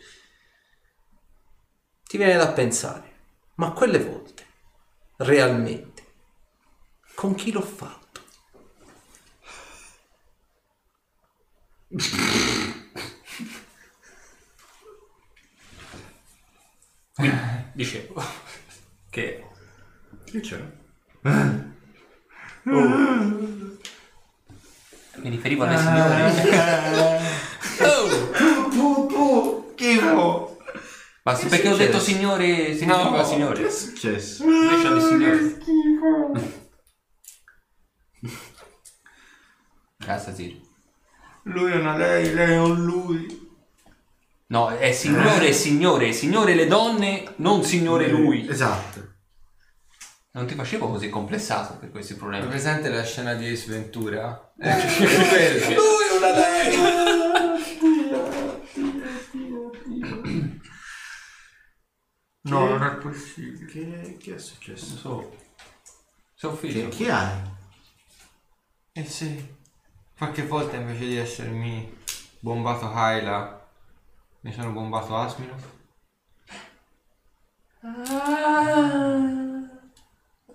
ti viene da pensare, ma quelle volte, realmente, con chi l'ho fatto? Quindi, dicevo che Che c'è? mi riferivo alle signore. (laughs) Oh. Schifo. Ma se perché ho detto signore, significa No. signore. Che è successo? Invece di signore. Grazie, Siri. Lui è una lei, lei è un lui. No, è signore e signore. Signore le donne, non signore lui. Esatto. Non ti facevo così complessato per questi È problemi. presente la scena di Ace Ventura? Eh, (laughs) quello. Lui è una lei! No, non è possibile. Che, che è successo? So. So Che, hai? Eh sì. Qualche volta invece di essermi bombato Kyla, mi sono bombato Asminov.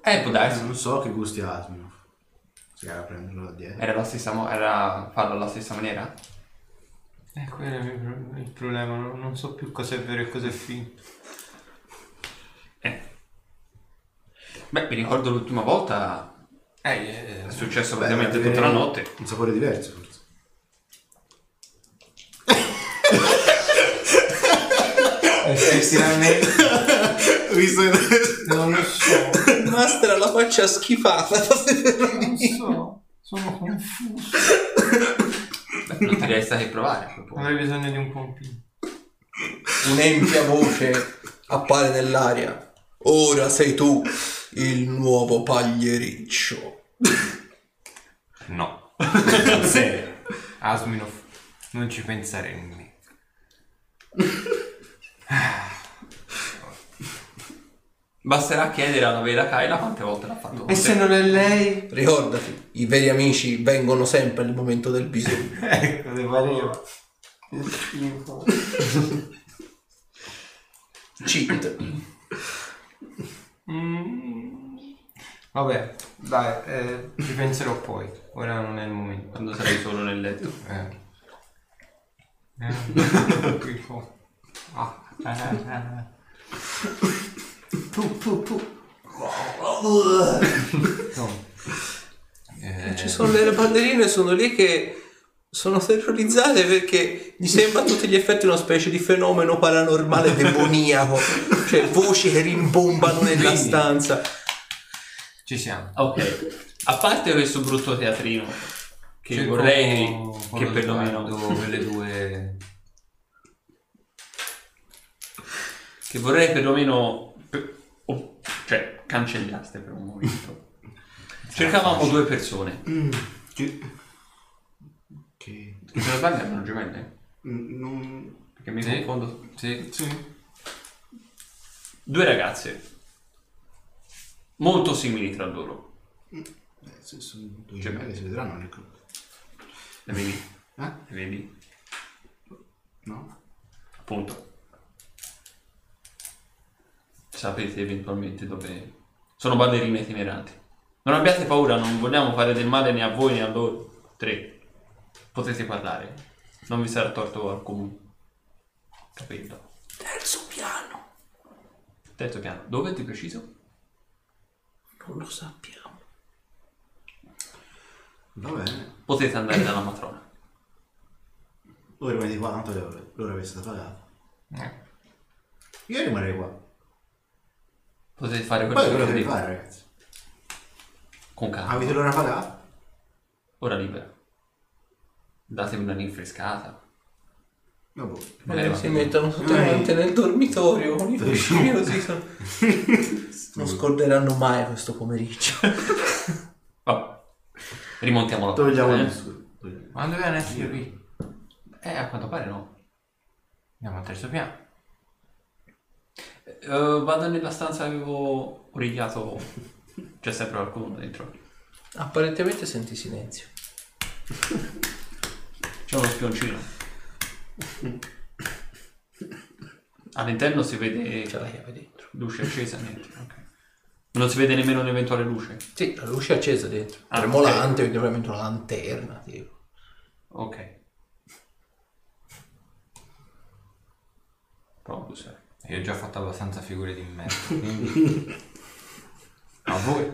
Eh, può darsi. Non so che gusti ha Asminov. Se era prenderlo da dietro. Era la stessa mo- era farlo alla stessa maniera? Eh, quello è il pro- il problema, non, non so più cosa è vero e cosa è finto. Eh. Beh, mi ricordo l'ultima volta. Eh, È successo Beh, praticamente tutta la notte. Un sapore diverso forse. (laughs) effettivamente Visto non lo so, Master ha la faccia schifata. non so, sono confuso. Non ti resta che provare a. Avrei bisogno di un pompino. Un'empia voce appare nell'aria. Ora sei tu il nuovo pagliericcio. No. (laughs) Serio. Asminov, non ci pensare nemmeno. Basterà chiedere alla vera Kyla quante volte l'ha fatto. E se non è lei? Ricordati, i veri amici vengono sempre nel momento del bisogno. (laughs) Ecco, te pareva. Che Cheat. Vabbè, dai, eh, ci penserò poi. Ora non è il momento. Quando sarai solo nel letto. Eh. (laughs) Eh. Schifo. Ah. Pu, pu, pu. Insomma. Eh, Ci sono le ballerine, sono lì che sono terrorizzate perché gli sembra a tutti gli effetti una specie di fenomeno paranormale (laughs) demoniaco. Cioè voci che rimbombano nella Quindi- stanza. Ci siamo. Ok. A parte questo brutto teatrino, che Cerco vorrei con che lo perlomeno, (laughs) quelle due che vorrei perlomeno, cioè, cancellaste per un momento. Cercavamo due persone, Mm, che... se non sbaglio erano gemelle, mm, non... perché mi Sì. confondo. Sì. Sì. Due ragazze, molto simili tra loro. Eh, se sono due Cioè, gemelli si vedranno nel gruppo. Le vedi? Eh? Le vedi? No? Appunto. Sapete eventualmente dove... Sono ballerine itineranti. Non abbiate paura, non vogliamo fare del male né a voi né a loro. Tre. Potete parlare. Non vi sarà torto alcun capello. Terzo piano. Terzo piano. Dove di preciso? Non lo sappiamo. Va bene. Potete andare dalla matrona. Voi rimanete qua, tanto l'ora l'ora vi stata pagata. Eh. Io rimarrei qua. Potete fare quello Poi che cosa volete devi fare, ragazzi? con calma. Avete l'ora pagata? Ora libera. Datemi una rinfrescata. No, boh. Magari Eh, si mettono sottomente nel dormitorio con i fucili così. sono- Non scorderanno mai questo pomeriggio. Vabbè. (laughs) Rimontiamo la Togliamo eh? il scudo. Togliamo. Ma dove essere qui? Eh, a quanto pare no. Andiamo al terzo piano. Eh, vado nella stanza che avevo origliato. C'è sempre qualcuno dentro. Apparentemente senti silenzio. (laughs) C'è uno spioncino. All'interno si vede C'è la chiave dentro. luce accesa, niente. ok. Non si vede nemmeno un'eventuale luce. Sì, la luce è accesa dentro. Ah, Tremolante, quindi probabilmente una lanterna. Tipo. Ok. Provo a. Io ho già fatto abbastanza figure di merda. quindi- (laughs) A voi?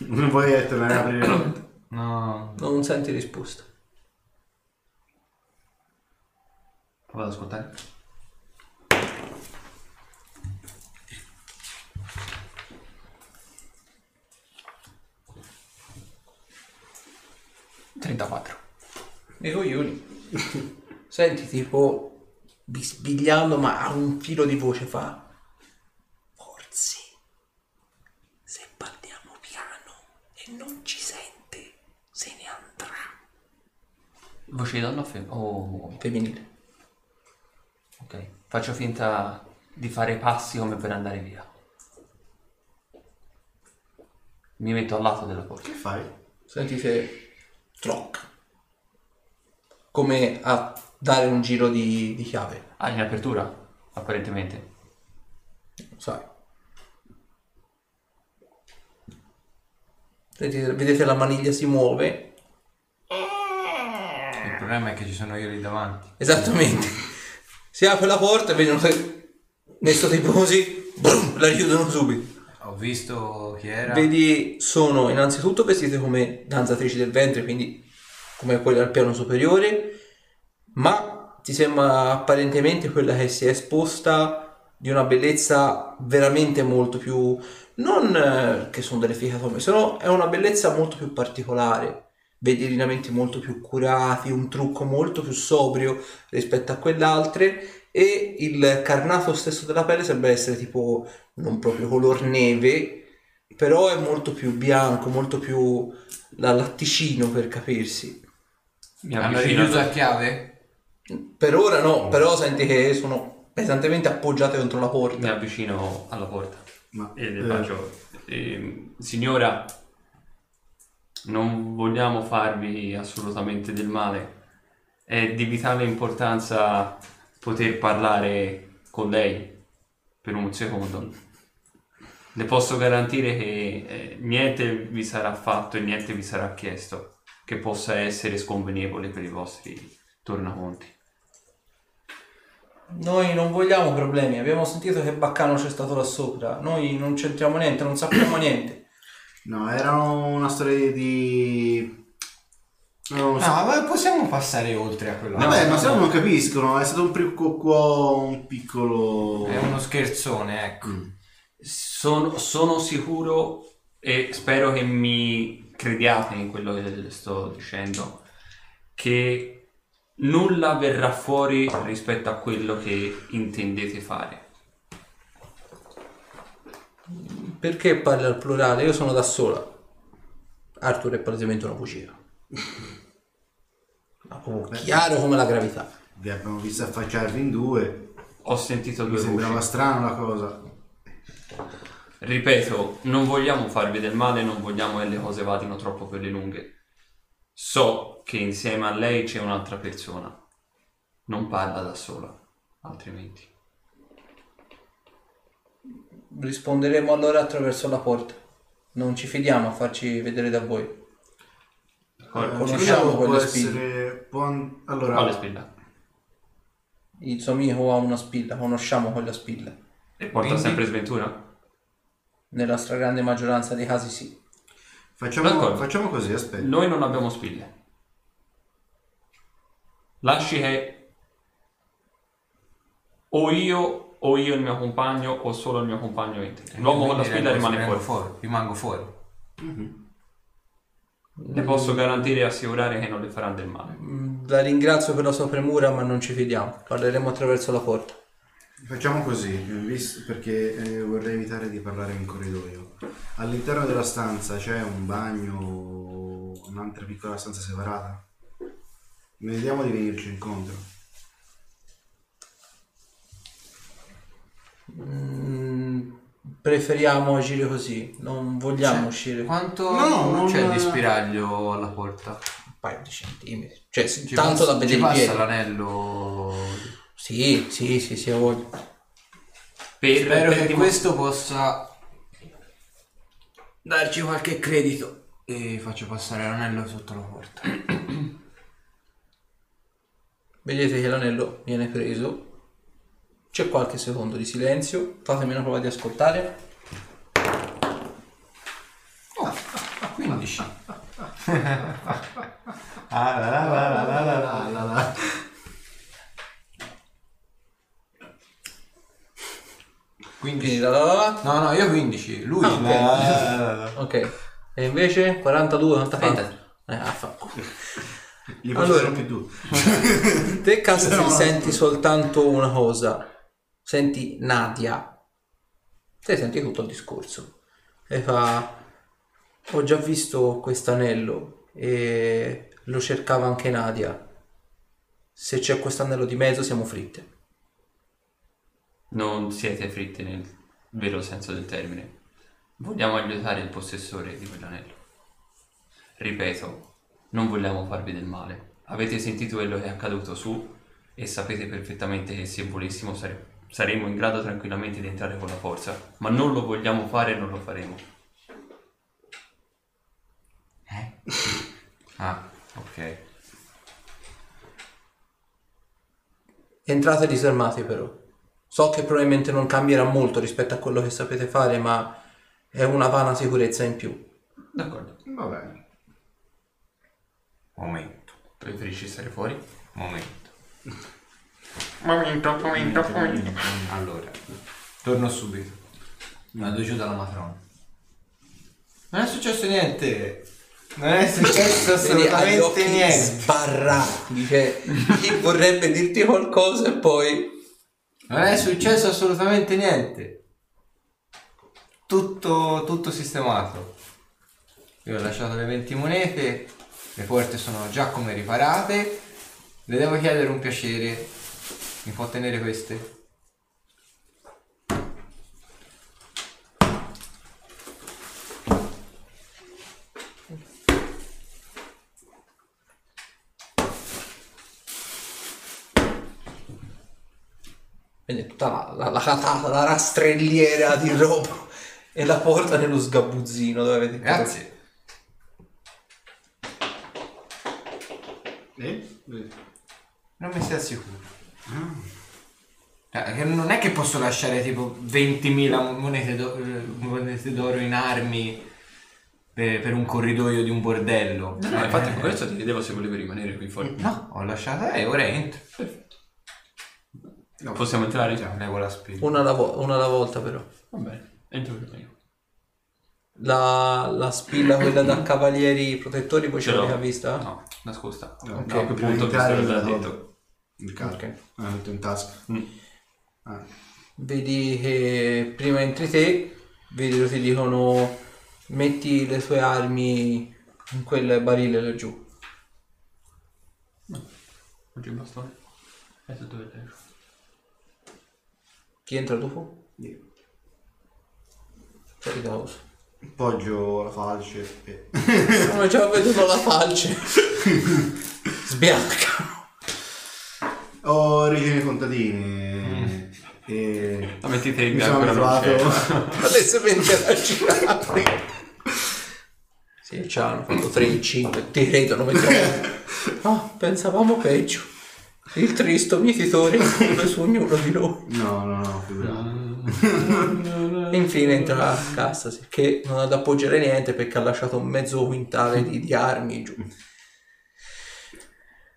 Non vuoi tornare a aprire la porta? No. Non senti risposta. Provo ad ascoltare. Trentaquattro. I coglioni. Senti tipo bisbigliando ma ha un filo di voce fa. Forse se parliamo piano e non ci sente se ne andrà. Voce di donna o? Oh, Femminile. Ok. Faccio finta di fare passi come per andare via. Mi metto al lato della porta. Che fai? Sentite troc. Come a dare un giro di, di chiave. Ah, in apertura, apparentemente. Sai. Sentite, vedete la maniglia si muove. Il problema è che ci sono io lì davanti. Esattamente. Si apre la porta e vedono che messo tipo così, brum, la chiudono subito. Ho visto chi era. Vedi, sono innanzitutto vestite come danzatrici del ventre, quindi come quelle al piano superiore, ma ti sembra apparentemente quella che si è esposta di una bellezza veramente molto più... non eh, che sono delle fighe come, sono è una bellezza molto più particolare. Vedi lineamenti molto più curati, un trucco molto più sobrio rispetto a quell'altre e il carnato stesso della pelle sembra essere tipo non proprio color neve, però è molto più bianco, molto più la latticino per capirsi. Mi Hanno avvicino richiuso a chiave? Per ora no, però senti che sono pesantemente appoggiate contro la mi porta. avvicino alla porta Ma, e le eh, faccio ehm, signora non vogliamo farvi assolutamente del male. È di vitale importanza poter parlare con lei per un secondo. Le posso garantire che eh, niente vi sarà fatto e niente vi sarà chiesto che possa essere sconvenevole per i vostri tornaconti. Noi non vogliamo problemi, abbiamo sentito che Baccano c'è stato là sopra, noi non c'entriamo niente, non sappiamo niente. No, erano una storia di... Non lo so. No, ma possiamo passare oltre a quello. Vabbè, ma se no no. non capiscono, è stato un, piccolo, un piccolo... È uno scherzone, ecco. Mm. Sono, sono sicuro e spero che mi crediate in quello che sto dicendo, che nulla verrà fuori rispetto a quello che intendete fare. Perché parli al plurale? Io sono da sola. Arthur è palesemente una bugia. (laughs) Ma chiaro come la gravità. Vi abbiamo visto affacciarvi in due, Ho sentito mi due sembrava voci. strana la cosa. Ripeto, non vogliamo farvi del male, non vogliamo che le cose vadino troppo per le lunghe. So che insieme a lei c'è un'altra persona. Non parla da sola, altrimenti. Risponderemo allora attraverso la porta. Non ci fidiamo a farci vedere da voi. Eh, conosciamo quelle. Può... an- Allora, Quale spilla? Il suo amico ha una spilla, conosciamo quella spilla. E porta Quindi? sempre sventura? Nella stragrande maggioranza dei casi sì. facciamo, facciamo così, aspetta. Noi non abbiamo spille. Lasci che o io o io e il mio compagno o solo il mio compagno entri. L'uomo con la rimango- rimane rimango fuori. Rimango fuori. Le posso garantire e assicurare che non le faranno del male. Mm, La ringrazio per la sua premura, ma non ci fidiamo. Parleremo attraverso la porta. Facciamo così, eh, perché eh, vorrei evitare di parlare in corridoio. All'interno della stanza c'è un bagno, un'altra piccola stanza separata. Vediamo di venirci incontro. Mm, preferiamo agire così, non vogliamo Cioè, uscire. Quanto No, non non- c'è di spiraglio alla porta? Un paio di centimetri. Cioè, Ci tanto passa- da vedere ci i passa piedi. l'anello. Sì, sì, sì, sì, voglia. Per, Spero per che dim- questo possa darci qualche credito. E faccio passare l'anello sotto la porta. Vedete che l'anello viene preso. C'è qualche secondo di silenzio, fatemi una prova di ascoltare. Oh, 15. Ah, la, la, la, Quindi la la la. No, no, io 15, lui ah, okay. ok. E invece 42, quanta fa? Eh, affa. Li allora, più due. Te cazzo Castro senti soltanto una cosa, Senti Nadia. Te senti tutto il discorso. E fa... Ho già visto questo anello e lo cercava anche Nadia. Se c'è questo anello di mezzo siamo fritte. Non siete fritti nel vero senso del termine. Vogliamo aiutare il possessore di quell'anello. Ripeto, non vogliamo farvi del male. Avete sentito quello che è accaduto su e sapete perfettamente che se volessimo sare- saremmo in grado tranquillamente di entrare con la forza, ma non lo vogliamo fare e non lo faremo. (laughs) Ah, ok. Entrate disarmati però. So che probabilmente non cambierà molto rispetto a quello che sapete fare, ma è una vana sicurezza in più. D'accordo. Va bene. Momento. Preferisci stare fuori? Momento. (laughs) Momento, momento, momento. Allora, torno subito. Vado giù dalla matrona. Non è successo niente. Non è successo Vedi, assolutamente occhi niente. sbarrati. Dice, chi vorrebbe dirti qualcosa e poi... Non è successo assolutamente niente. Tutto, tutto sistemato. Io ho lasciato le 20 monete, le porte sono già come riparate. Le devo chiedere un piacere. Mi può tenere queste? Vedi tutta la, la, la catata, la rastrelliera di roba (laughs) e la porta nello sgabuzzino dove avete Grazie. Eh? Non mi stai sicuro. Eh, che non è che posso lasciare tipo 20.000 monete, d'o- eh, monete d'oro in armi per, per un corridoio di un bordello. No, no, Eh, infatti per eh, questo ti chiedevo se volevi rimanere qui fuori. No, ho lasciato e ora entro. Possiamo entrare? Levo la spilla. Una alla, vo- una alla volta però. Va bene, entro prima io. La, la spilla quella da cavalieri protettori poi ce Ce l'ho. l'avete vista? No, nascosta. No, Ok, no, punto entrare questo l'ha nella detto. Il caso. Ok. Ah, metto in tasca. Mm. Ah. Vedi che prima entri te, vedi che ti dicono metti le tue armi in quel barile laggiù. Oggi il bastone. E tu dove sei? Chi entra dopo? Io. Solita cosa. Poggio la falce e... (laughs) Come già veduto la falce. (laughs) Sbianca. Ho origini contadine e... La mettete in abituato... (laughs) Adesso mentre la girare. Sì, ci hanno fatto 3 in 5, ti credono. Ah, pensavamo peggio. Il tristo mietitore su ognuno di noi. No, no, no, figurati. Infine entra a cassa, che non ha da appoggiare niente perché ha lasciato un mezzo quintale di, di armi giù.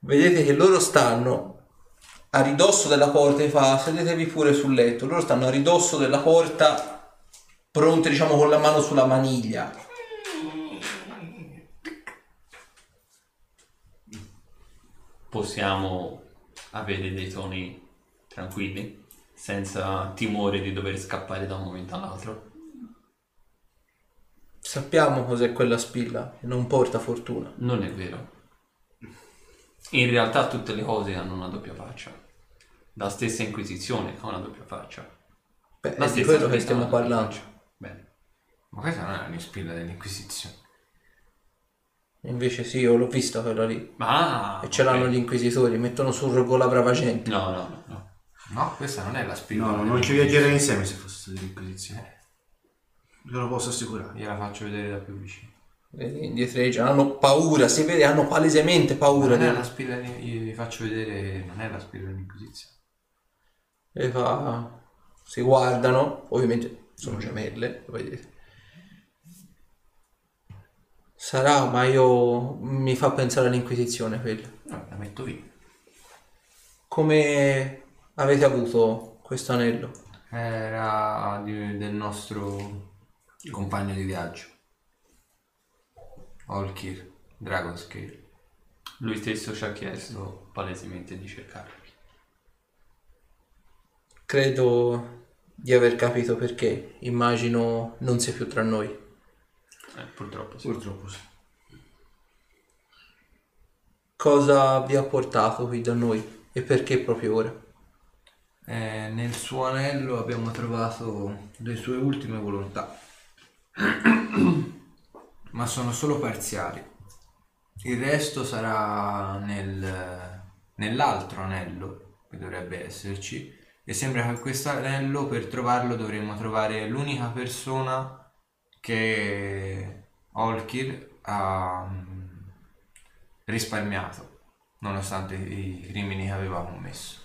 Vedete che loro stanno a ridosso della porta e fa sedetevi pure sul letto. Loro stanno a ridosso della porta, pronti diciamo con la mano sulla maniglia. Possiamo avere dei toni tranquilli, senza timore di dover scappare da un momento all'altro. Sappiamo cos'è quella spilla e non porta fortuna. Non è vero. In realtà tutte le cose hanno una doppia faccia. La stessa Inquisizione ha una doppia faccia. Beh, La è di quello che stiamo parlando. Bene. Ma questa non è una spilla dell'Inquisizione. Invece sì, io l'ho vista quella lì. Ah, E ce l'hanno ok. gli inquisitori, mettono sul rogo la brava gente. No, no, no, no. No, questa non è la spilla. No, no, non ci viaggerei insieme se fosse dell'Inquisizione. Ve lo posso assicurare. Gliela faccio vedere da più vicino. Vedi, indietreggiano, hanno paura, si vede, hanno palesemente paura. Non è la spilla, di- io vi faccio vedere, non è la spilla dell'Inquisizione. E fa... Si guardano, ovviamente sono gemelle, vedete. Sarà, ma io mi fa pensare all'Inquisizione quella. No, la metto via. Come avete avuto questo anello? Era di- del nostro compagno di viaggio. Olkir, Dragonscale. Lui stesso ci ha chiesto palesemente di cercarvi. Credo di aver capito perché. Immagino non sia più tra noi. Eh, purtroppo sì. Purtroppo sì. Cosa vi ha portato qui da noi e perché proprio ora? Eh, nel suo anello abbiamo trovato le sue ultime volontà, (clears throat) ma sono solo parziali. Il resto sarà nel- nell'altro anello che dovrebbe esserci e sembra che questo anello per trovarlo dovremmo trovare l'unica persona che Olkir ha mm, risparmiato nonostante i crimini che aveva commesso.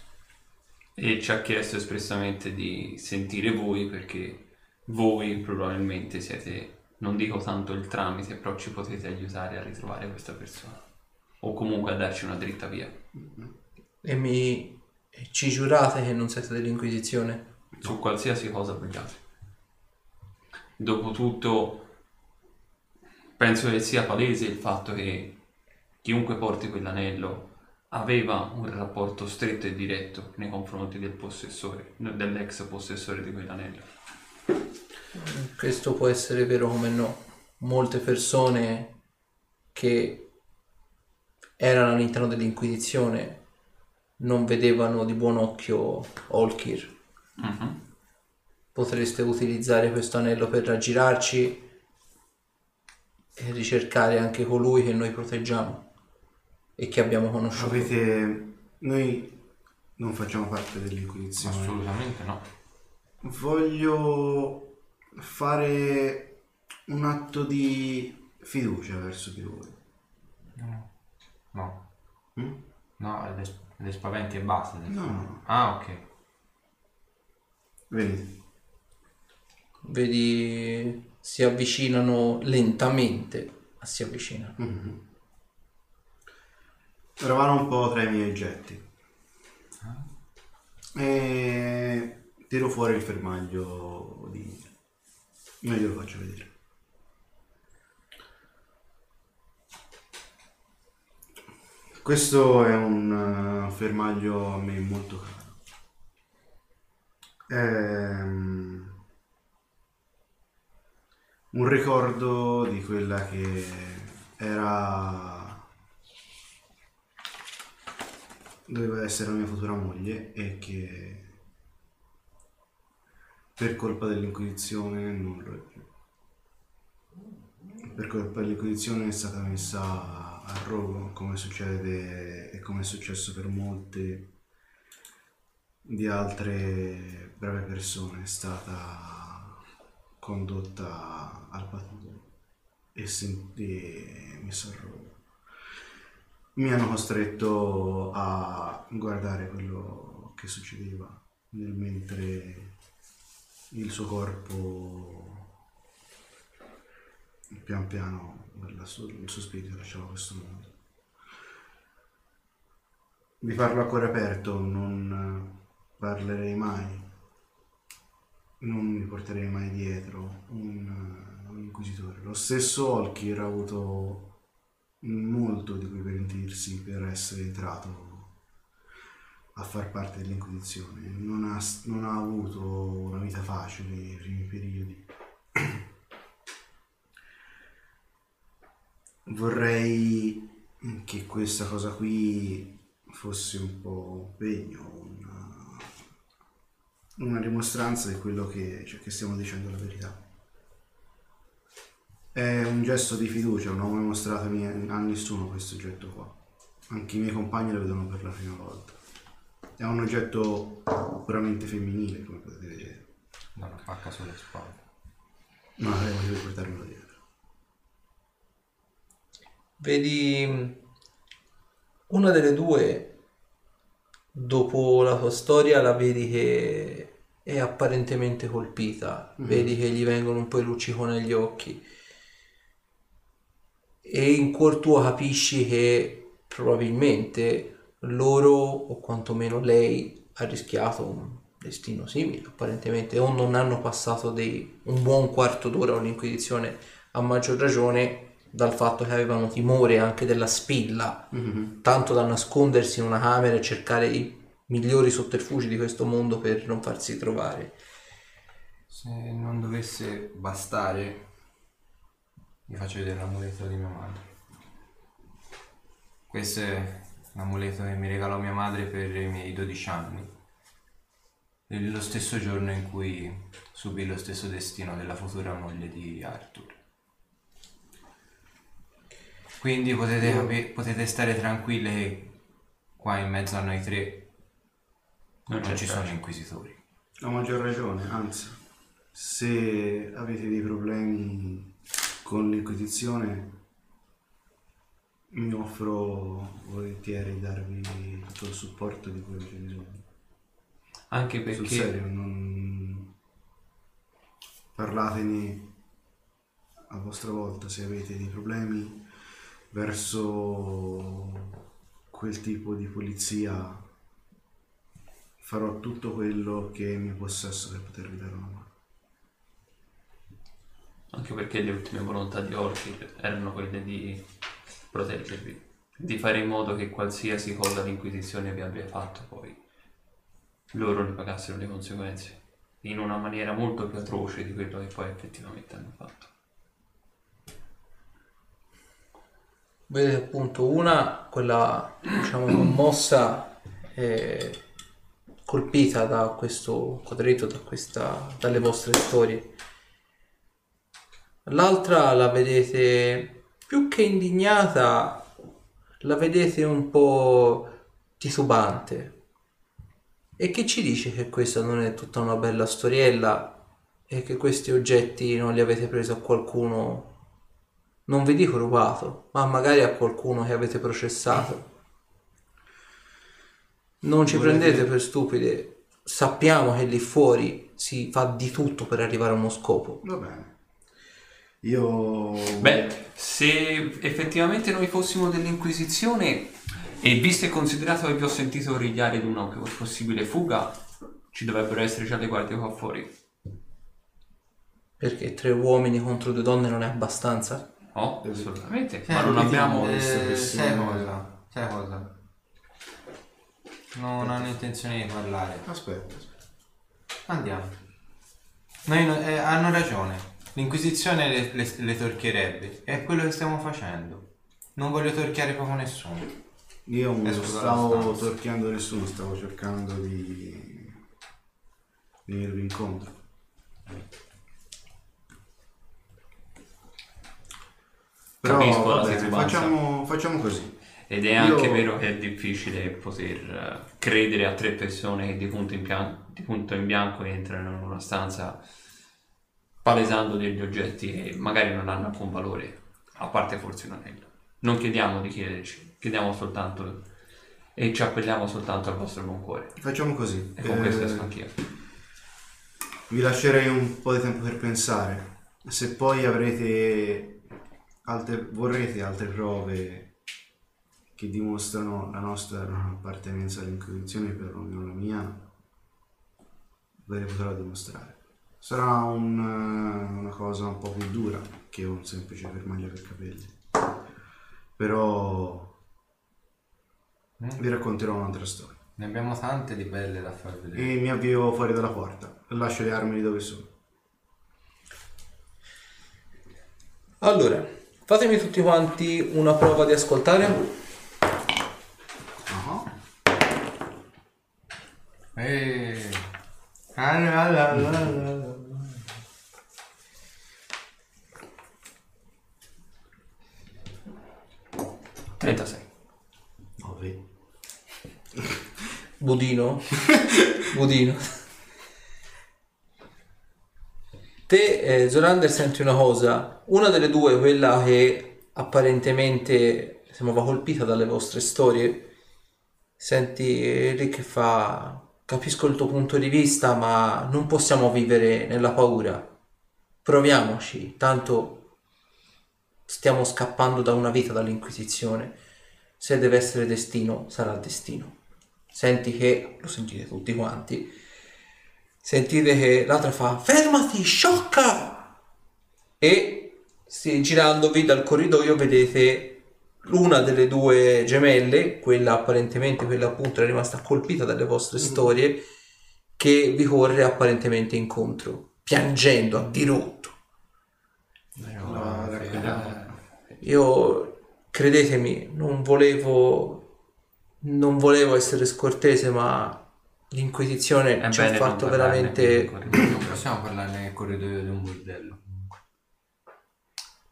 E ci ha chiesto espressamente di sentire voi perché voi probabilmente siete, non dico tanto il tramite, però ci potete aiutare a ritrovare questa persona. O comunque a darci una dritta via. E mi ci giurate che non siete dell'Inquisizione? Su qualsiasi cosa vogliate. Dopotutto, penso che sia palese il fatto che chiunque porti quell'anello aveva un rapporto stretto e diretto nei confronti del possessore, dell'ex possessore di quell'anello. Questo può essere vero come no. Molte persone che erano all'interno dell'Inquisizione non vedevano di buon occhio Olkir. Mhm. Potreste utilizzare questo anello per raggirarci e ricercare anche colui che noi proteggiamo e che abbiamo conosciuto. Avete... Noi non facciamo parte dell'Inquisizione. Assolutamente no. Voglio fare un atto di fiducia verso di voi. No. Mm? No, le, le spaventi e basta. No, no. Ah, ok. Venite. Vedi, si avvicinano lentamente, ma si avvicinano. Mhm. Eravamo un po' tra i miei oggetti. E tiro fuori il fermaglio di... Io glielo faccio vedere. Questo è un eh, fermaglio a me molto caro. Ehm, un ricordo di quella che era doveva essere la mia futura moglie e che per colpa dell'inquisizione non lo è più. Per colpa dell'inquisizione è stata messa a rogo, come succede e come è successo per molte di altre brave persone, è stata condotta al patito e, sen- e messa a rogo mi hanno costretto a guardare quello che succedeva nel mentre il suo corpo pian piano il suo, spirito lasciava questo mondo. Vi parlo a cuore aperto, non parlerei mai, non mi porterei mai dietro un, un inquisitore. Lo stesso Olkir ha avuto molto di cui pentirsi per essere entrato a far parte dell'Inquisizione. Non ha, non ha avuto una vita facile nei primi periodi. Vorrei che questa cosa qui fosse un po' un pegno, una, una dimostranza di quello che, cioè, che stiamo dicendo la verità. È un gesto di fiducia, non ho mai mostrato a nessuno questo oggetto qua. Anche i miei compagni lo vedono per la prima volta. È un oggetto puramente femminile, come potete vedere. Una pacca sulle spalle. Non avrei motivo di portarmelo dietro. Vedi mh, una delle due, dopo la tua storia, la vedi che è apparentemente colpita, vedi che gli vengono un po' i lucciconi negli occhi. E in cuor tuo capisci che probabilmente loro, o quantomeno lei, ha rischiato un destino simile, apparentemente, o non hanno passato dei- un buon quarto d'ora all'Inquisizione, a maggior ragione dal fatto che avevano timore anche della spilla, tanto da nascondersi in una camera e cercare i migliori sotterfugi di questo mondo per non farsi trovare. Se non dovesse bastare, vi faccio vedere l'amuleto di mia madre. Questo è l'amuleto che mi regalò mia madre per i miei 12 anni. Lo stesso giorno in cui subì lo stesso destino della futura moglie di Arthur. Quindi potete, capi- potete stare tranquille che qua in mezzo a noi tre Non non ci sono inquisitori. Ha maggior ragione, anzi, se avete dei problemi con l'Inquisizione, mi offro volentieri di darvi tutto il supporto di cui avete bisogno. Anche Sul perché serio, non... parlatene a vostra volta se avete dei problemi verso quel tipo di polizia. Farò tutto quello che è in mio possesso per potervi dare una mano. Anche perché le ultime volontà di Orchi erano quelle di proteggervi, di fare in modo che qualsiasi cosa l'Inquisizione vi abbia fatto poi loro ne pagassero le conseguenze in una maniera molto più atroce di quello che poi effettivamente hanno fatto. Vedete appunto una, quella diciamo mossa eh, colpita da questo quadretto, da questa, dalle vostre storie. L'altra la vedete più che indignata, la vedete un po' titubante. E che ci dice che questa non è tutta una bella storiella e che questi oggetti non li avete presi a qualcuno non vi dico rubato, ma magari a qualcuno che avete processato. Non ci Volete- prendete per stupide, sappiamo che lì fuori si fa di tutto per arrivare a uno scopo. Va bene. Io... Beh, se effettivamente noi fossimo dell'Inquisizione e visto e considerato che vi ho sentito rigliare di una possibile fuga, ci dovrebbero essere già le guardie qua fuori. Perché tre uomini contro due donne non è abbastanza? No, assolutamente. Sì, Ma non abbiamo... visto che Eh, sai cosa? Sai cosa? Non hanno intenzione di parlare. Aspetta, aspetta. Andiamo. Noi no- eh, hanno ragione. L'Inquisizione le, le- le torchierebbe. È quello che stiamo facendo. Non voglio torchiare proprio nessuno. Io non Eh, scusa, stavo stanza. torchiando nessuno, stavo cercando di venirvi incontro. Però Capisco la va bene, titubanza. facciamo, facciamo così. Ed è anche Io- vero che è difficile poter eh, credere a tre persone che di punto in, pian- di punto in bianco entrano in una stanza palesando degli oggetti che magari non hanno alcun valore, a parte forse un anello. Non chiediamo di chiederci, chiediamo soltanto e ci appelliamo soltanto al vostro buon cuore. Facciamo così. E con Eh, questo esco anch'io. Vi lascerei un po' di tempo per pensare. Se poi avrete altre, vorrete altre prove che dimostrano la nostra appartenenza all'Inquisizione, perlomeno la mia, ve le potrò dimostrare. Sarà un, eh, una cosa un po' più dura che un semplice fermaglia per capelli. Però vi racconterò un'altra storia. Ne abbiamo tante di belle da far vedere. E mi avvio fuori dalla porta lascio le armi lì dove sono. Allora, fatemi tutti quanti una prova di ascoltare. Ah. Eh. Ah, la, la, la, la, la. 36. 9. Budino. Budino. (laughs) Te, eh, Zorander, senti una cosa. Una delle due, quella che apparentemente sembrava colpita dalle vostre storie, senti lì che fa... Capisco il tuo punto di vista, ma non possiamo vivere nella paura. Proviamoci, tanto stiamo scappando da una vita dall'Inquisizione. Se deve essere destino, sarà destino senti che, lo sentite tutti quanti, sentite che l'altra fa fermati, sciocca! E si, girandovi dal corridoio vedete l'una delle due gemelle, quella apparentemente, quella appunto è rimasta colpita dalle vostre storie, che vi corre apparentemente incontro, piangendo a dirotto. Ah, raccogliamo. Io, credetemi, non volevo, non volevo essere scortese, ma l'Inquisizione È ci ha bene fatto veramente... Non possiamo parlarne nel corridoio di un bordello.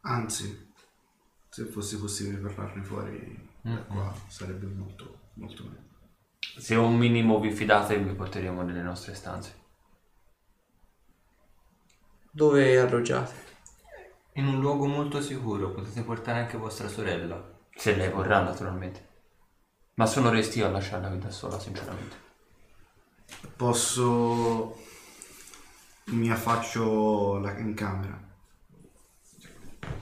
Anzi, se fosse possibile parlarne fuori da qua sarebbe molto, molto meglio. Se un minimo vi fidate vi porteremo nelle nostre stanze. Dove alloggiate? In un luogo molto sicuro, potete portare anche vostra sorella. Se lei vorrà, naturalmente. Ma sono restio a lasciarla qui da sola, sinceramente. Posso... mi affaccio la- in camera.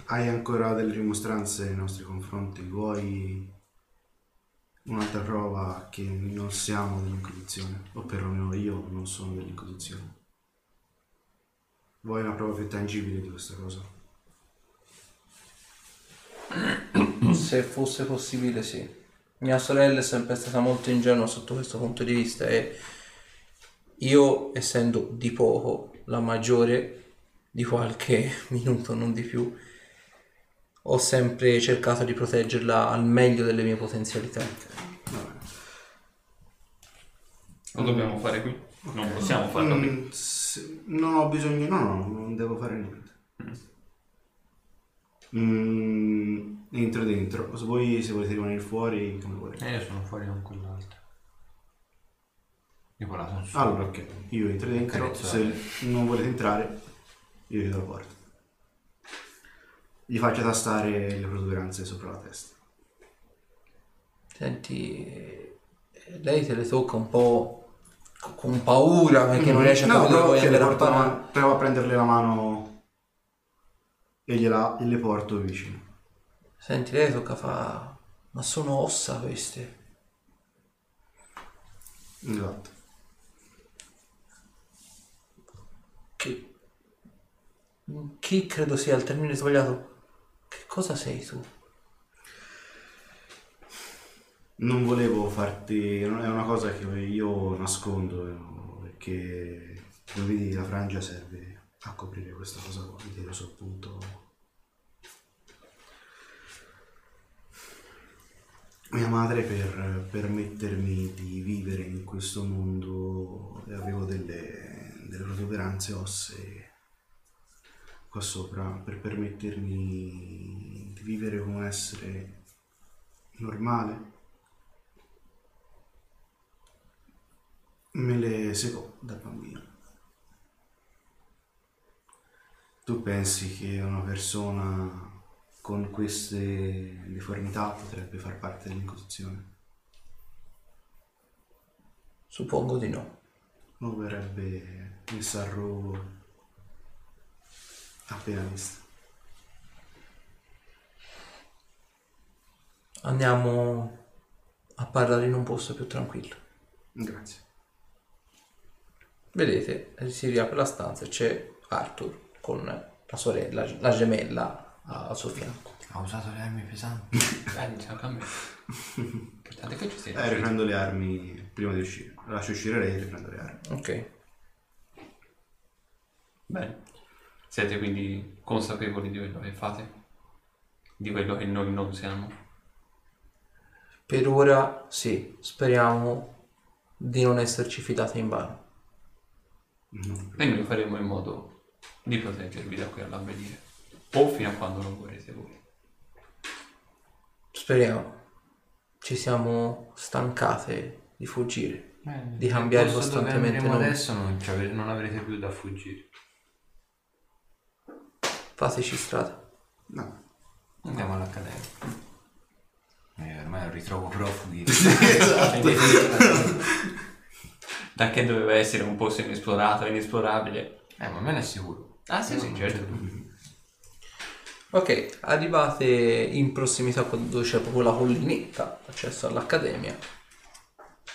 Hai ancora delle rimostranze nei nostri confronti? Vuoi un'altra prova che non siamo dell'Inquisizione? O perlomeno io non sono dell'Inquisizione. Vuoi una prova più tangibile di questa cosa? Se fosse possibile, sì. Mia sorella è sempre stata molto ingenua sotto questo punto di vista e io, essendo di poco la maggiore di qualche (laughs) minuto, non di più, ho sempre cercato di proteggerla al meglio delle mie potenzialità. Lo dobbiamo fare qui? Non possiamo farlo qui. Mm, se- non ho bisogno, no, no, non devo fare niente. Mm, entro dentro. Se voi se volete rimanere fuori, come volete. Eh, io sono fuori con quell'altro. Quella sono. Allora, ok, io entro dentro. Carezzo, Se non volete entrare, io chiudo la porta. Gli faccio tastare le protuberanze sopra la testa. Senti, eh, lei te le tocca un po' co- con paura perché non riesce a no, capire dove vuoi che le porto mano- provo a prenderle la mano e gliela, gliele porto vicino. Senti, lei tocca fa... Ma sono ossa queste. Esatto. Che... Chi credo sia il termine sbagliato? Che cosa sei tu? Non volevo farti. non È una cosa che io nascondo perché come vedi la frangia serve a coprire questa cosa qua. Mi tiro sul punto. Mia madre per permettermi di vivere in questo mondo avevo delle, delle protuberanze ossee qua sopra per permettermi di vivere come un essere normale me le secò da bambino. Tu pensi che una persona con queste deformità potrebbe far parte dell'inquisizione? Suppongo di no. O verrebbe a rogo appena vista? Andiamo a parlare in un posto più tranquillo. Grazie. Vedete, si riapre la stanza e c'è Arthur con la sorella, la gemella al suo fianco. Ha usato le armi pesanti. (laughs) Dai, iniziamo a cambiare. L'importante è che ci sia. Eh, riprendo le armi prima di uscire. Lascio uscire lei e riprendo le armi. Ok. Bene. Siete quindi consapevoli di quello che fate? Di quello che noi non siamo? Per ora sì, speriamo di non esserci fidati in vano. No. E noi faremo in modo di proteggervi da qui all'avvenire. O fino a quando non vorrete voi. Speriamo. Ci siamo stancate di fuggire. Eh, Di cambiare costantemente nome. adesso non, ci ave- non avrete più da fuggire. Fateci strada. No. Andiamo all'accademia. Eh, ormai non ritrovo profughi. (laughs) Da che doveva essere un posto inesplorato inesplorabile. eh, ma almeno è sicuro. Ah sì, sì, Non certo. c'è dubbio. Ok, arrivate in prossimità dove c'è proprio la collinetta, accesso all'accademia.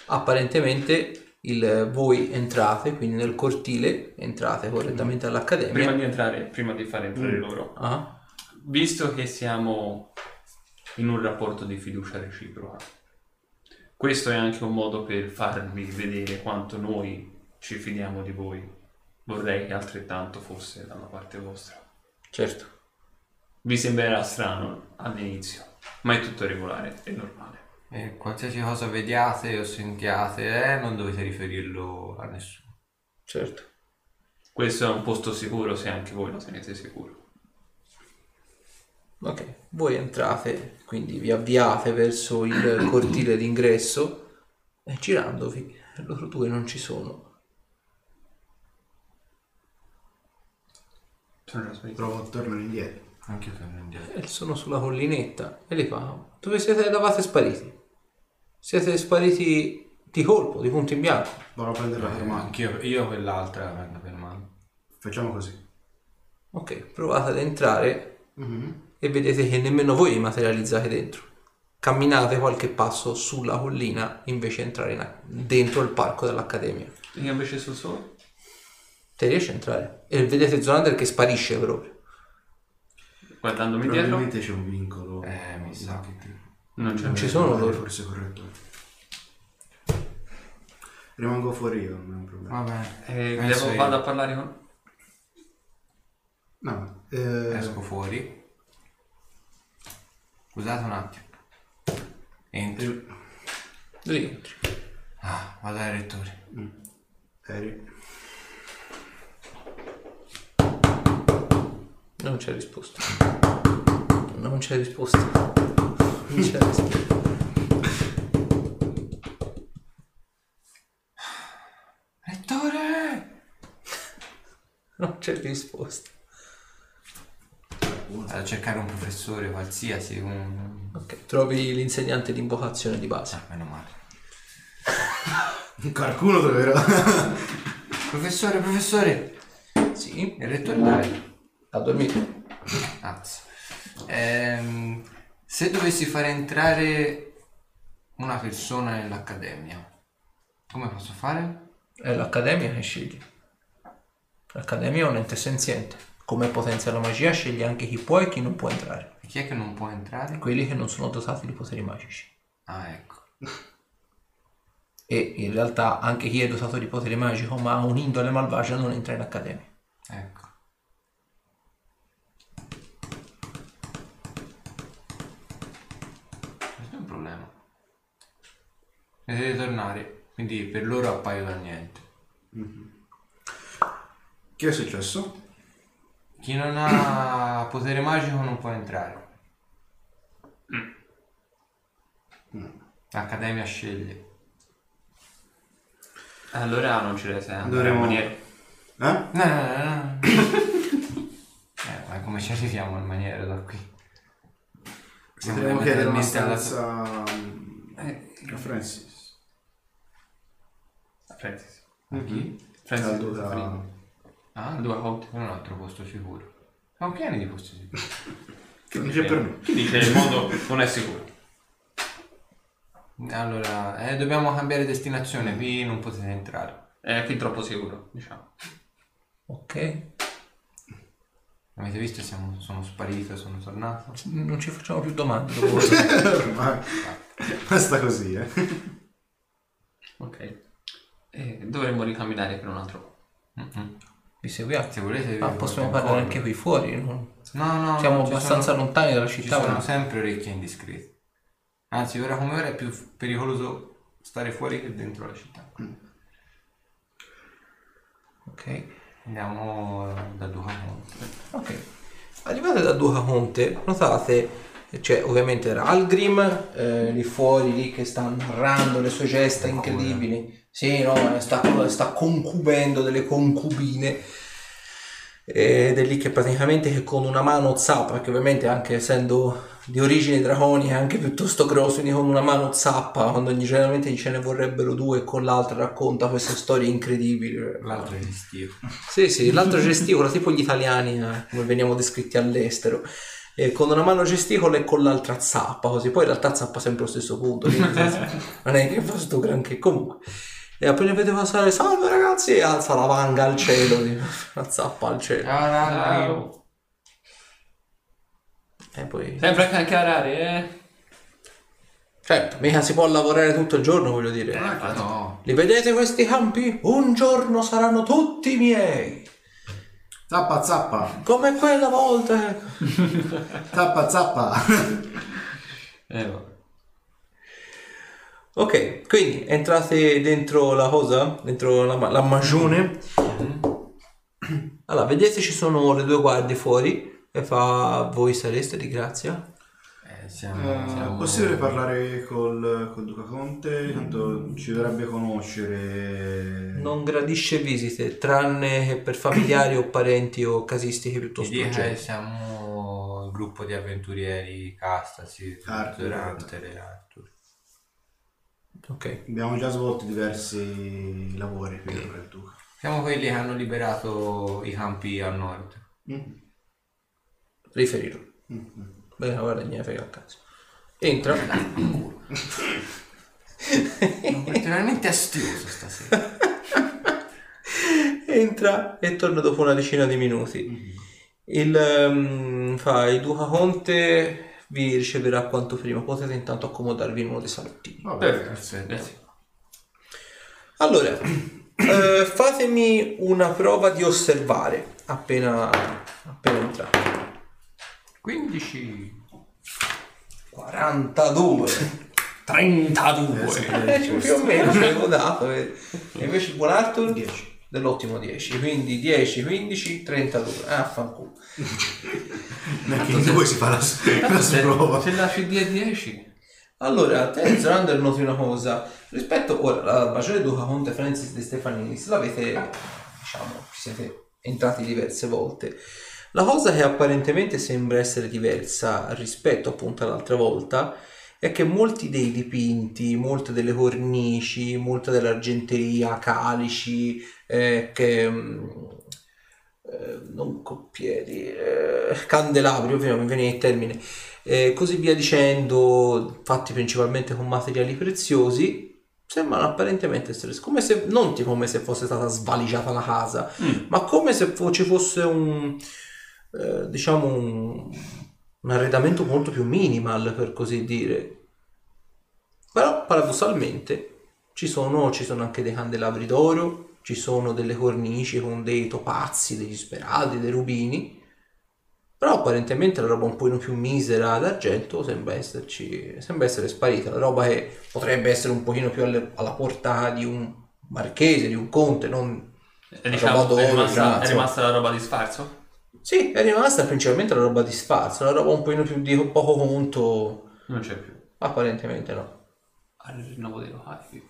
Apparentemente il, voi entrate, quindi nel cortile, entrate correttamente all'accademia. Prima di entrare, prima di far entrare loro, Ah, visto che siamo in un rapporto di fiducia reciproca, questo è anche un modo per farvi vedere quanto noi ci fidiamo di voi. Vorrei che altrettanto fosse dalla parte vostra. certo. Vi sembrerà strano all'inizio, ma è tutto regolare e normale. E qualsiasi cosa vediate o sentiate, eh, non dovete riferirlo a nessuno. Certo. Questo è un posto sicuro se anche voi lo tenete sicuro. Ok, voi entrate, quindi vi avviate verso il cortile d'ingresso e girandovi, loro due non ci sono. Provo a tornare indietro. Anche io torno indietro. E sono sulla collinetta e li fa, dove siete eravate spariti? Siete spariti di colpo, di punto in bianco. Vado a prendere la tua mano. Anch'io, io quell'altra la prendo per mano. Facciamo così. Ok, provate ad entrare Mhm. e vedete che nemmeno voi vi materializzate dentro. Camminate qualche passo sulla collina invece di entrare in- dentro il parco dell'accademia. Io invece sul sole? Te riesci a entrare e vedete Zonander che sparisce proprio. Guardandomi dietro? Probabilmente c'è un vincolo. Eh, mi sa. che Non. Non ci sono loro. Forse corretto. Rimango fuori io, non è un problema. Va bene. Eh, Penso devo, io. vado a parlare con... No, eh, Esco fuori. Scusate un attimo. Entro. Rientri. Ah, vado dal rettore. eri. Non c'è risposta. Non c'è risposta. C'è risposta. Rettore! (laughs) Non c'è risposta. Vado a cercare un professore qualsiasi. Un... Ok, trovi l'insegnante di invocazione di base. Ah, meno male. (laughs) Qualcuno troverà. (laughs) Professore, professore! Sì, Il rettore dai. ha dormito. Anzi. Ehm, se dovessi fare entrare una persona nell'accademia, come posso fare? È l'accademia che scegli. L'accademia è un ente senziente. Come potenzia la magia sceglie anche chi può e chi non può entrare. E chi è che non può entrare? Quelli che non sono dotati di poteri magici. Ah, ecco. E in realtà anche chi è dotato di poteri magico ma ha un'indole malvagia non entra in accademia. Ecco. Questo è un problema. E deve tornare, quindi per loro appaio da niente. Che è successo? Chi non ha potere magico non può entrare. L'Accademia sceglie. Allora non ci deve essere Dovremmo- maniera. Eh? No, no, no, no. eh, ma come ci arriviamo in maniera da qui? Siamo Potremmo chiedere una talmente alla- stanza mm, Eh, a Francis. Francis. Chi? Francis Al Duca- Zaffarini. Ah, Due volte. è un altro posto sicuro. Siamo pieni di posti sicuri. (laughs) Che dice per me? Chi dice il mondo non è sicuro? Allora, eh, dobbiamo cambiare destinazione, qui non potete entrare. È fin troppo sicuro, diciamo. Ok? Avete visto? Siamo, sono sparito, sono tornato. Non ci facciamo più domande. (laughs) dopo questo. Ormai. Basta così, eh. Ok. E dovremmo ricamminare per un altro po'. Mm-mm. Vi seguiamo. Se volete... Ma vi possiamo parlare anche qui fuori. no? No, no, Siamo no, ci abbastanza sono- lontani dalla Ci città. sono ma- sempre orecchie indiscrete. Anzi, ora come ora è più pericoloso stare fuori che dentro la città. Ok. Andiamo da Duca Monte. Ok. Arrivate da Duca Conte, notate, cioè ovviamente era Algrim, eh, lì fuori, lì che sta narrando le sue gesta incredibili. Sì, no, sta, sta concubendo delle concubine. Ed è lì che praticamente che con una mano zappa, che ovviamente anche essendo di origine draconica è anche piuttosto grosso, quindi con una mano zappa, quando generalmente ce ne vorrebbero due, con l'altra racconta queste storie incredibili. L'altro è gestito. Sì, sì, l'altro gesticola, tipo gli italiani, eh, come veniamo descritti all'estero. E con una mano gesticola e con l'altra zappa, così. Poi in realtà zappa sempre allo stesso punto. (laughs) non è che fa sto granché. Comunque. E appena vede passare, salve ragazzi, e alza la vanga al cielo, (laughs) la zappa al cielo. Ciao. E poi... Sempre a cancarare, eh? Certo, mica si può lavorare tutto il giorno, voglio dire. No, Li vedete questi campi? Un giorno saranno tutti miei. Zappa zappa. Come quella volta. (laughs) Zappa zappa. Eh. Ok, quindi entrate dentro la cosa, dentro la, la magione. Allora, vedete ci sono le due guardie fuori e fa voi sareste di grazia. eh, siamo, Eh, siamo- possibile parlare col, col Duca Conte? Tanto ci dovrebbe conoscere. Non gradisce visite, tranne che per familiari o parenti o casistiche Ti piuttosto dica che urgenti. siamo il gruppo di avventurieri Castasi, Arthur. Durante e Arthur. Ok, Abbiamo già svolto diversi lavori qui per il Duca. Siamo quelli che hanno liberato i campi a nord. Mm. riferirò. Beh, guarda, ne frega a cazzo. Entra. (laughs) Sono particolarmente astioso stasera. (laughs) Entra e torna dopo una decina di minuti. Il, ehm, fa il Duca Conte vi riceverà quanto prima. Potete intanto accomodarvi in uno dei salottini. Vabbè, Perfetto. Grazie. Allora, (clears throat) eh, fatemi una prova di osservare appena, appena entrate. 15. 42. 32. Eh, (laughs) più o meno ce l'avevo dato. eh. E invece il buon Arthur 10. Dell'ottimo 10. Quindi 10, 15, 32. Ah, fanculo. Neanche (laughs) in due si fa la, la Se, prova. se lasci D10. Allora, te Zerander noti una cosa. Rispetto ora alla maggiore Duca Conte Francis De Stefaninis, l'avete, diciamo, ci siete entrati diverse volte. La cosa che apparentemente sembra essere diversa rispetto appunto all'altra volta è che molti dei dipinti, molte delle cornici, molta dell'argenteria, calici, eh, che, mm, eh, non coppieri, eh, candelabri, ovviamente mi viene il termine, e così via dicendo, fatti principalmente con materiali preziosi, sembrano apparentemente essere come se non tipo come se fosse stata svaligiata la casa, Mm. ma come se fo- ci fosse un eh, diciamo un, un arredamento molto più minimal per così dire. Però paradossalmente ci sono, ci sono anche dei candelabri d'oro, ci sono delle cornici con dei topazzi, degli speraldi, dei rubini. Però apparentemente la roba un pochino più misera d'argento sembra esserci, sembra essere sparita. La roba che potrebbe essere un pochino più alle- alla portata di un marchese, di un conte, non... E diciamo, roba è d'oro, rimasta, è rimasta la roba di sfarzo? Sì, è rimasta principalmente la roba di sfarzo, la roba un pochino più di poco conto, Non c'è più. apparentemente no. Al rinnovo dei locali.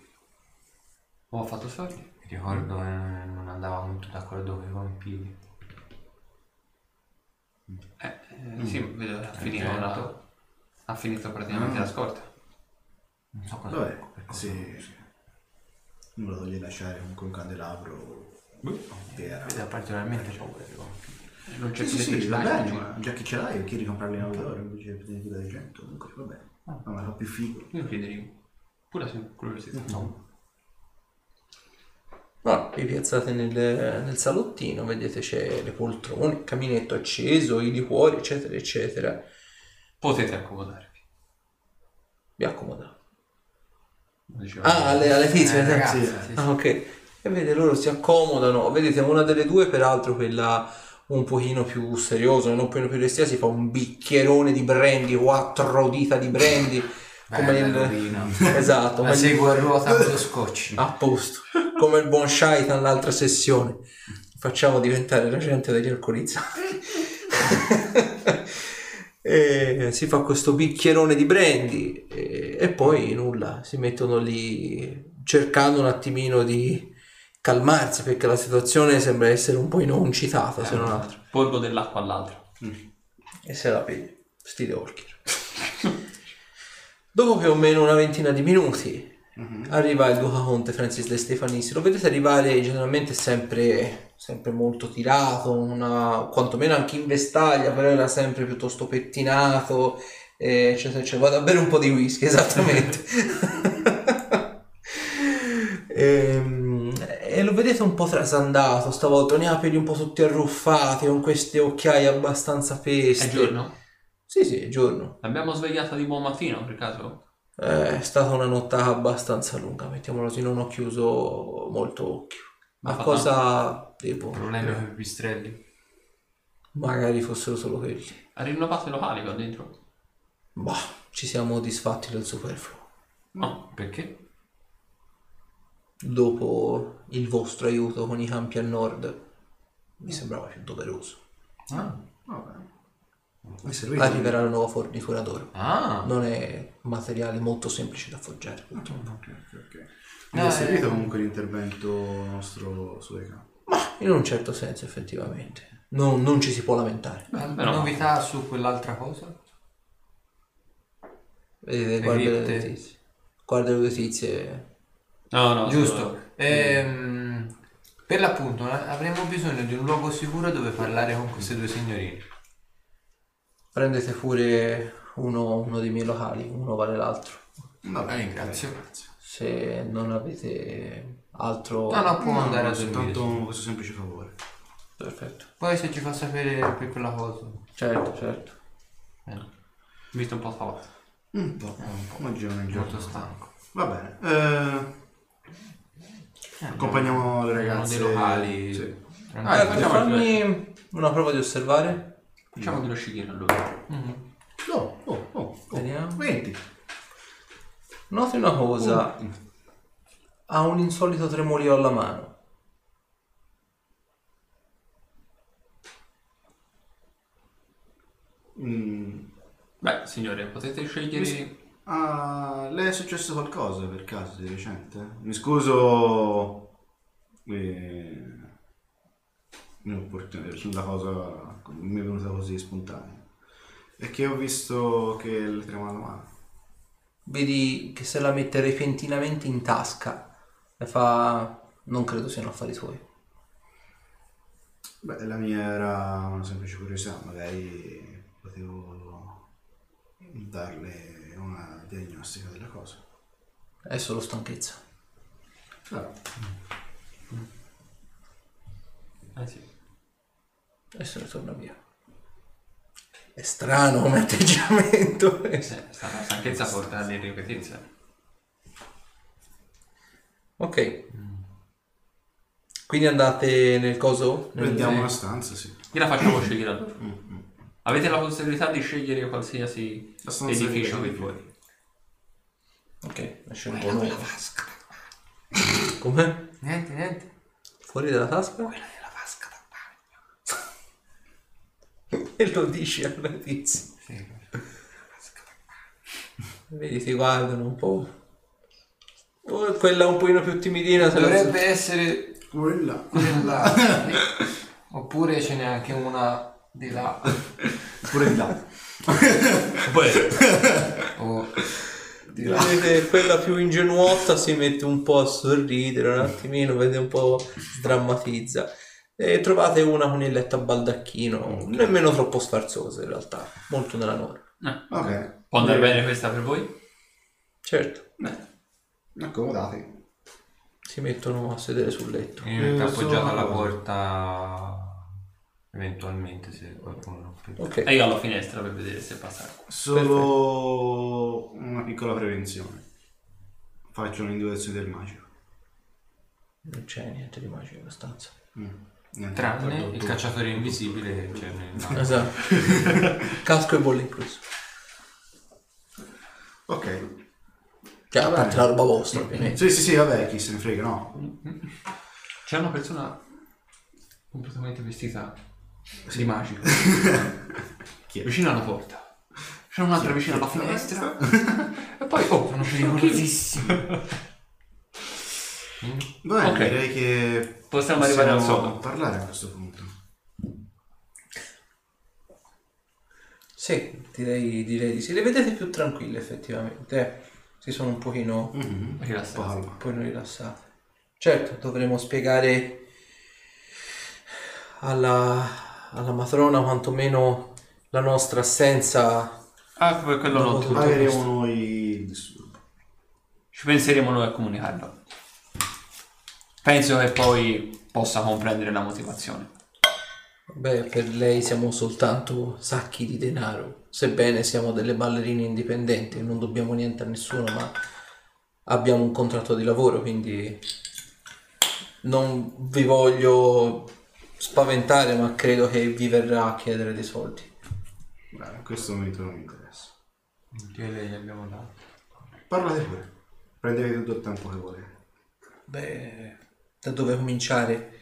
Ho fatto soldi. Mi ricordo che non andava molto d'accordo con i vampiri. Eh, eh, sì, vedo che ha finito, certo. la- ha finito praticamente la scorta. Non so cosa. Vabbè, per cosa- sì. Non lo voglio lasciare comunque un candelabro. Che era. Mi dà particolarmente paura dei vampiri. Non c'è Sì, più sì, sì, va bene, ma già che ce l'hai, chi ricomprarli in autore invece di più da gente. Comunque va bene. Ma me la fa più figo. Io chiederei pure se curiosità. No. No, vi piazzate nel, nel salottino, vedete c'è le poltrone, il caminetto acceso, i liquori, eccetera, eccetera. Potete accomodarvi. Vi accomodate. Ah, alle, alle tizie, Eh, ragazzi, sì. sì, sì. Ah, ok. E vedete, loro si accomodano. Vedete, una delle due, peraltro, quella un pochino più seriosa, non un pochino più restia, si fa un bicchierone di brandy, quattro dita di brandy. Come Bella il... (laughs) Esatto, La come il- seguo a ruota con lo scotch. a posto, come il buon Shaitan l'altra sessione. Facciamo diventare la gente degli alcolizzati. (laughs) e si fa questo bicchierone di brandy e, e poi nulla, si mettono lì cercando un attimino di calmarsi perché la situazione sembra essere un po' non citata se non altro. Porgo dell'acqua all'altro. E se la pigli, stile Orchid. (laughs) Dopo più o meno una ventina di minuti arriva il Duca Conte Francis De Stefanissi. Lo vedete arrivare generalmente sempre, sempre molto tirato, una- quantomeno anche in vestaglia, però era sempre piuttosto pettinato, eh, eccetera, eccetera. Vado a bere un po' di whisky, esattamente. (laughs) Ehm, e lo vedete un po' trasandato stavolta, ne ha peli un po' tutti arruffati, con queste occhiaie abbastanza peste. È giorno? Sì, sì, è giorno. L'abbiamo svegliata di buon mattino per caso? Eh, È stata una nottata abbastanza lunga, mettiamolo così, non ho chiuso molto occhio. Ma fa cosa devo? Problemi con i pistrelli. Magari fossero solo quelli. Ha rinnovato i locali qua dentro? Bah, ci siamo disfatti del superfluo. No. Perché? Dopo il vostro aiuto con i campi a nord, mi sembrava più doveroso. Ah. Vabbè. È. Arriverà la nuova fornitura d'oro. Ah. Non è materiale molto semplice da forgiare. purtroppo. Ok, ok, ok. No, Mi è eh. servito comunque l'intervento nostro su Eka. Ma in un certo senso, effettivamente. Non, non ci si può lamentare. Beh, Però- novità su quell'altra cosa? Vedete, guarda le notizie. Guarda le notizie. No, no. Giusto. solo- Ehm, per l'appunto eh, avremo bisogno di un luogo sicuro dove parlare con queste due signorine. Prendete pure uno, uno dei miei locali, uno vale l'altro. Vabbè, Ah, ringrazio. Se non avete altro... No, no, può No, andare a no, dormire. soltanto questo semplice favore. Perfetto. Poi se ci fa sapere per quella cosa. Certo, certo. Bene. Visto un po' spaventato. Un po'. Oggi è un giorno. Molto stanco. Va bene. Eh, accompagniamo le ragazze. dei locali. Sì. Ah, fammi una prova di osservare. Facciamo dello Shigiri allora. Oh, oh, oh, oh. Vediamo. 20. Noti una cosa. Ha un insolito tremolio alla mano. Mm. Beh, signore, potete scegliere... Ah, le è successo qualcosa per caso di recente? Mi scuso eh, inopportun- sulla cosa mi è venuta così spontanea. È che ho visto che le trema la mano. Vedi che se la mette repentinamente in tasca e fa... Non credo siano affari suoi. Beh, la mia era una semplice curiosità, magari potevo darle una diagnostica della cosa. È solo stanchezza. Ah, Eh sì. E se ne torna via. È strano come (laughs) atteggiamento. Eh, sta la stanchezza porta all'irripetizia. ok. Quindi andate nel coso? Nel- Prendiamo una stanza, sì. Gliela facciamo scegliere allora. Avete la possibilità di scegliere qualsiasi La edificio di- che vuoi. Ok, lascia un po' nuovo. Come? Niente, niente. Fuori dalla tasca? Quella nella vasca da bagno. E lo dici alla tizia. Sì. Vedi, ti guardano un po'. Oh, quella un pochino più timidina. se la- Dovrebbe essere Quella. quella. (laughs) Oppure ce n'è anche una di là. Pure di là. Poi, O di là. Vedete, quella più ingenuotta si mette un po' a sorridere un attimino, vede un po' sdrammatizza. E trovate una con il letto a baldacchino, nemmeno troppo sfarzosa in realtà, molto nella norma. eh, bene. può andare bene questa per voi? Certo, Beh, Accomodati. si mettono a sedere sul letto. Io mi metto Eh, appoggiato alla porta. Eventualmente se qualcuno. Ok, e io alla finestra per vedere se passa qua. Solo una piccola prevenzione. Faccio un'individuazione del magico. non c'è niente di magico in stanza. Mm. Tranne il tu. cacciatore invisibile che c'è nel Esatto. (laughs) Casco e bolle incluso. Ok. Cioè, a parte la roba vostra, ovviamente. Sì, sì, sì, vabbè, chi se ne frega, no. C'è una persona completamente vestita di magico (laughs) Chi è? vicino alla porta. C'è un'altra vicino alla finestra. (laughs) e poi, oh, Sono pericolosissimi. Va bene, Ok. direi che Possiamo arrivare al sodo. parlare a questo punto. Sì, direi, direi di sì. Le vedete più tranquille effettivamente. Si sono un pochino Mhm. Rilassati. Calma. un pochino rilassate. Certo, dovremo spiegare alla, alla matrona quantomeno la nostra assenza. Ah, per quello Dopo non tutto tutto. Pagheremo noi il disturbo. Ci penseremo noi a comunicarlo. Penso che poi possa comprendere la motivazione. Beh, per lei siamo soltanto sacchi di denaro, sebbene siamo delle ballerine indipendenti, non dobbiamo niente a nessuno, ma abbiamo un contratto di lavoro, quindi non vi voglio spaventare, ma credo che vi verrà a chiedere dei soldi. Beh, in questo momento non mi interessa. Che le gli abbiamo dato. Parlate pure. Prendetevi tutto il tempo che volete. Beh, da dove cominciare?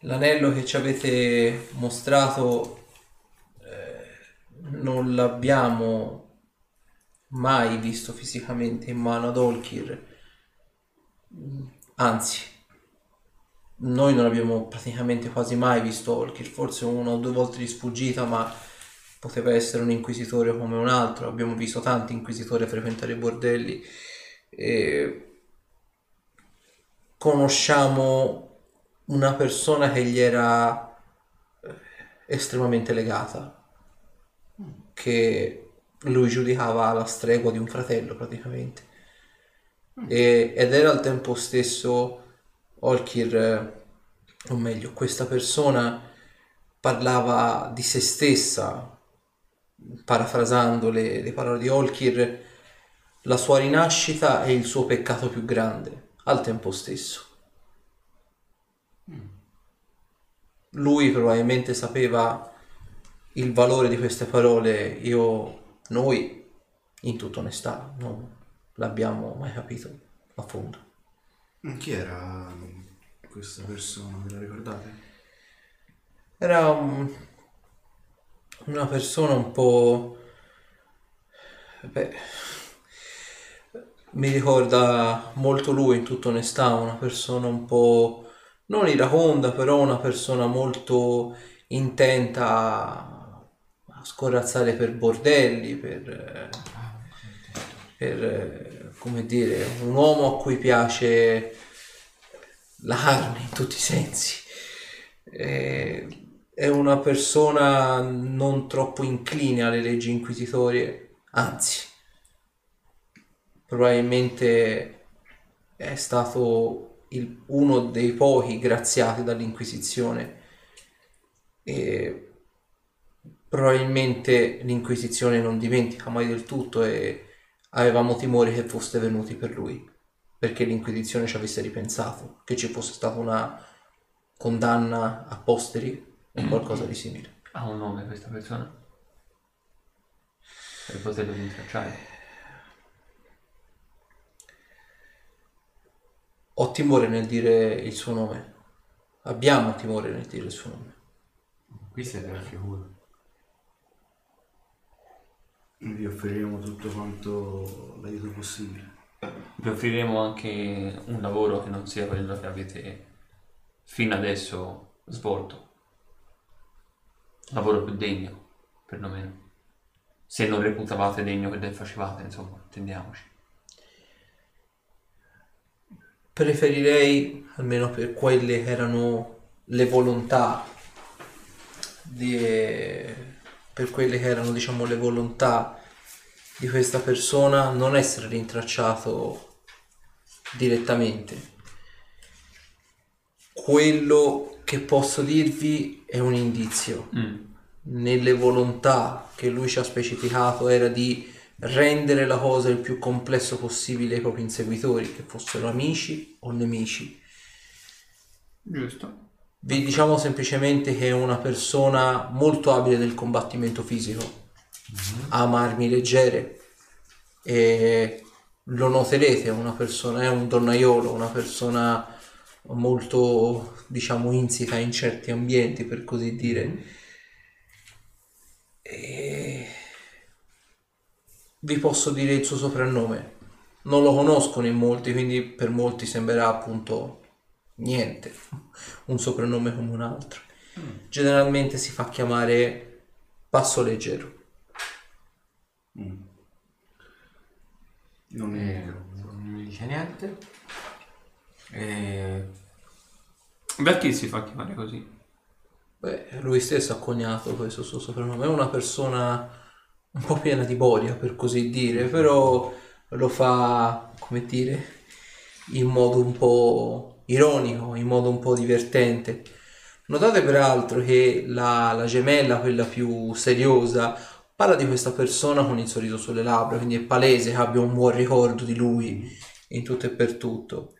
L'anello che ci avete mostrato eh, non l'abbiamo mai visto fisicamente in mano ad Olkir. Anzi, noi non abbiamo praticamente quasi mai visto Olkir, forse una o due volte di sfuggita, ma poteva essere un inquisitore come un altro. Abbiamo visto tanti inquisitori frequentare i bordelli. E conosciamo una persona che gli era eh, estremamente legata, che lui giudicava la stregua di un fratello praticamente. E- ed era al tempo stesso Olkir, eh, o meglio, questa persona parlava di se stessa parafrasando le, le parole di Olkir, la sua rinascita è il suo peccato più grande, al tempo stesso. Lui probabilmente sapeva il valore di queste parole, io, noi, in tutta onestà, non l'abbiamo mai capito a fondo. Chi era questa persona, ve la ricordate? Era un- una persona un po'... Beh, mi ricorda molto lui in tutta onestà, una persona un po' non iraconda, però una persona molto intenta a, scorazzare per bordelli, per, per, come dire, un uomo a cui piace la carne in tutti i sensi. È una persona non troppo incline alle leggi inquisitorie, anzi, probabilmente è stato il- uno dei pochi graziati dall'Inquisizione e probabilmente l'Inquisizione non dimentica mai del tutto e avevamo timore che foste venuti per lui perché l'Inquisizione ci avesse ripensato, che ci fosse stata una condanna a posteri o qualcosa di simile. Ha un nome questa persona? Per poterlo rintracciare. Ho timore nel dire il suo nome. Abbiamo timore nel dire il suo nome. Qui siete al sicuro. Vi offriremo tutto quanto l'aiuto possibile. Vi offriremo anche un lavoro che non sia quello che avete fino adesso svolto. Lavoro più degno, perlomeno. Se non reputavate degno che facevate, insomma, intendiamoci. Preferirei, almeno per quelle che erano le volontà, di, per quelle che erano diciamo le volontà di questa persona, non essere rintracciato direttamente. Quello che posso dirvi è un indizio. Mm. nelle volontà che lui ci ha specificato era di rendere la cosa il più complesso possibile ai propri inseguitori, che fossero amici o nemici. Giusto. Vi diciamo semplicemente che è una persona molto abile nel combattimento fisico, ama armi leggere e lo noterete, è una persona, è un donnaiolo, una persona molto, diciamo, insita in certi ambienti, per così dire. E... Vi posso dire il suo soprannome. Non lo conoscono in molti, quindi per molti sembrerà appunto niente, (laughs) un soprannome come un altro. Generalmente si fa chiamare passo leggero. Non mi Eh, non mi dice niente. E... Perché si fa chiamare così? Beh, lui stesso ha coniato questo suo soprannome. È una persona un po' piena di boria, per così dire, però lo fa, come dire, in modo un po' ironico, in modo un po' divertente. Notate peraltro che la, la gemella, quella più seriosa, parla di questa persona con il sorriso sulle labbra, quindi è palese che abbia un buon ricordo di lui in tutto e per tutto.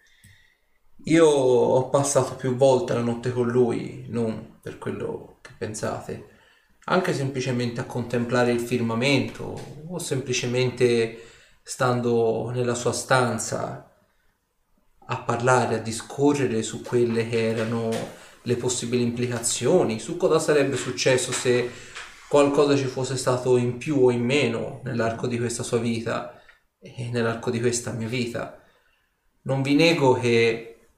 Io ho passato più volte la notte con lui, non per quello che pensate, anche semplicemente a contemplare il firmamento o semplicemente stando nella sua stanza a parlare, a discorrere su quelle che erano le possibili implicazioni, su cosa sarebbe successo se qualcosa ci fosse stato in più o in meno nell'arco di questa sua vita e nell'arco di questa mia vita. Non vi nego che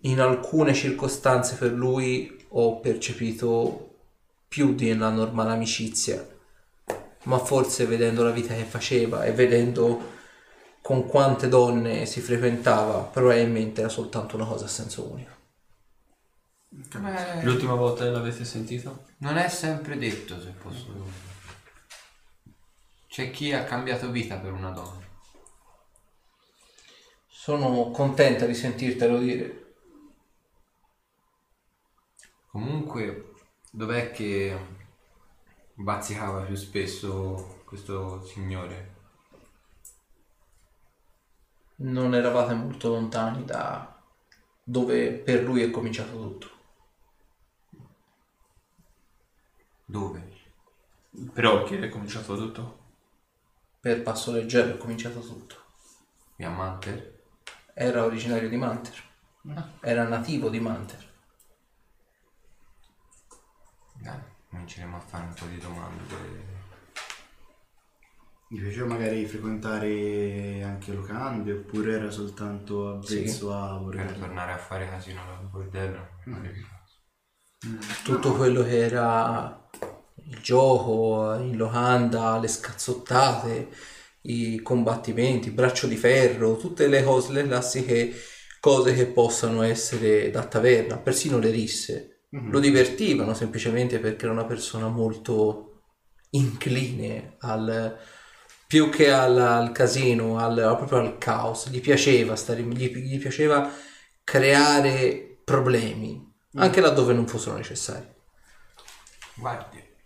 in alcune circostanze per lui ho percepito più di una normale amicizia, ma forse vedendo la vita che faceva e vedendo con quante donne si frequentava, probabilmente era soltanto una cosa a senso unico. Beh, L'ultima volta che l'avete sentito? non è sempre detto, se posso dire. C'è chi ha cambiato vita per una donna. Sono contenta di sentirtelo dire. Comunque, dov'è che bazzicava più spesso questo signore? Non eravate molto lontani da dove per lui è cominciato tutto. Dove? Però chi è cominciato tutto? Per Passo Leggero è cominciato tutto. Via Manter? Era originario di Manter. Era nativo di Manter. Dai, cominceremo a fare un po' di domande. per- Gli piaceva magari frequentare anche locande oppure era soltanto avvezzo a Per bordelli? tornare a fare casino al bordello. Tutto quello che era il gioco in locanda, le scazzottate, i combattimenti, braccio di ferro, tutte le cose, le classiche cose che possano essere da taverna, persino le risse. Lo divertivano semplicemente perché era una persona molto incline al più che al, al casino, al, proprio al caos. Gli piaceva stare, gli, gli piaceva creare problemi, anche laddove non fossero necessari. Guardie.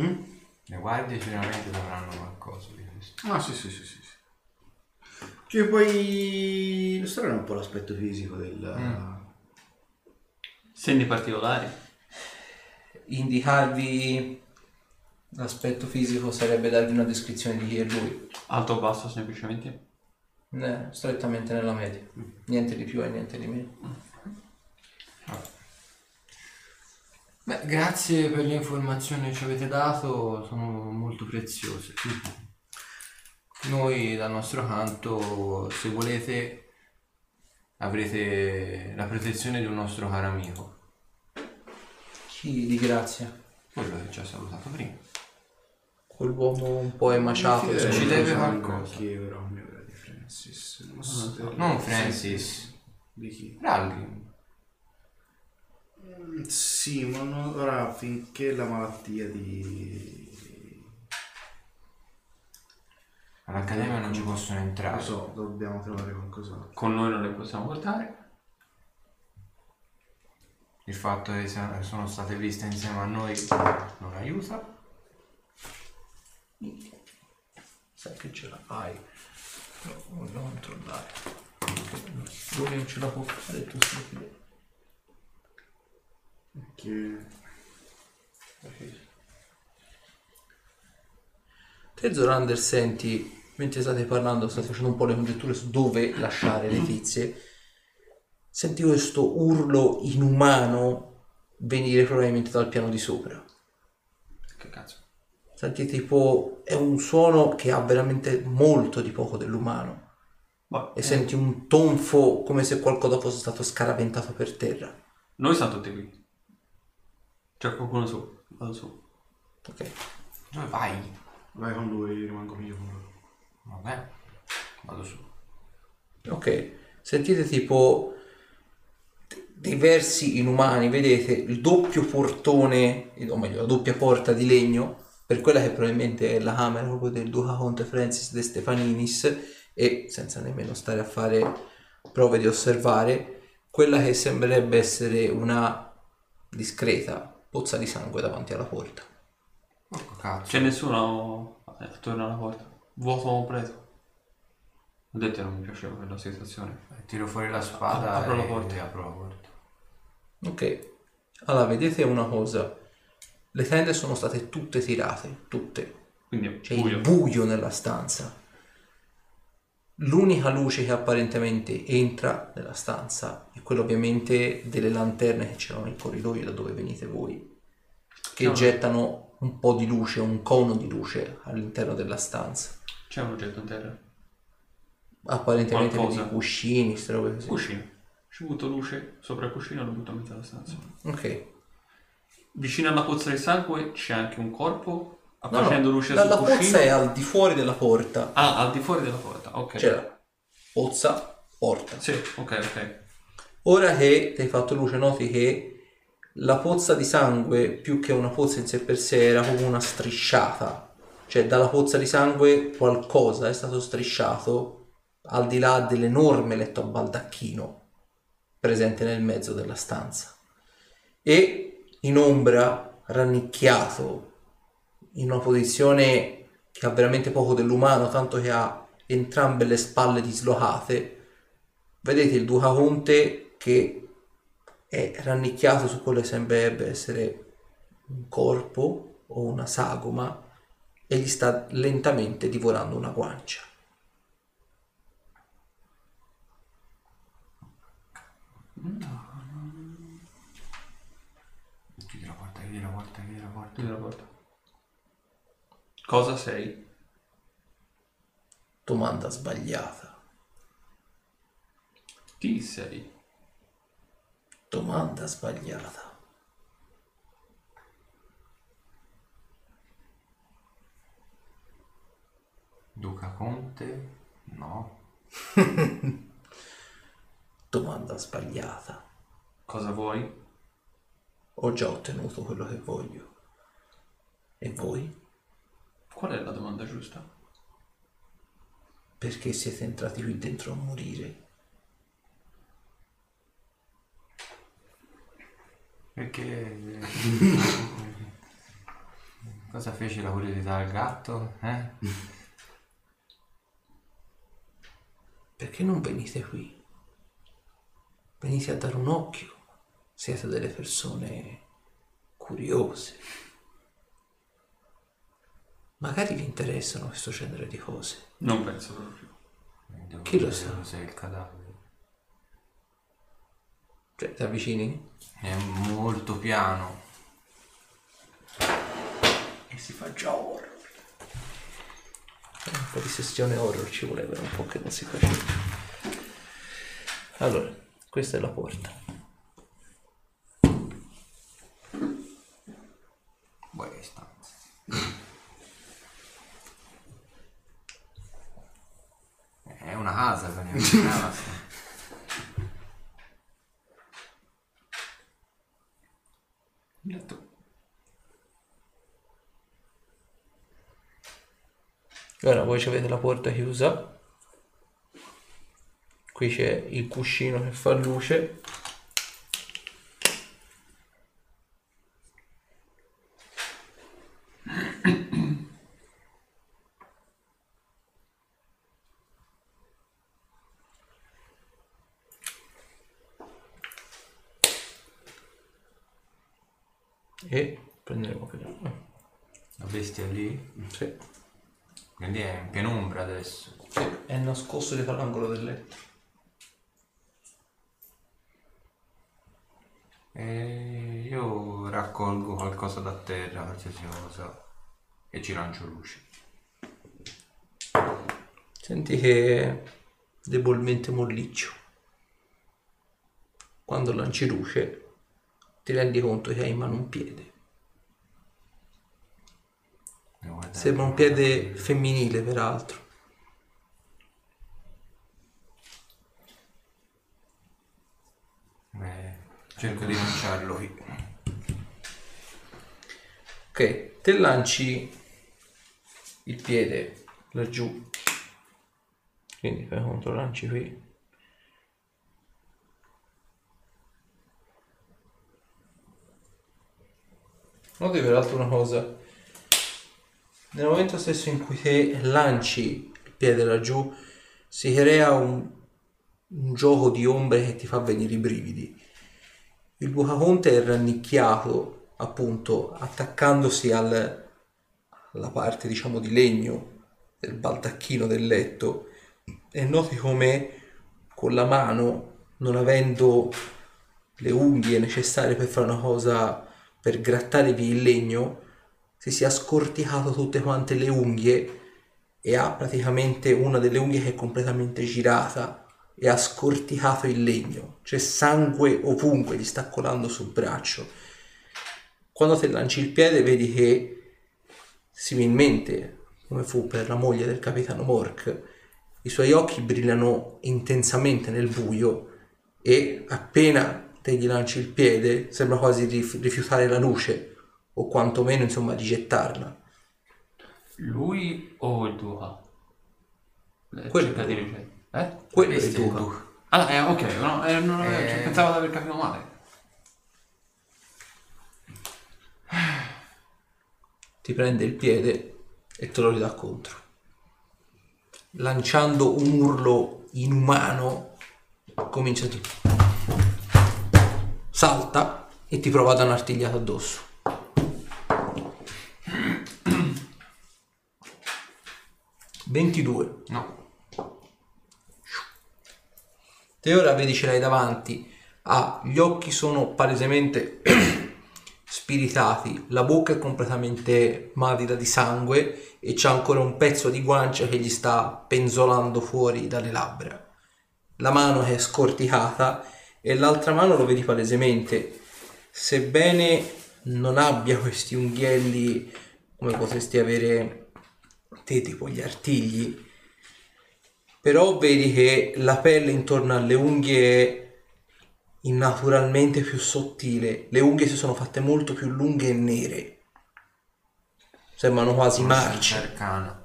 Mm? Le guardie sicuramente sapranno qualcosa di questo. Ah sì sì sì sì. sì. Che poi illustrare un po' l'aspetto fisico del... Segni particolari? Indicarvi l'aspetto fisico sarebbe darvi una descrizione di chi è lui, Alto o basso semplicemente? Eh, strettamente nella media, niente di più e niente di meno. Beh, grazie per le informazioni che ci avete dato, sono molto preziose. Noi dal nostro canto, se volete, avrete la protezione di un nostro caro amico, Chi di grazia? quello che ci ha salutato prima. Quell'uomo un po' emaciato. Ci eh, deve qualcosa. Anche io però mi ora di Francis. Non so se- Non Francis, Di chi? Ralgrim. Mm, Sì, ma non- ora finché la malattia di... All'Accademia non ci possono Lo entrare. so, dobbiamo trovare qualcos'altro. Con noi non le possiamo portare. Il fatto che sono state viste insieme a noi non aiuta. Sai che ce la fai. No, voglio controllare. Lui non ce la può fare, tu sei qui. Che... Te Zorander senti, mentre state parlando, state facendo un po' le congetture su dove lasciare le tizie, senti questo urlo inumano venire probabilmente dal piano di sopra. Che cazzo? Senti tipo, è un suono che ha veramente molto di poco dell'umano. Ma E senti un tonfo come se qualcosa fosse stato scaraventato per terra. noi siamo tutti qui. C'è qualcuno su. Vado su. Ok. Dove vai? Vai con lui, rimango io con lui. Vabbè, vado su. Ok, sentite tipo diversi inumani, vedete il doppio portone, o meglio la doppia porta di legno, per quella che probabilmente è la camera proprio del Duca Conte Francis de Stefaninis e senza nemmeno stare a fare prove di osservare, quella che sembrerebbe essere una discreta pozza di sangue davanti alla porta. Porco cazzo. C'è nessuno eh, attorno alla porta. Vuoto completo. Ho detto che non mi piaceva quella situazione. Tiro fuori la spada Apro la e porta. apro la porta. Ok, allora vedete una cosa, le tende sono state tutte tirate, tutte, Quindi è C'è buio. il buio nella stanza. L'unica luce che apparentemente entra nella stanza è quella ovviamente delle lanterne che c'erano nel corridoio da dove venite voi, che Ah. gettano un po' di luce, un cono di luce all'interno della stanza. C'è un oggetto in terra. Apparentemente Qualcosa. vedi cuscini, queste robe così. Cuscino. Ci butto luce sopra il cuscino e lo butto a metà della stanza. Ok. Vicino alla pozza di sangue c'è anche un corpo No, facendo no, luce la, sul la cuscino. pozza è al di fuori della porta. Ah, al di fuori della porta. Ok. C'era pozza, porta. Sì, ok, ok. Ora che ti hai fatto luce, noti che la pozza di sangue, più che una pozza in sé per sé, era come una strisciata. Cioè, dalla pozza di sangue qualcosa è stato strisciato al di là dell'enorme letto a baldacchino presente nel mezzo della stanza. E in ombra, rannicchiato in una posizione che ha veramente poco dell'umano, tanto che ha entrambe le spalle dislocate. Vedete il Duca Conte che è rannicchiato su quello che sembrerebbe essere un corpo o una sagoma e gli sta lentamente divorando una guancia. Chiudi la porta, chiudi la porta, chiudi la porta. Chiudi la porta. Cosa sei? Domanda sbagliata. Chi sei? Domanda sbagliata. Duca Conte? No. (laughs) Domanda sbagliata. Cosa vuoi? Ho già ottenuto quello che voglio. E voi? Qual è la domanda giusta? Perché siete entrati qui dentro a morire? Perché... (laughs) Cosa fece la curiosità al gatto? Eh? (laughs) Perché non venite qui? Venite a dare un occhio. Siete delle persone curiose. Magari vi interessano questo genere di cose. Non penso proprio. Devo Chi lo sa? Cos'è il cadavere? Cioè, ti avvicini? È molto piano. E si fa già horror. Un po' di sessione horror ci voleva, un po' che non si faceva. Allora, questa è la porta. Che stanza. È una casa non è una stanza. Letto. Ora voi avete la porta chiusa. Qui c'è il cuscino che fa luce. E prenderemo quello. La bestia lì. Sì. Quindi è in penombra adesso. Sì, è nascosto dietro l'angolo del letto. E io raccolgo qualcosa da terra, qualsiasi cosa, e ci lancio luce. Senti che è debolmente molliccio. Quando lanci luce ti rendi conto che hai in mano un piede. Sembra un piede femminile peraltro. Eh, cerco di lanciarlo qui. Ok, te lanci il piede laggiù. Quindi fai conto, lanci qui. Noti peraltro una cosa. Nel momento stesso in cui te lanci il piede laggiù, si crea un, un gioco di ombre che ti fa venire i brividi. Il Bucaconte è rannicchiato appunto attaccandosi al- alla parte diciamo di legno del baldacchino del letto e noti come con la mano non avendo le unghie necessarie per fare una cosa per grattare via il legno si sia scorticato tutte quante le unghie e ha praticamente una delle unghie che è completamente girata e ha scorticato il legno. C'è sangue ovunque, gli sta colando sul braccio. Quando te lanci il piede vedi che, similmente come fu per la moglie del capitano Mork, i suoi occhi brillano intensamente nel buio e appena te gli lanci il piede sembra quasi rif- rifiutare la luce o quantomeno insomma rigettarla. Lui o il Duca? Eh, Quello. cerca di ricevere. Eh? Quello è il Duca. Duca. Ah, eh, ok, no, eh, no, no, Eh. cioè, pensavo di aver capito male. (sighs) ti prende il piede e te lo ridà contro. Lanciando un urlo inumano, comincia tipo. Salta e ti prova a dare un'artigliata addosso. Ventidue. No. Te ora vedi ce l'hai davanti, ha gli occhi sono palesemente (clears throat) spiritati, la bocca è completamente madida di sangue e c'è ancora un pezzo di guancia che gli sta penzolando fuori dalle labbra. La mano è scorticata e l'altra mano lo vedi palesemente, sebbene non abbia questi unghielli come potresti avere te tipo gli artigli, però vedi che la pelle intorno alle unghie è innaturalmente più sottile, le unghie si sono fatte molto più lunghe e nere, sembrano quasi marce. Arcana.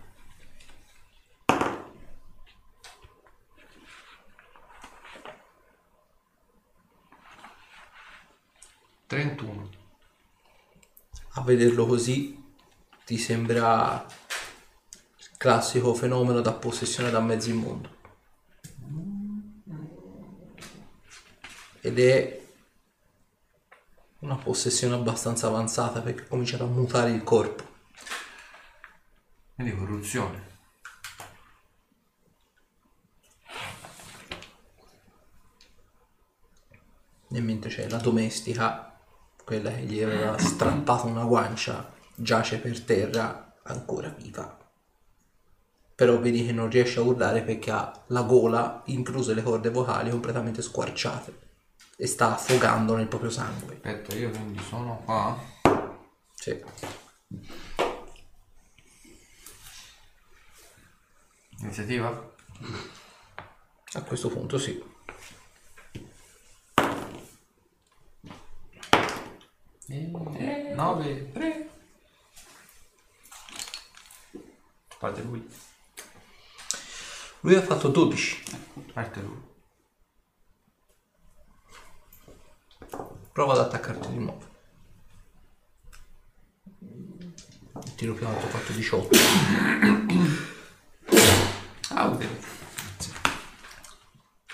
Trentuno. A vederlo così ti sembra classico fenomeno da possessione da mezzo immondo. Ed è una possessione abbastanza avanzata perché ha cominciato a mutare il corpo. Quindi corruzione. E mentre c'è la domestica, quella che gli aveva strappato una guancia, giace per terra ancora viva. Però vedi che non riesce a urlare perché ha la gola, incluse le corde vocali, completamente squarciate e sta affogando nel proprio sangue. Aspetta, io quindi sono qua. Sì. Iniziativa? A questo punto sì. Eh, 9, 3. Parte lui. Lui ha fatto 12. Parte lui. Prova ad attaccarti di nuovo. Il tiro più alto ha fatto 18. Ah, ok.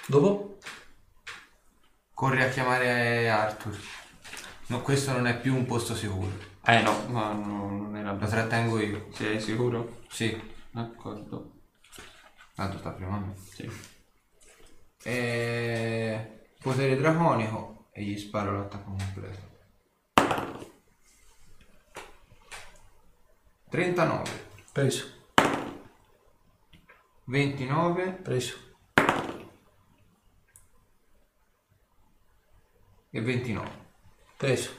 Dopo? Corri a chiamare Arthur. No, questo non è più un posto sicuro. Eh no, ma no, non era Lo trattengo io. Sei sicuro? Sì, D'accordo. Tanto sta prima a me. Sì. E... Potere draconico e gli sparo l'attacco completo. 39, Preso. 29 Preso. e 29. Preso.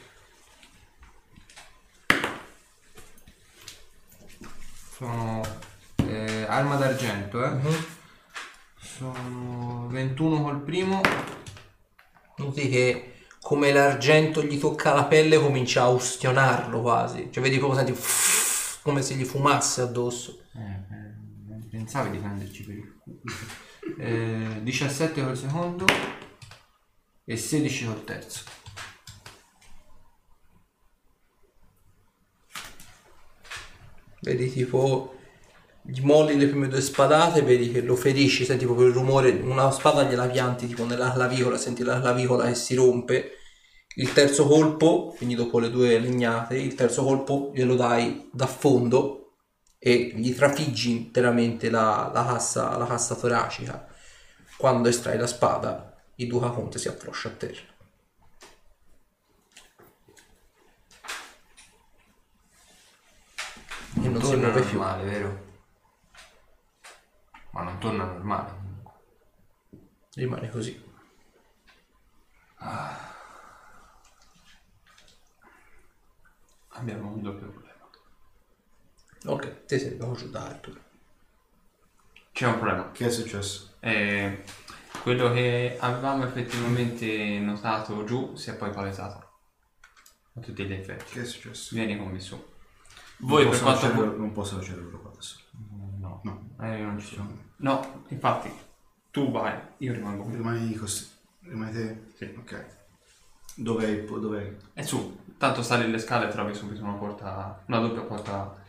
Sono arma d'argento, eh. Mhm. Sono 21 col primo, Noti che come l'argento gli tocca la pelle comincia a ustionarlo quasi. Cioè vedi proprio senti (laughs) come se gli fumasse addosso. Eh, eh, non pensavi di prenderci per il culo. Eh, 17 col secondo e 16 col terzo. Vedi tipo gli molli le prime due spadate, vedi che lo ferisci, senti proprio il rumore, una spada gliela pianti tipo nella clavicola, senti la clavicola che si rompe. Il terzo colpo, quindi dopo le due legnate, il terzo colpo glielo dai da fondo e gli trafiggi interamente la, la cassa, la cassa toracica. Quando estrai la spada, il Duca Conte si affloscia a terra. E non si torna muove più. normale, vero? Ma non torna normale. Rimane così. Abbiamo un doppio problema. Ok, te sei giù da Arthur. C'è un problema. Che è successo? Eh, quello che avevamo effettivamente notato giù si è poi palesato. A tutti gli effetti. Che è successo? Vieni con me su. Voi non per posso quanto... facere- Non posso facere loro qua adesso. Eh, io non ci sono. No, infatti, tu vai, io rimango qui. Rimani così. Rimani te? Sì. Ok. Dov'è il po- dov'è? È su. Tanto sali le scale e trovi subito una porta, una doppia porta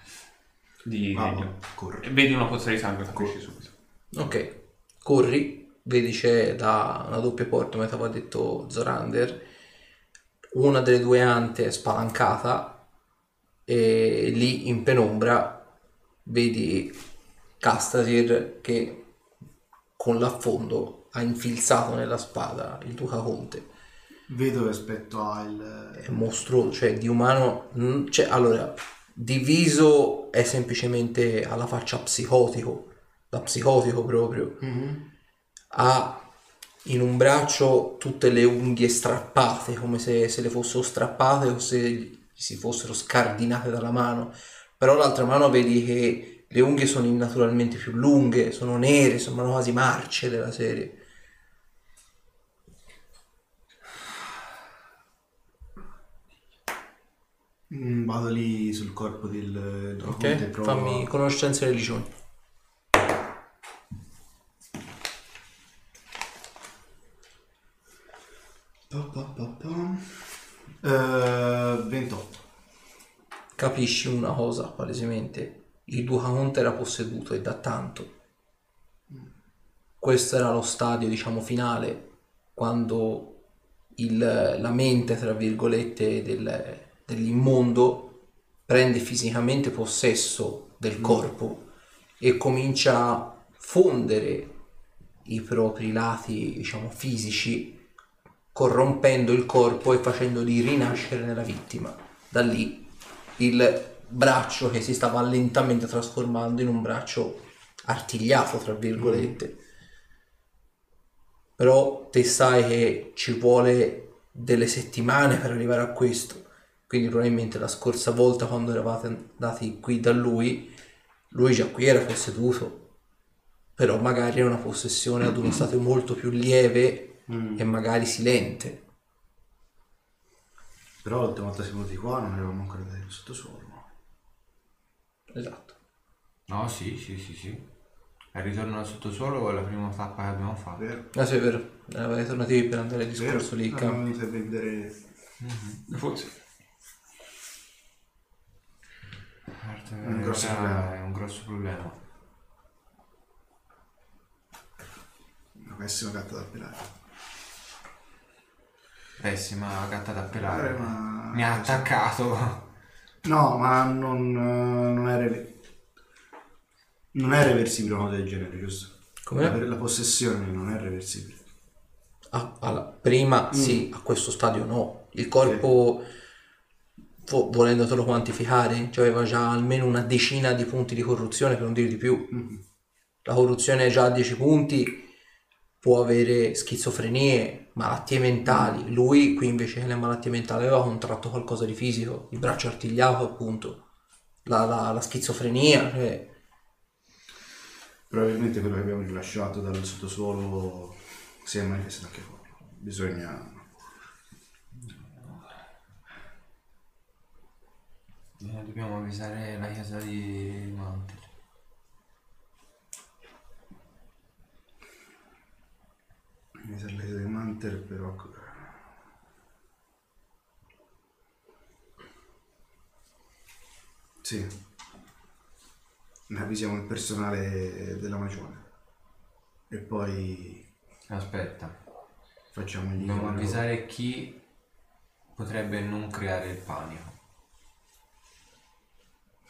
di legno. corri. E vedi una pozza di sangue, capisci subito. Ok, corri, vedi c'è da una doppia porta, come ti aveva detto Zorander, una delle due ante è spalancata e lì in penombra vedi Castasir che con l'affondo ha infilzato nella spada il Duca Conte. Vedo rispetto al... È mostruoso, cioè di umano... mm, Cioè, allora, diviso è semplicemente alla faccia psicotico, da psicotico proprio. Mhm. ha in un braccio tutte le unghie strappate, come se, se le fossero strappate o se si fossero scardinate dalla mano. Però l'altra mano vedi che le unghie sono innaturalmente più lunghe, sono nere, sembrano quasi marce della serie. Mm, vado lì sul corpo del Ok? Provo Fammi conoscenza e religione. Pa, pa, pa, pa. Eh, 28. Capisci una cosa palesemente. Il Duca Conte era posseduto e da tanto. Questo era lo stadio, diciamo, finale, quando il- la mente, tra virgolette, del- dell'immondo prende fisicamente possesso del corpo e comincia a fondere i propri lati, diciamo, fisici, corrompendo il corpo e facendoli rinascere nella vittima. Da lì il braccio che si stava lentamente trasformando in un braccio artigliato, tra virgolette. Però te sai che ci vuole delle settimane per arrivare a questo. Quindi probabilmente la scorsa volta quando eravate andati qui da lui, lui già qui era posseduto. Però magari era una possessione ad uno stato molto più lieve e magari silente. Però l'ultima volta siamo venuti qua non eravamo ancora del sottosuolo. Esatto. No, sì, sì, sì, sì. Il ritorno al sottosuolo è la prima tappa che abbiamo fatto. Vero? Ah sì, è vero. Eravate tornati per andare al discorso lì. Eravamo venuti a vendere... Forse. Certo, Un grosso eh, problema. È un grosso problema. Una pessima gatta da pelare. Pessima gatta da pelare. Eh, ma- Mi ha attaccato. No, ma non, eh, non è re- non è reversibile una cosa del genere, giusto? Com'è? La, la possessione non è reversibile. Ah, allora, prima sì, a questo stadio no. Il corpo, vo- volendotelo quantificare, cioè aveva già almeno una decina di punti di corruzione, per non dire di più. La corruzione è già a 10 punti, può avere schizofrenie, malattie mentali. Lui qui invece che le malattie mentali aveva contratto qualcosa di fisico, il braccio artigliato appunto, la, la- la schizofrenia, cioè, Probabilmente quello che abbiamo rilasciato dal sottosuolo si è manifestato anche fuori. Bisogna... Eh, Dobbiamo avvisare la chiesa di Mantel. Mi l'idea del Manter, però... Sì. Ne avvisiamo il personale della magione. E poi Aspetta, facciamo gli... dobbiamo avvisare chi potrebbe non creare il panico.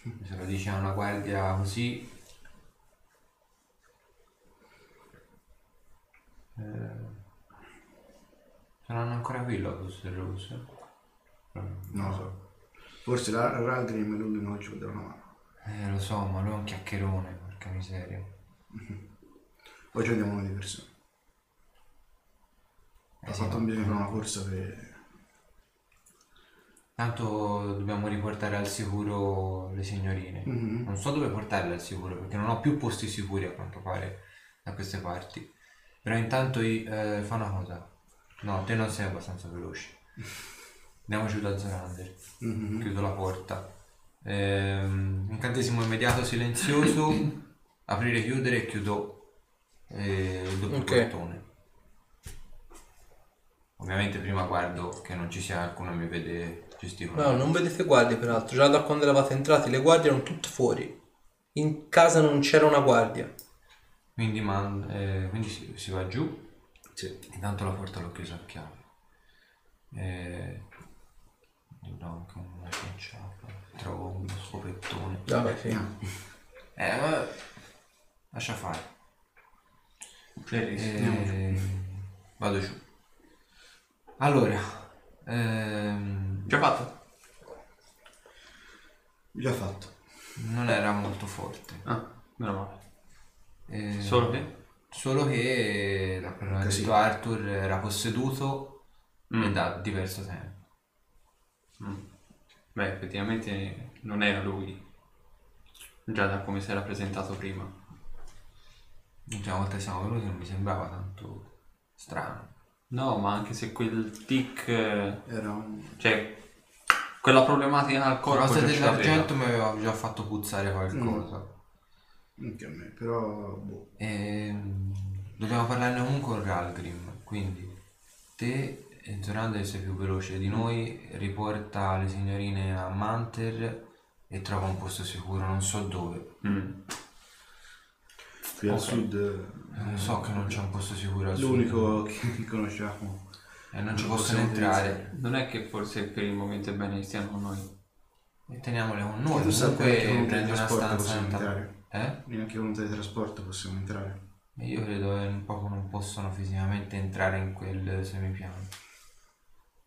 (laughs) Se lo dice a una guardia così... Eh, saranno ancora qui l'Opus del Russo? Non lo so. Forse la Ralgrim e lui non ci vedranno una mano. Eh, lo so, ma lui è un chiacchierone, porca miseria. Poi ci andiamo noi di persone. Eh Ha sì, fatto ma- bisogno fare una corsa per... Tanto dobbiamo riportare al sicuro le signorine. Mhm. Non so dove portarle al sicuro perché non ho più posti sicuri a quanto pare da queste parti. Però intanto eh, fa una cosa. No, te non sei abbastanza veloce. Andiamo giù da Zorander. Mhm. Chiudo la porta. Ehm, incantesimo immediato silenzioso. (coughs) aprire, chiudere e chiudo eh, il doppio Ok. portone. Ovviamente prima guardo che non ci sia qualcuno che mi vede gesticolare. No, non vedete guardie peraltro, già da quando eravate entrati le guardie erano tutte fuori. In casa non c'era una guardia. Quindi, man- eh, quindi si, si va giù. Sì. Intanto la porta l'ho chiusa a chiave. Eh, do anche una cianciata. Trovo uno scopettone. Vabbè, sì. Eh, vabbè. lascia fare. Eh, vado giù. Allora, ehm, Già fatto? Già fatto. non era molto forte. Ah, meno male. Eh, Solo che? Solo che, da quello che ha Così. detto Arthur, era posseduto Mm. da diverso tempo. Beh, effettivamente non era lui. Già da come si era presentato prima. L'ultima volta che siamo venuti non mi sembrava tanto strano. No, ma anche se quel tic... eh, Era un... Cioè, quella problematica al La corpo cosa ce l'aveva. dell'argento mi aveva già fatto puzzare qualcosa. Anche a me, però... Boh. Ehm, dobbiamo parlarne comunque con Ralgrim, quindi te, Zorander, sei più veloce di noi, riporta le signorine a Manter e trova un posto sicuro, non so dove. Mm. Qui al Ok. sud eh, Non so che non c'è un posto sicuro al sud. l'unico (laughs) che conosciamo. E non ci possono possiamo entrare. Non è che forse per il momento è bene che stiano con noi. E teniamole con Tu noi. che Comunque prendi una stanza. in ta- entrare. Eh? Neanche con un teletrasporto possiamo entrare. Io credo che un po' non possono fisicamente entrare in quel semipiano.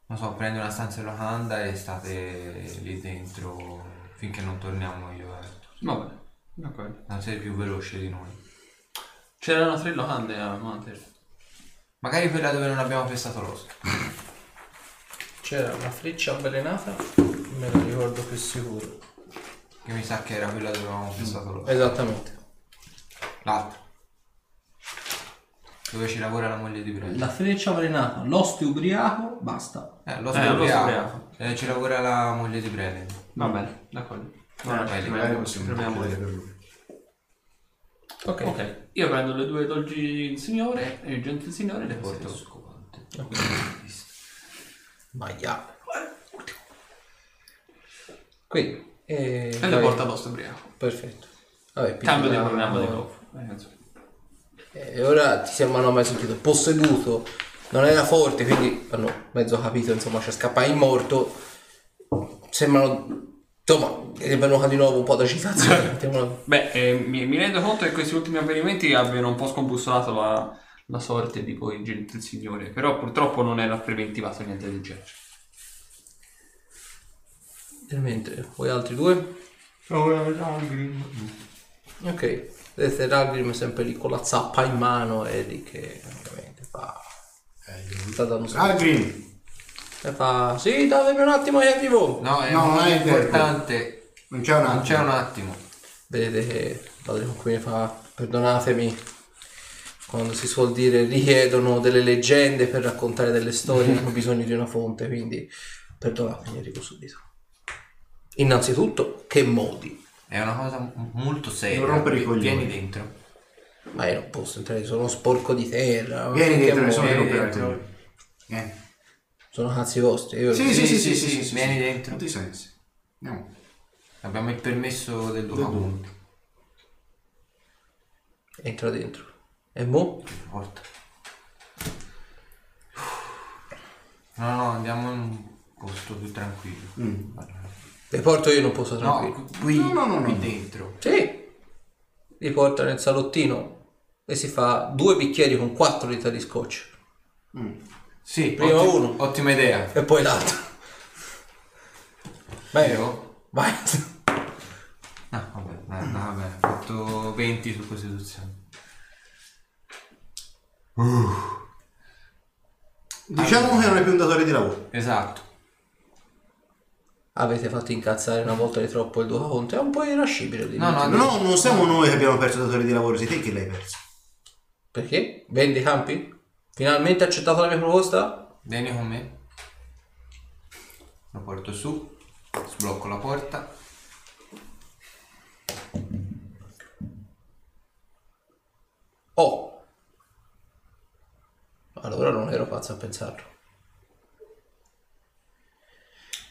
Non so, prendi una stanza in locanda e state lì dentro finché non torniamo io e Arthur. Va bene, d'accordo. Non sei più veloce di noi. C'erano tre locande a Manter. Magari quella dove non abbiamo pestato l'osca. C'era una freccia avvelenata, me la ricordo più sicuro. Che mi sa che era quella dove avevamo pestato l'osca. Esattamente. L'altra. Dove ci lavora la moglie di Brenda. La freccia avvelenata, l'oste ubriaco, basta. Eh, Eh, l'osca l'osca ubriaco. ubriaco. Eh, ci lavora la moglie di Brenda. Va bene, d'accordo. vai lì, Magari possiamo Proviamo chiedere per lui. Ok. Ok, io prendo le due dolci il signore e il gentil signore le porto. Scopante. Maiale. Eh, E le vai- porta addosso ubriaco. Perfetto. Vabbè, Cambio di programma di coffre. Eh, insomma. E ora ti siamo mai sentito posseduto, non era forte, quindi hanno mezzo capito, insomma, c'è scappato in morto. Sembrano, insomma, è venuta di nuovo un po' d'agitazione. (laughs) Beh, eh, mi, mi rendo conto che questi ultimi avvenimenti abbiano un po' scombussolato la, la sorte di poi il signore, però purtroppo non era preventivato niente del genere. E mentre voi altri due? Ok, vedete Ragrim sempre lì con la zappa in mano e lì che ovviamente fa... sta dando Algrim! E fa... Sì, datemi un attimo che arrivo! No, è No, non molto è importante. Non c'è un Non c'è attimo. un attimo. Vedete che Padre qui fa... Perdonatemi, quando si suol dire richiedono delle leggende per raccontare delle storie, (laughs) hanno bisogno di una fonte, quindi perdonatemi, arrivo subito. Innanzitutto, che modi? È una cosa molto seria. Non rompere i coglioni. Vieni dentro. Ma io non posso entrare, sono sporco di terra. Vieni dentro, romperà il dentro. Vieni. Sono cazzi vostri. Io... Sì, sì, sì, sì, sì, sì, sì, sì, vieni sì. dentro. Tutti i sensi. Andiamo. Abbiamo il permesso del documento. Entra dentro. E mo? Porta. No, no, andiamo in un posto più tranquillo. Mm. Vi porto io non posso tranquillo. No, qui, No, no, no, qui no. dentro. Sì. Vi porta nel salottino e si fa due bicchieri con quattro litri di scotch. Mm. Sì, Prima otti- uno. Ottima idea. E poi l'altro. Vai, Io? vai. Ah, vabbè, dai, vabbè, ho fatto 20 su Costituzione. Diciamo che non è più un datore di lavoro. Esatto. Avete fatto incazzare una volta di troppo il Duca Conte. È un po' irascibile. di No, no. No, non siamo noi che abbiamo perso il datore di lavoro, sei te che l'hai perso. Perché? Vendi campi? Finalmente ha accettato la mia proposta? Vieni con me. Lo porto su. Sblocco la porta. Oh. Allora non ero pazzo a pensarlo.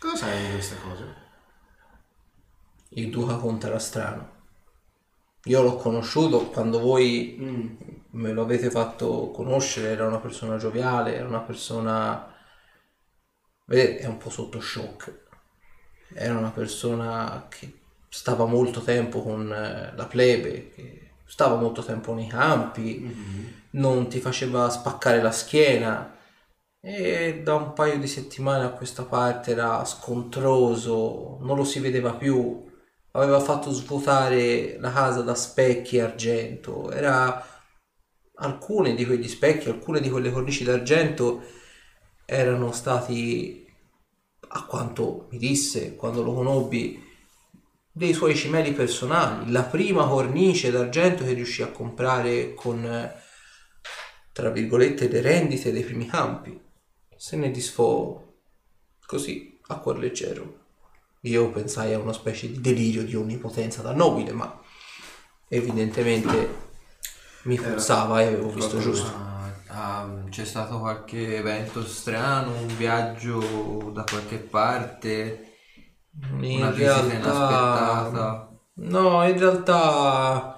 Cosa sai di queste cose? Il Duca Conte era strano. Io l'ho conosciuto quando voi Mm. me lo avete fatto conoscere, era una persona gioviale, era una persona... Vedete, è un po' sotto shock. Era una persona che stava molto tempo con eh, la plebe, che stava molto tempo nei campi, non ti faceva spaccare la schiena e da un paio di settimane a questa parte era scontroso, non lo si vedeva più, aveva fatto svuotare la casa da specchi e argento, era alcuni di quegli specchi, alcune di quelle cornici d'argento erano stati, a quanto mi disse quando lo conobbi, dei suoi cimeli personali, la prima cornice d'argento che riuscì a comprare con, tra virgolette, le rendite dei primi campi. Se ne disfò così, a cuor leggero. Io pensai a una specie di delirio di onnipotenza da nobile, ma evidentemente mi forzava e avevo visto giusto. Ah, c'è stato qualche evento strano, un viaggio da qualche parte, In una visita realtà, inaspettata. no, in realtà,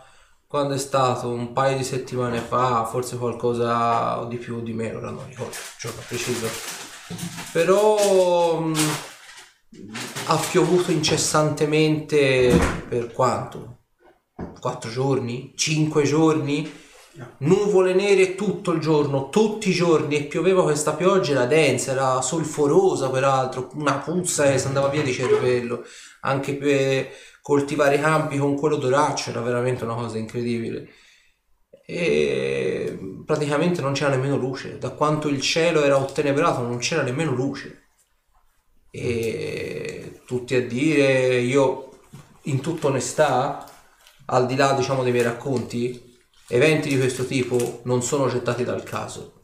quando è stato un paio di settimane fa, forse qualcosa di più o di meno, ora non ricordo il giorno preciso. Però mh, ha piovuto incessantemente per quanto? Quattro giorni? Cinque giorni? Nuvole nere tutto il giorno, tutti i giorni e pioveva questa pioggia, era densa, era solforosa peraltro, una puzza che si andava via di cervello, anche per coltivare i campi con quello doraccio era veramente una cosa incredibile. E praticamente non c'era nemmeno luce, da quanto il cielo era ottenebrato non c'era nemmeno luce. E tutti a dire, io in tutta onestà, al di là diciamo dei miei racconti, eventi di questo tipo non sono gettati dal caso.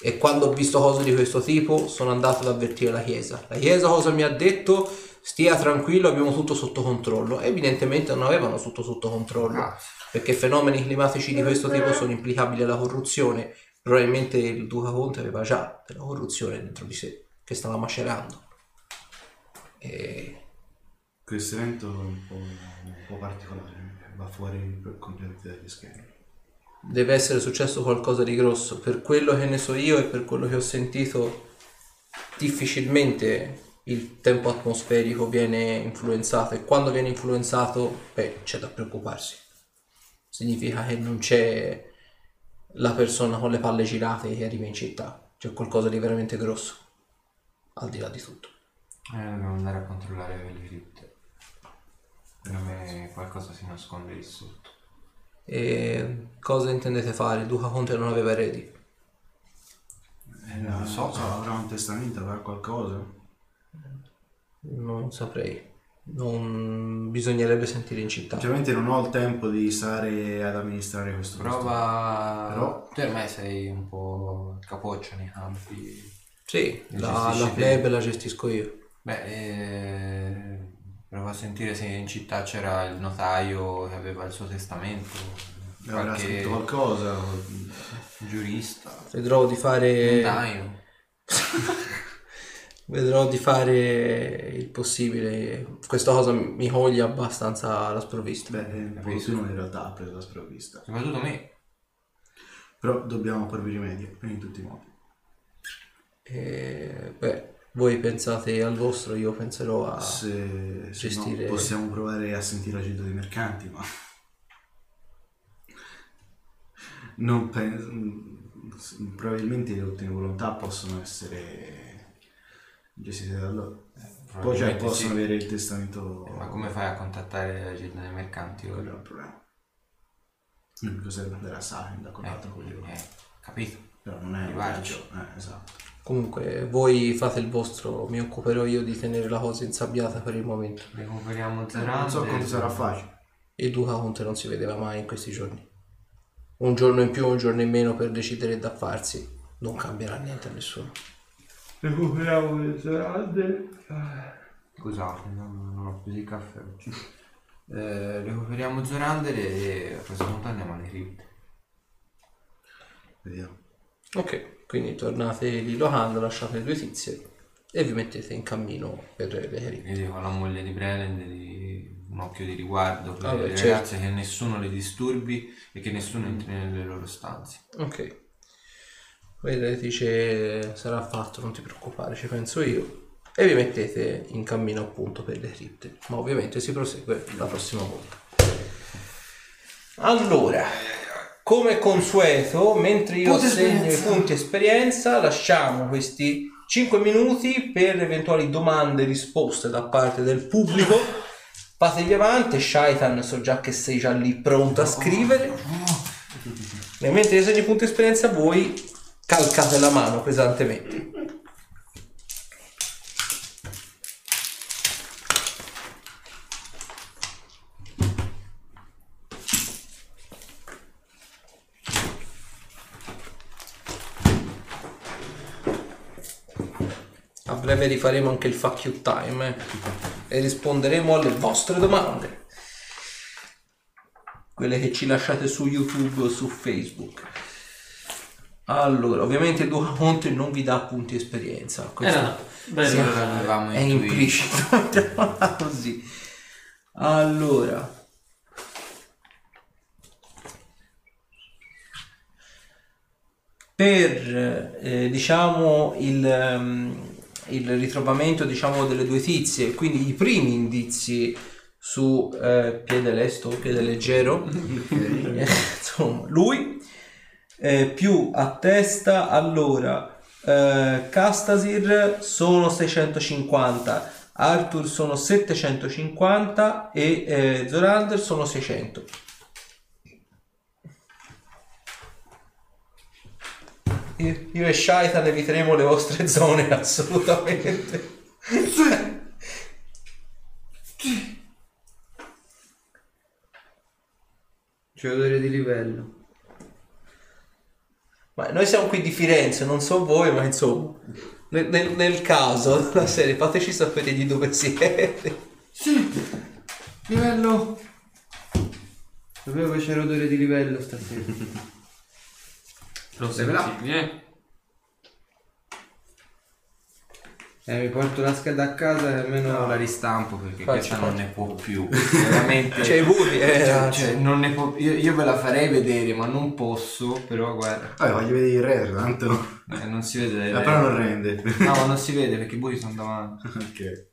E quando ho visto cose di questo tipo sono andato ad avvertire la Chiesa. La Chiesa cosa mi ha detto? Stia tranquillo, abbiamo tutto sotto controllo. Evidentemente non avevano tutto sotto controllo, perché fenomeni climatici di questo tipo sono implicabili alla corruzione. Probabilmente il Duca Conte aveva già della corruzione dentro di sé, che stava macerando. E Questo evento è un po', un po' particolare, va fuori completamente dagli schemi. deve essere successo qualcosa di grosso. Per quello che ne so io e per quello che ho sentito, difficilmente il tempo atmosferico viene influenzato e quando viene influenzato, beh, c'è da preoccuparsi. Significa che non c'è la persona con le palle girate che arriva in città, c'è qualcosa di veramente grosso, al di là di tutto. Eh, dobbiamo andare a controllare le cripte. Per me qualcosa si nasconde lì sotto. E cosa intendete fare? Duca Conte non aveva eredi. Eh, non so, avrà un testamento, avrà qualcosa. Non saprei. Non bisognerebbe sentire in città. Ovviamente non ho il tempo di stare ad amministrare questo posto. prova... Però- Tu ormai sei un po' il capoccia nei campi. Sì, la, la plebe la gestisco io. Beh, eh, prova a sentire se in città c'era il notaio che aveva il suo testamento, Avrà qualche scritto qualcosa. giurista, Vedrò di fare. notaio. (laughs) Vedrò di fare il possibile. Questa cosa mi coglie abbastanza alla sprovvista. Beh, qualcuno in realtà ha preso la sprovvista. Soprattutto me. Però dobbiamo porvi rimedio in tutti i modi. E, beh, voi pensate al vostro, io penserò a. Se, se gestire- no, possiamo provare a sentire la gente dei mercanti, ma non penso. Probabilmente le ultime volontà possono essere gestite da loro. Poi cioè, possono sì. avere il testamento. Ma come fai a contattare la gente dei mercanti? Quello è il problema. L'unico serve andare a Sarin da quell'altro Eh, coglione. eh, capito. Però non è un Arrivarci. viaggio. Eh, esatto. Comunque, voi fate il vostro, mi occuperò io di tenere la cosa insabbiata per il momento. Recuperiamo Non Zerande. so quanto sarà facile. Il Duca Conte non si vedeva mai in questi giorni. Un giorno in più, un giorno in meno per decidere da farsi, non cambierà niente a nessuno. Recuperiamo le serate. Scusate, non, non ho preso il caffè oggi. Eh, recuperiamo Zorander e a questo punto andiamo alle cripte. Vediamo. Ok, quindi tornate lì locando, lasciate le due tizie e vi mettete in cammino per le cripte. Io dico alla moglie di Breland di un occhio di riguardo per Vabbè, le certo. ragazze che nessuno le disturbi e che nessuno entri nelle loro stanze. Ok. Vedete, dice sarà fatto, non ti preoccupare, ci penso io. E vi mettete in cammino appunto per le cripte. Ma ovviamente si prosegue la prossima volta. Allora, come consueto, mentre io Punti assegno i punti esperienza, lasciamo questi 5 minuti per eventuali domande e risposte da parte del pubblico. Fatevi avanti, Shaitan, so già che sei già lì pronto a scrivere. E mentre io segno i punti esperienza, voi calcate la mano pesantemente. A breve rifaremo anche il fuck you time eh, e risponderemo alle vostre domande. Quelle che ci lasciate su YouTube o su Facebook. Allora, ovviamente il Duca Monte non vi dà punti esperienza. Eh questo no, bello. sì, è intuito. implicito. così. (laughs) Allora, per eh, diciamo il, ehm, il ritrovamento diciamo delle due tizie, quindi i primi indizi su eh, piede lesto, piede leggero, (laughs) eh, (laughs) insomma, lui eh, più a testa, allora eh, Castasir sono 650, Arthur sono 750 e eh, Zorander sono 600. Io, io e Shaitan eviteremo le vostre zone (laughs) assolutamente. Giocatore di livello. Ma noi siamo qui di Firenze, non so voi, ma insomma, nel, nel- nel caso (laughs) della serie, fateci sapere di dove siete. Sì, livello. Sapevo che c'era odore di livello stasera. Lo sentivi, eh? Eh, mi porto la scheda a casa e almeno No, la ristampo perché Facci, questa non facci. ne può più. (laughs) Veramente. C'è i burri, eh, Cioè, cioè, non ne può- io, io ve la farei vedere, ma non posso. Però guarda, Vabbè, voglio vedere il retro, tanto. eh, non si vede. Eh, però non rende. No, ma non si vede perché i buri sono davanti. (laughs) ok.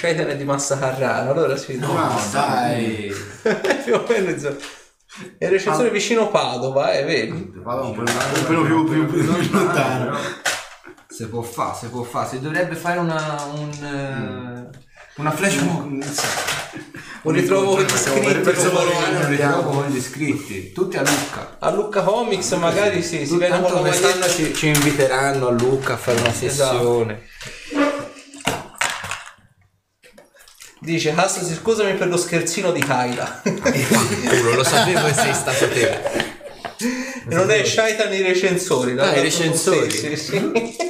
È di Massa Carrara, allora si vede. No, dai. (laughs) più o meno insomma. È il recensore vicino Padova, eh, vedi? Vado un po' un pelo più, più, più, più lontano. Se può fare, se può fare. Si dovrebbe fare una. Un, eh, una flash mob. (laughs) Un ritrovo con gli iscritti. Un ritrovo con gli iscritti. Tutti a Lucca. a Lucca Comics magari sì, si vede Tanto quest'anno ci, ci inviteranno a Lucca a fare una sessione. Dice Hassi scusami per lo scherzino di Kaila. (laughs) Culo, lo sapevo che sei stato te. non è Shaitan i recensori. Ah, i recensori. Sì, sì.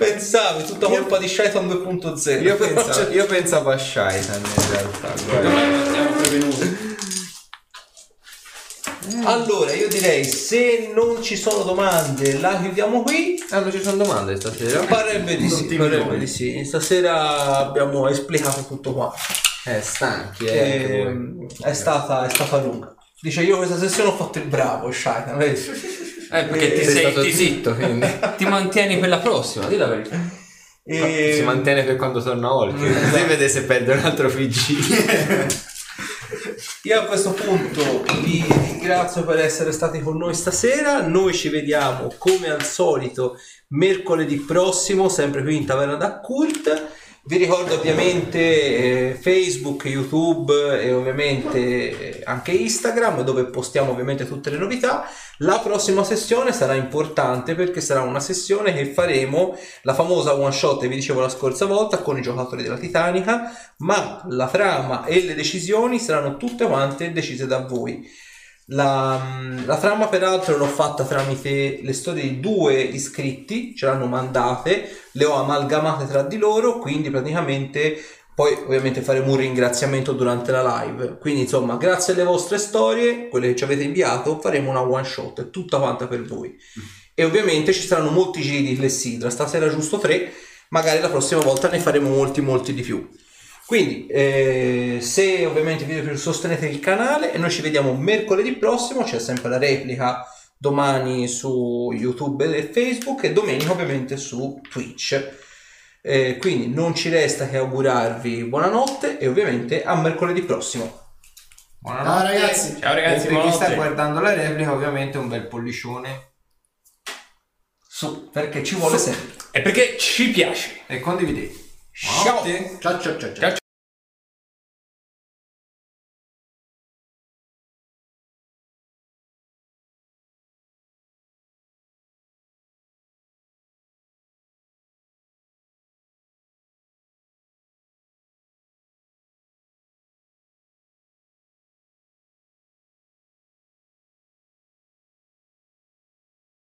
Pensavi, tutta colpa di Shaitan 2.0. Io pensavo, io pensavo a Shaitan in realtà. guarda. Ormai siamo prevenuti. Allora, io direi se non ci sono domande, la chiudiamo qui. Ah, non ci sono domande stasera? Parebbe di sì, parebbe di sì. Stasera abbiamo esplicato tutto qua. Eh, stanchi, eh. anche voi. Ehm, è, stata, è stata lunga. Dice io questa sessione ho fatto il bravo, Shaitan, vedi? Eh, perché ti sei, sei, stato ti, zitto, quindi. (laughs) ti mantieni per la prossima, di la verità. E- Si mantiene per quando torna Hulk. (laughs) Così vede se perde un altro FG. (laughs) Io a questo punto vi ringrazio per essere stati con noi stasera. Noi ci vediamo come al solito mercoledì prossimo, sempre qui in Taverna da Cult. Vi ricordo ovviamente eh, Facebook, YouTube e ovviamente eh, anche Instagram dove postiamo ovviamente tutte le novità. La prossima sessione sarà importante perché sarà una sessione che faremo la famosa one shot, vi dicevo la scorsa volta, con i giocatori della Titanica, ma la trama e le decisioni saranno tutte quante decise da voi. La, la trama peraltro l'ho fatta tramite le storie di due iscritti, ce l'hanno mandate, le ho amalgamate tra di loro, quindi praticamente poi ovviamente faremo un ringraziamento durante la live. Quindi insomma, grazie alle vostre storie, quelle che ci avete inviato, faremo una one shot, tutta quanta per voi. e ovviamente ci saranno molti giri di Clessidra, stasera giusto tre, magari la prossima volta ne faremo molti molti di più. Quindi eh, se ovviamente vi piaciuto sostenete il canale e noi ci vediamo mercoledì prossimo, c'è sempre la replica domani su YouTube e Facebook e domenica ovviamente su Twitch. Eh, quindi non ci resta che augurarvi buonanotte e ovviamente a mercoledì prossimo. Buonanotte. Ciao, ragazzi. Ciao ragazzi, e per chi sta guardando la replica, ovviamente un bel pollicione Su, perché ci vuole sempre. È perché ci piace. e condividete. Ciao. Ciao ciao ciao ciao. Ciao ciao.